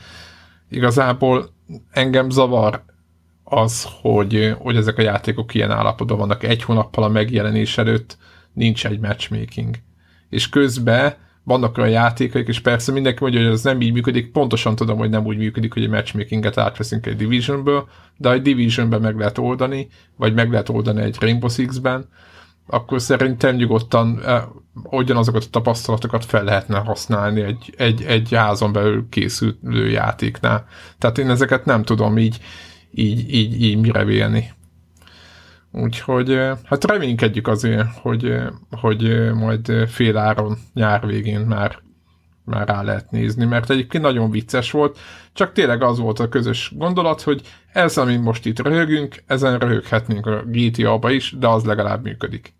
S2: igazából engem zavar az, hogy, hogy ezek a játékok ilyen állapotban vannak. Egy hónappal a megjelenés előtt nincs egy matchmaking. És közben vannak olyan játékaik, és persze mindenki mondja, hogy ez nem így működik, pontosan tudom, hogy nem úgy működik, hogy egy matchmakinget átveszünk egy Divisionből, de egy Divisionben meg lehet oldani, vagy meg lehet oldani egy Rainbow Six-ben, akkor szerintem nyugodtan eh, ugyanazokat a tapasztalatokat fel lehetne használni egy, egy, egy házon belül készülő játéknál. Tehát én ezeket nem tudom így, így, így, így mire vélni. Úgyhogy hát reménykedjük azért, hogy, hogy majd fél áron nyár végén már, már rá lehet nézni, mert egyébként nagyon vicces volt, csak tényleg az volt a közös gondolat, hogy ez, amin most itt röhögünk, ezen röhöghetnénk a GTA-ba is, de az legalább működik.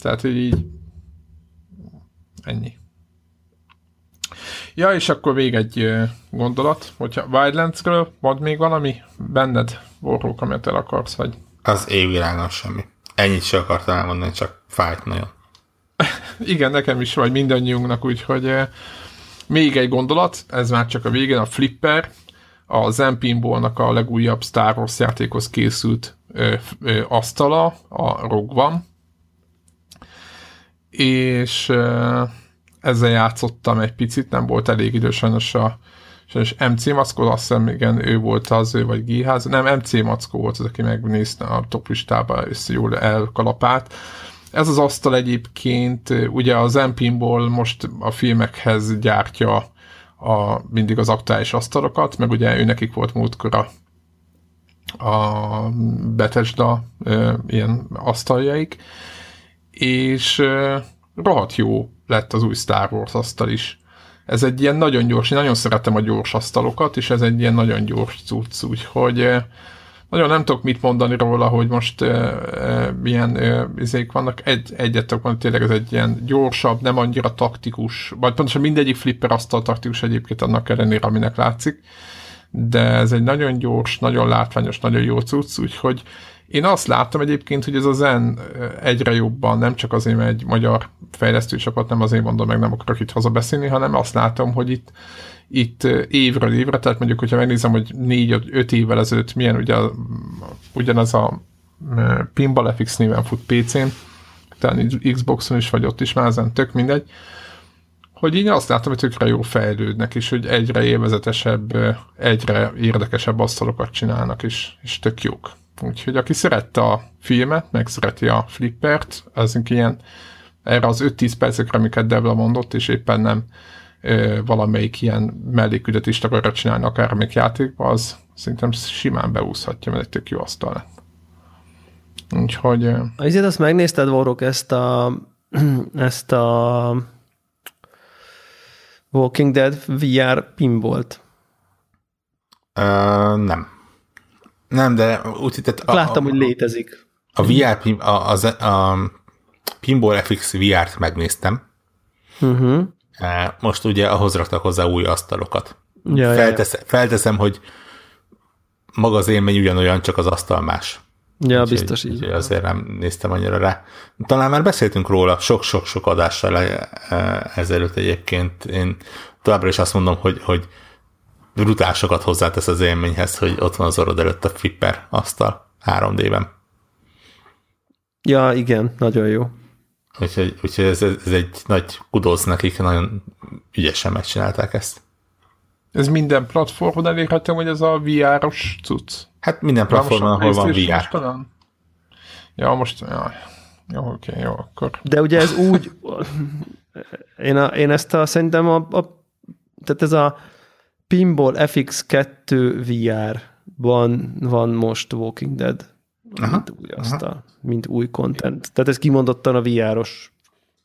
S2: Tehát, hogy így ennyi. Ja, és akkor még egy gondolat, hogyha Wildlands-ről van még valami benned, Borrók, amit el akarsz, vagy
S3: az évvilágon semmi. Ennyit sem akartam elmondani, csak fájt nagyon.
S2: Igen, nekem is, vagy mindannyiunknak, úgyhogy eh, még egy gondolat, ez már csak a végén, a Flipper, a Zen Pinballnak a legújabb Star Wars játékhoz készült ö, ö, asztala, a Rogue One, és ö, ezzel játszottam egy picit, nem volt elég idő sajnos a és MC Mackó, azt hiszem, igen, ő volt az, ő vagy Giház, nem, MC Mackó volt az, aki megnézte a top listába, és jól elkalapált. Ez az asztal egyébként, ugye az MP-ból most a filmekhez gyártja a, mindig az aktuális asztalokat, meg ugye ő nekik volt múltkor a, a Bethesda e, ilyen asztaljaik, és e, rohadt jó lett az új Star Wars asztal is. Ez egy ilyen nagyon gyors, én nagyon szeretem a gyors asztalokat, és ez egy ilyen nagyon gyors cucc, úgyhogy eh, nagyon nem tudok mit mondani róla, hogy most e, e, milyen izék vannak. Egy, egyet tudok tényleg ez egy ilyen gyorsabb, nem annyira taktikus, vagy pontosan mindegyik flipper asztal taktikus egyébként annak ellenére, aminek látszik, de ez egy nagyon gyors, nagyon látványos, nagyon jó cucc, úgyhogy én azt láttam egyébként, hogy ez a Zen egyre jobban, nem csak azért, mert egy magyar fejlesztő csapat, nem azért mondom, meg nem akarok itt hazabeszélni, hanem azt látom, hogy itt, itt évről évre, tehát mondjuk, hogyha megnézem, hogy négy-öt évvel ezelőtt milyen ugye ugyanaz a Pinball FX néven fut PC-n, talán Xboxon is, vagy ott is már ezen, tök mindegy, hogy így azt látom, hogy tökre jó fejlődnek, és hogy egyre élvezetesebb, egyre érdekesebb asztalokat csinálnak, és, és tök jók. Úgyhogy aki szerette a filmet, meg szereti a flippert, az ilyen erre az 5-10 percekre, amiket Devla mondott, és éppen nem ö, valamelyik ilyen mellékügyet is akarja csinálni akármelyik játékba, az szerintem simán beúszhatja, mert egy tök jó asztal lett. Úgyhogy...
S1: Azért azt megnézted, Vorok, ezt a ezt a Walking Dead VR pinbolt?
S3: Uh, nem. Nem, de úgy hittet...
S1: Láttam, a, hogy létezik.
S3: A VR, a, a, a, a Pinball FX VR-t megnéztem. Uh-huh. Most ugye ahhoz raktak hozzá új asztalokat. Ja, Feltesz, ja, ja. Felteszem, hogy maga az élmény ugyanolyan, csak az asztal más.
S1: Ja, úgy, biztos így.
S3: Úgy, azért nem néztem annyira rá. Talán már beszéltünk róla sok-sok-sok adással ezelőtt egyébként. Én továbbra is azt mondom, hogy, hogy brutásokat hozzátesz az élményhez, hogy ott van az orrod előtt a flipper asztal 3D-ben.
S1: Ja, igen, nagyon jó.
S3: Úgyhogy, úgyhogy ez, ez egy nagy kudoz nekik, nagyon ügyesen megcsinálták ezt.
S2: Ez minden platformon elérhető, hogy ez a VR-os cucc?
S3: Hát minden platformon, ahol van VR.
S2: Talán? Ja, most... Ja. Jó, oké, jó, akkor...
S1: De ugye ez úgy... Én, a, én ezt a, szerintem a, a tehát ez a Pinball FX2 VR-ban van most Walking Dead. Aha, mint új asztal, mint új content. Tehát ez kimondottan a VR-os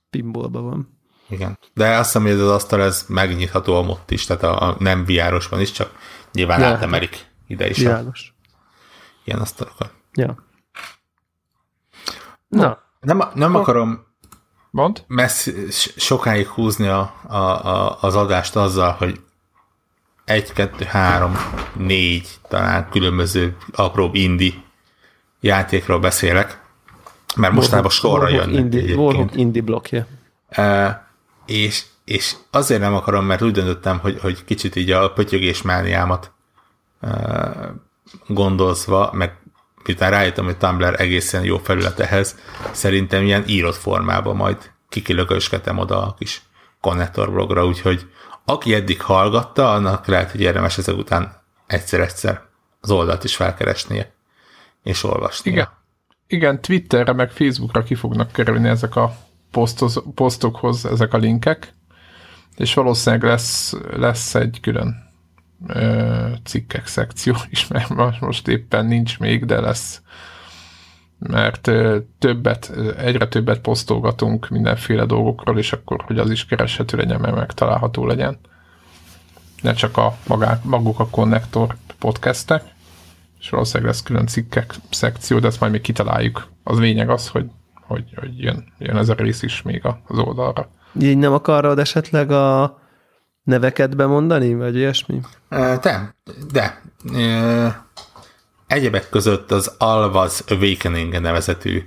S1: pinballban van.
S3: Igen. De azt hiszem, hogy ez az asztal ez megnyitható a mott is, tehát a, a nem VR-os van is, csak nyilván ja, átemelik ide is.
S1: Világos.
S3: Ilyen asztalokat.
S1: Ja.
S3: Na. Nem, nem akarom
S2: Mond?
S3: Messzi, sokáig húzni a, a, a, az adást azzal, hogy egy, kettő, három, négy talán különböző apróbb indi játékról beszélek, mert mostában sorra jönnek
S1: indie, Warhawk indie blokkja.
S3: Uh, és, és azért nem akarom, mert úgy döntöttem, hogy, hogy kicsit így a pötyögés mániámat uh, gondozva, meg miután rájöttem, hogy Tumblr egészen jó felület ehhez, szerintem ilyen írott formában majd kikilökösketem oda a kis konnektorblogra, úgyhogy aki eddig hallgatta, annak lehet, hogy érdemes ezek után egyszer-egyszer az oldalt is felkeresnie és olvasni.
S2: Igen. Igen, Twitterre meg Facebookra ki fognak kerülni ezek a posztoz, posztokhoz ezek a linkek, és valószínűleg lesz, lesz egy külön ö, cikkek szekció is, mert most éppen nincs még, de lesz mert többet, egyre többet posztolgatunk mindenféle dolgokról, és akkor, hogy az is kereshető legyen, mert megtalálható legyen. Ne csak a magák, maguk a konnektor podcastek, és valószínűleg lesz külön cikkek szekció, de ezt majd még kitaláljuk. Az lényeg az, hogy, hogy, hogy jön, jön ez a rész is még az oldalra.
S1: Így nem akarod esetleg a neveket bemondani, vagy ilyesmi?
S3: De, de. Egyebek között az Alvaz Awakening nevezetű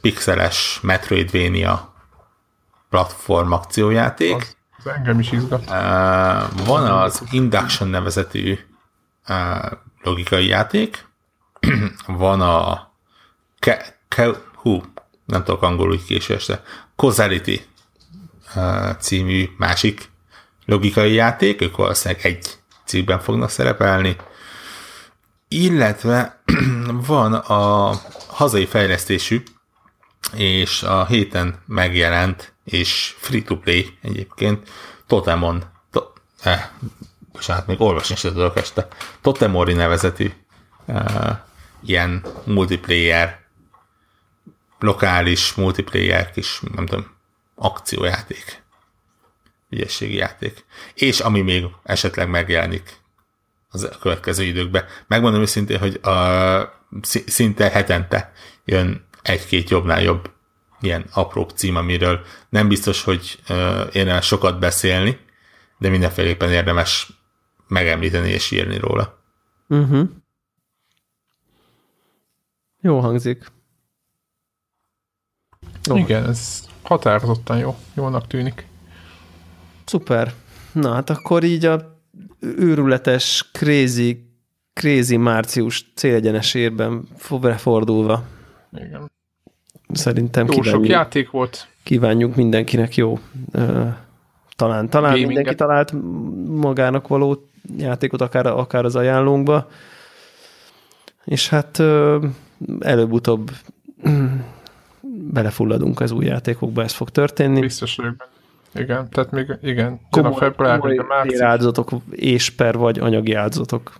S3: pixeles Metroidvania platform akciójáték. Az,
S2: az engem is izgat.
S3: Van az Induction nevezetű logikai játék, van a ke, ke, hú, nem tudok angolul úgy késő este, Causality című másik logikai játék, ők valószínűleg egy cikkben fognak szerepelni, illetve van a hazai fejlesztésű, és a héten megjelent, és free-to-play egyébként, Totemon, to, eh, bocsánat, még olvasni sem tudok este, Totemori nevezetű uh, ilyen multiplayer, lokális multiplayer kis, nem tudom, akciójáték, ügyességi játék. És ami még esetleg megjelenik az a következő időkben. Megmondom őszintén, hogy a, szinte hetente jön egy-két jobbnál jobb ilyen apró cím, amiről nem biztos, hogy érdemes sokat beszélni, de mindenféleképpen érdemes megemlíteni és írni róla.
S1: Uh-huh. Jó hangzik.
S2: Jó. Igen, ez határozottan jó. Jónak tűnik.
S1: Szuper. Na hát akkor így a őrületes, crazy, crazy március célegyenes érben fordulva.
S2: Igen.
S1: Szerintem
S2: jó kívánjuk, sok játék volt.
S1: Kívánjuk mindenkinek jó. talán, talán Gaminget. mindenki talált magának való játékot, akár, akár az ajánlónkba. És hát előbb-utóbb belefulladunk az új játékokba, ez fog történni.
S2: Biztos vagyok igen, tehát még igen, komoly, a február,
S1: komoly március. áldozatok és per vagy anyagi áldozatok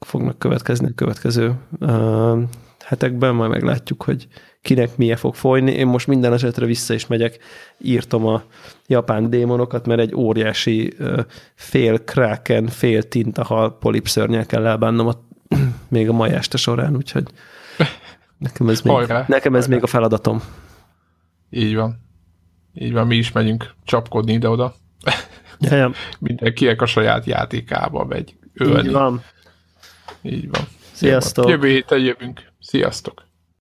S1: fognak következni a következő uh, hetekben, majd meglátjuk, hogy kinek milyen fog folyni. Én most minden esetre vissza is megyek, írtam a japán démonokat, mert egy óriási uh, fél kraken, fél tintahal polipszörnyel kell elbánnom a, még a mai este során, úgyhogy nekem ez, még, Hajrá. nekem ez még a feladatom.
S2: Így van. Így van, mi is megyünk csapkodni ide-oda.
S1: Ja,
S2: Mindenkinek a saját játékába megy ölni.
S1: Így van.
S2: Így van.
S1: Sziasztok.
S2: Jövő héten jövünk. Sziasztok.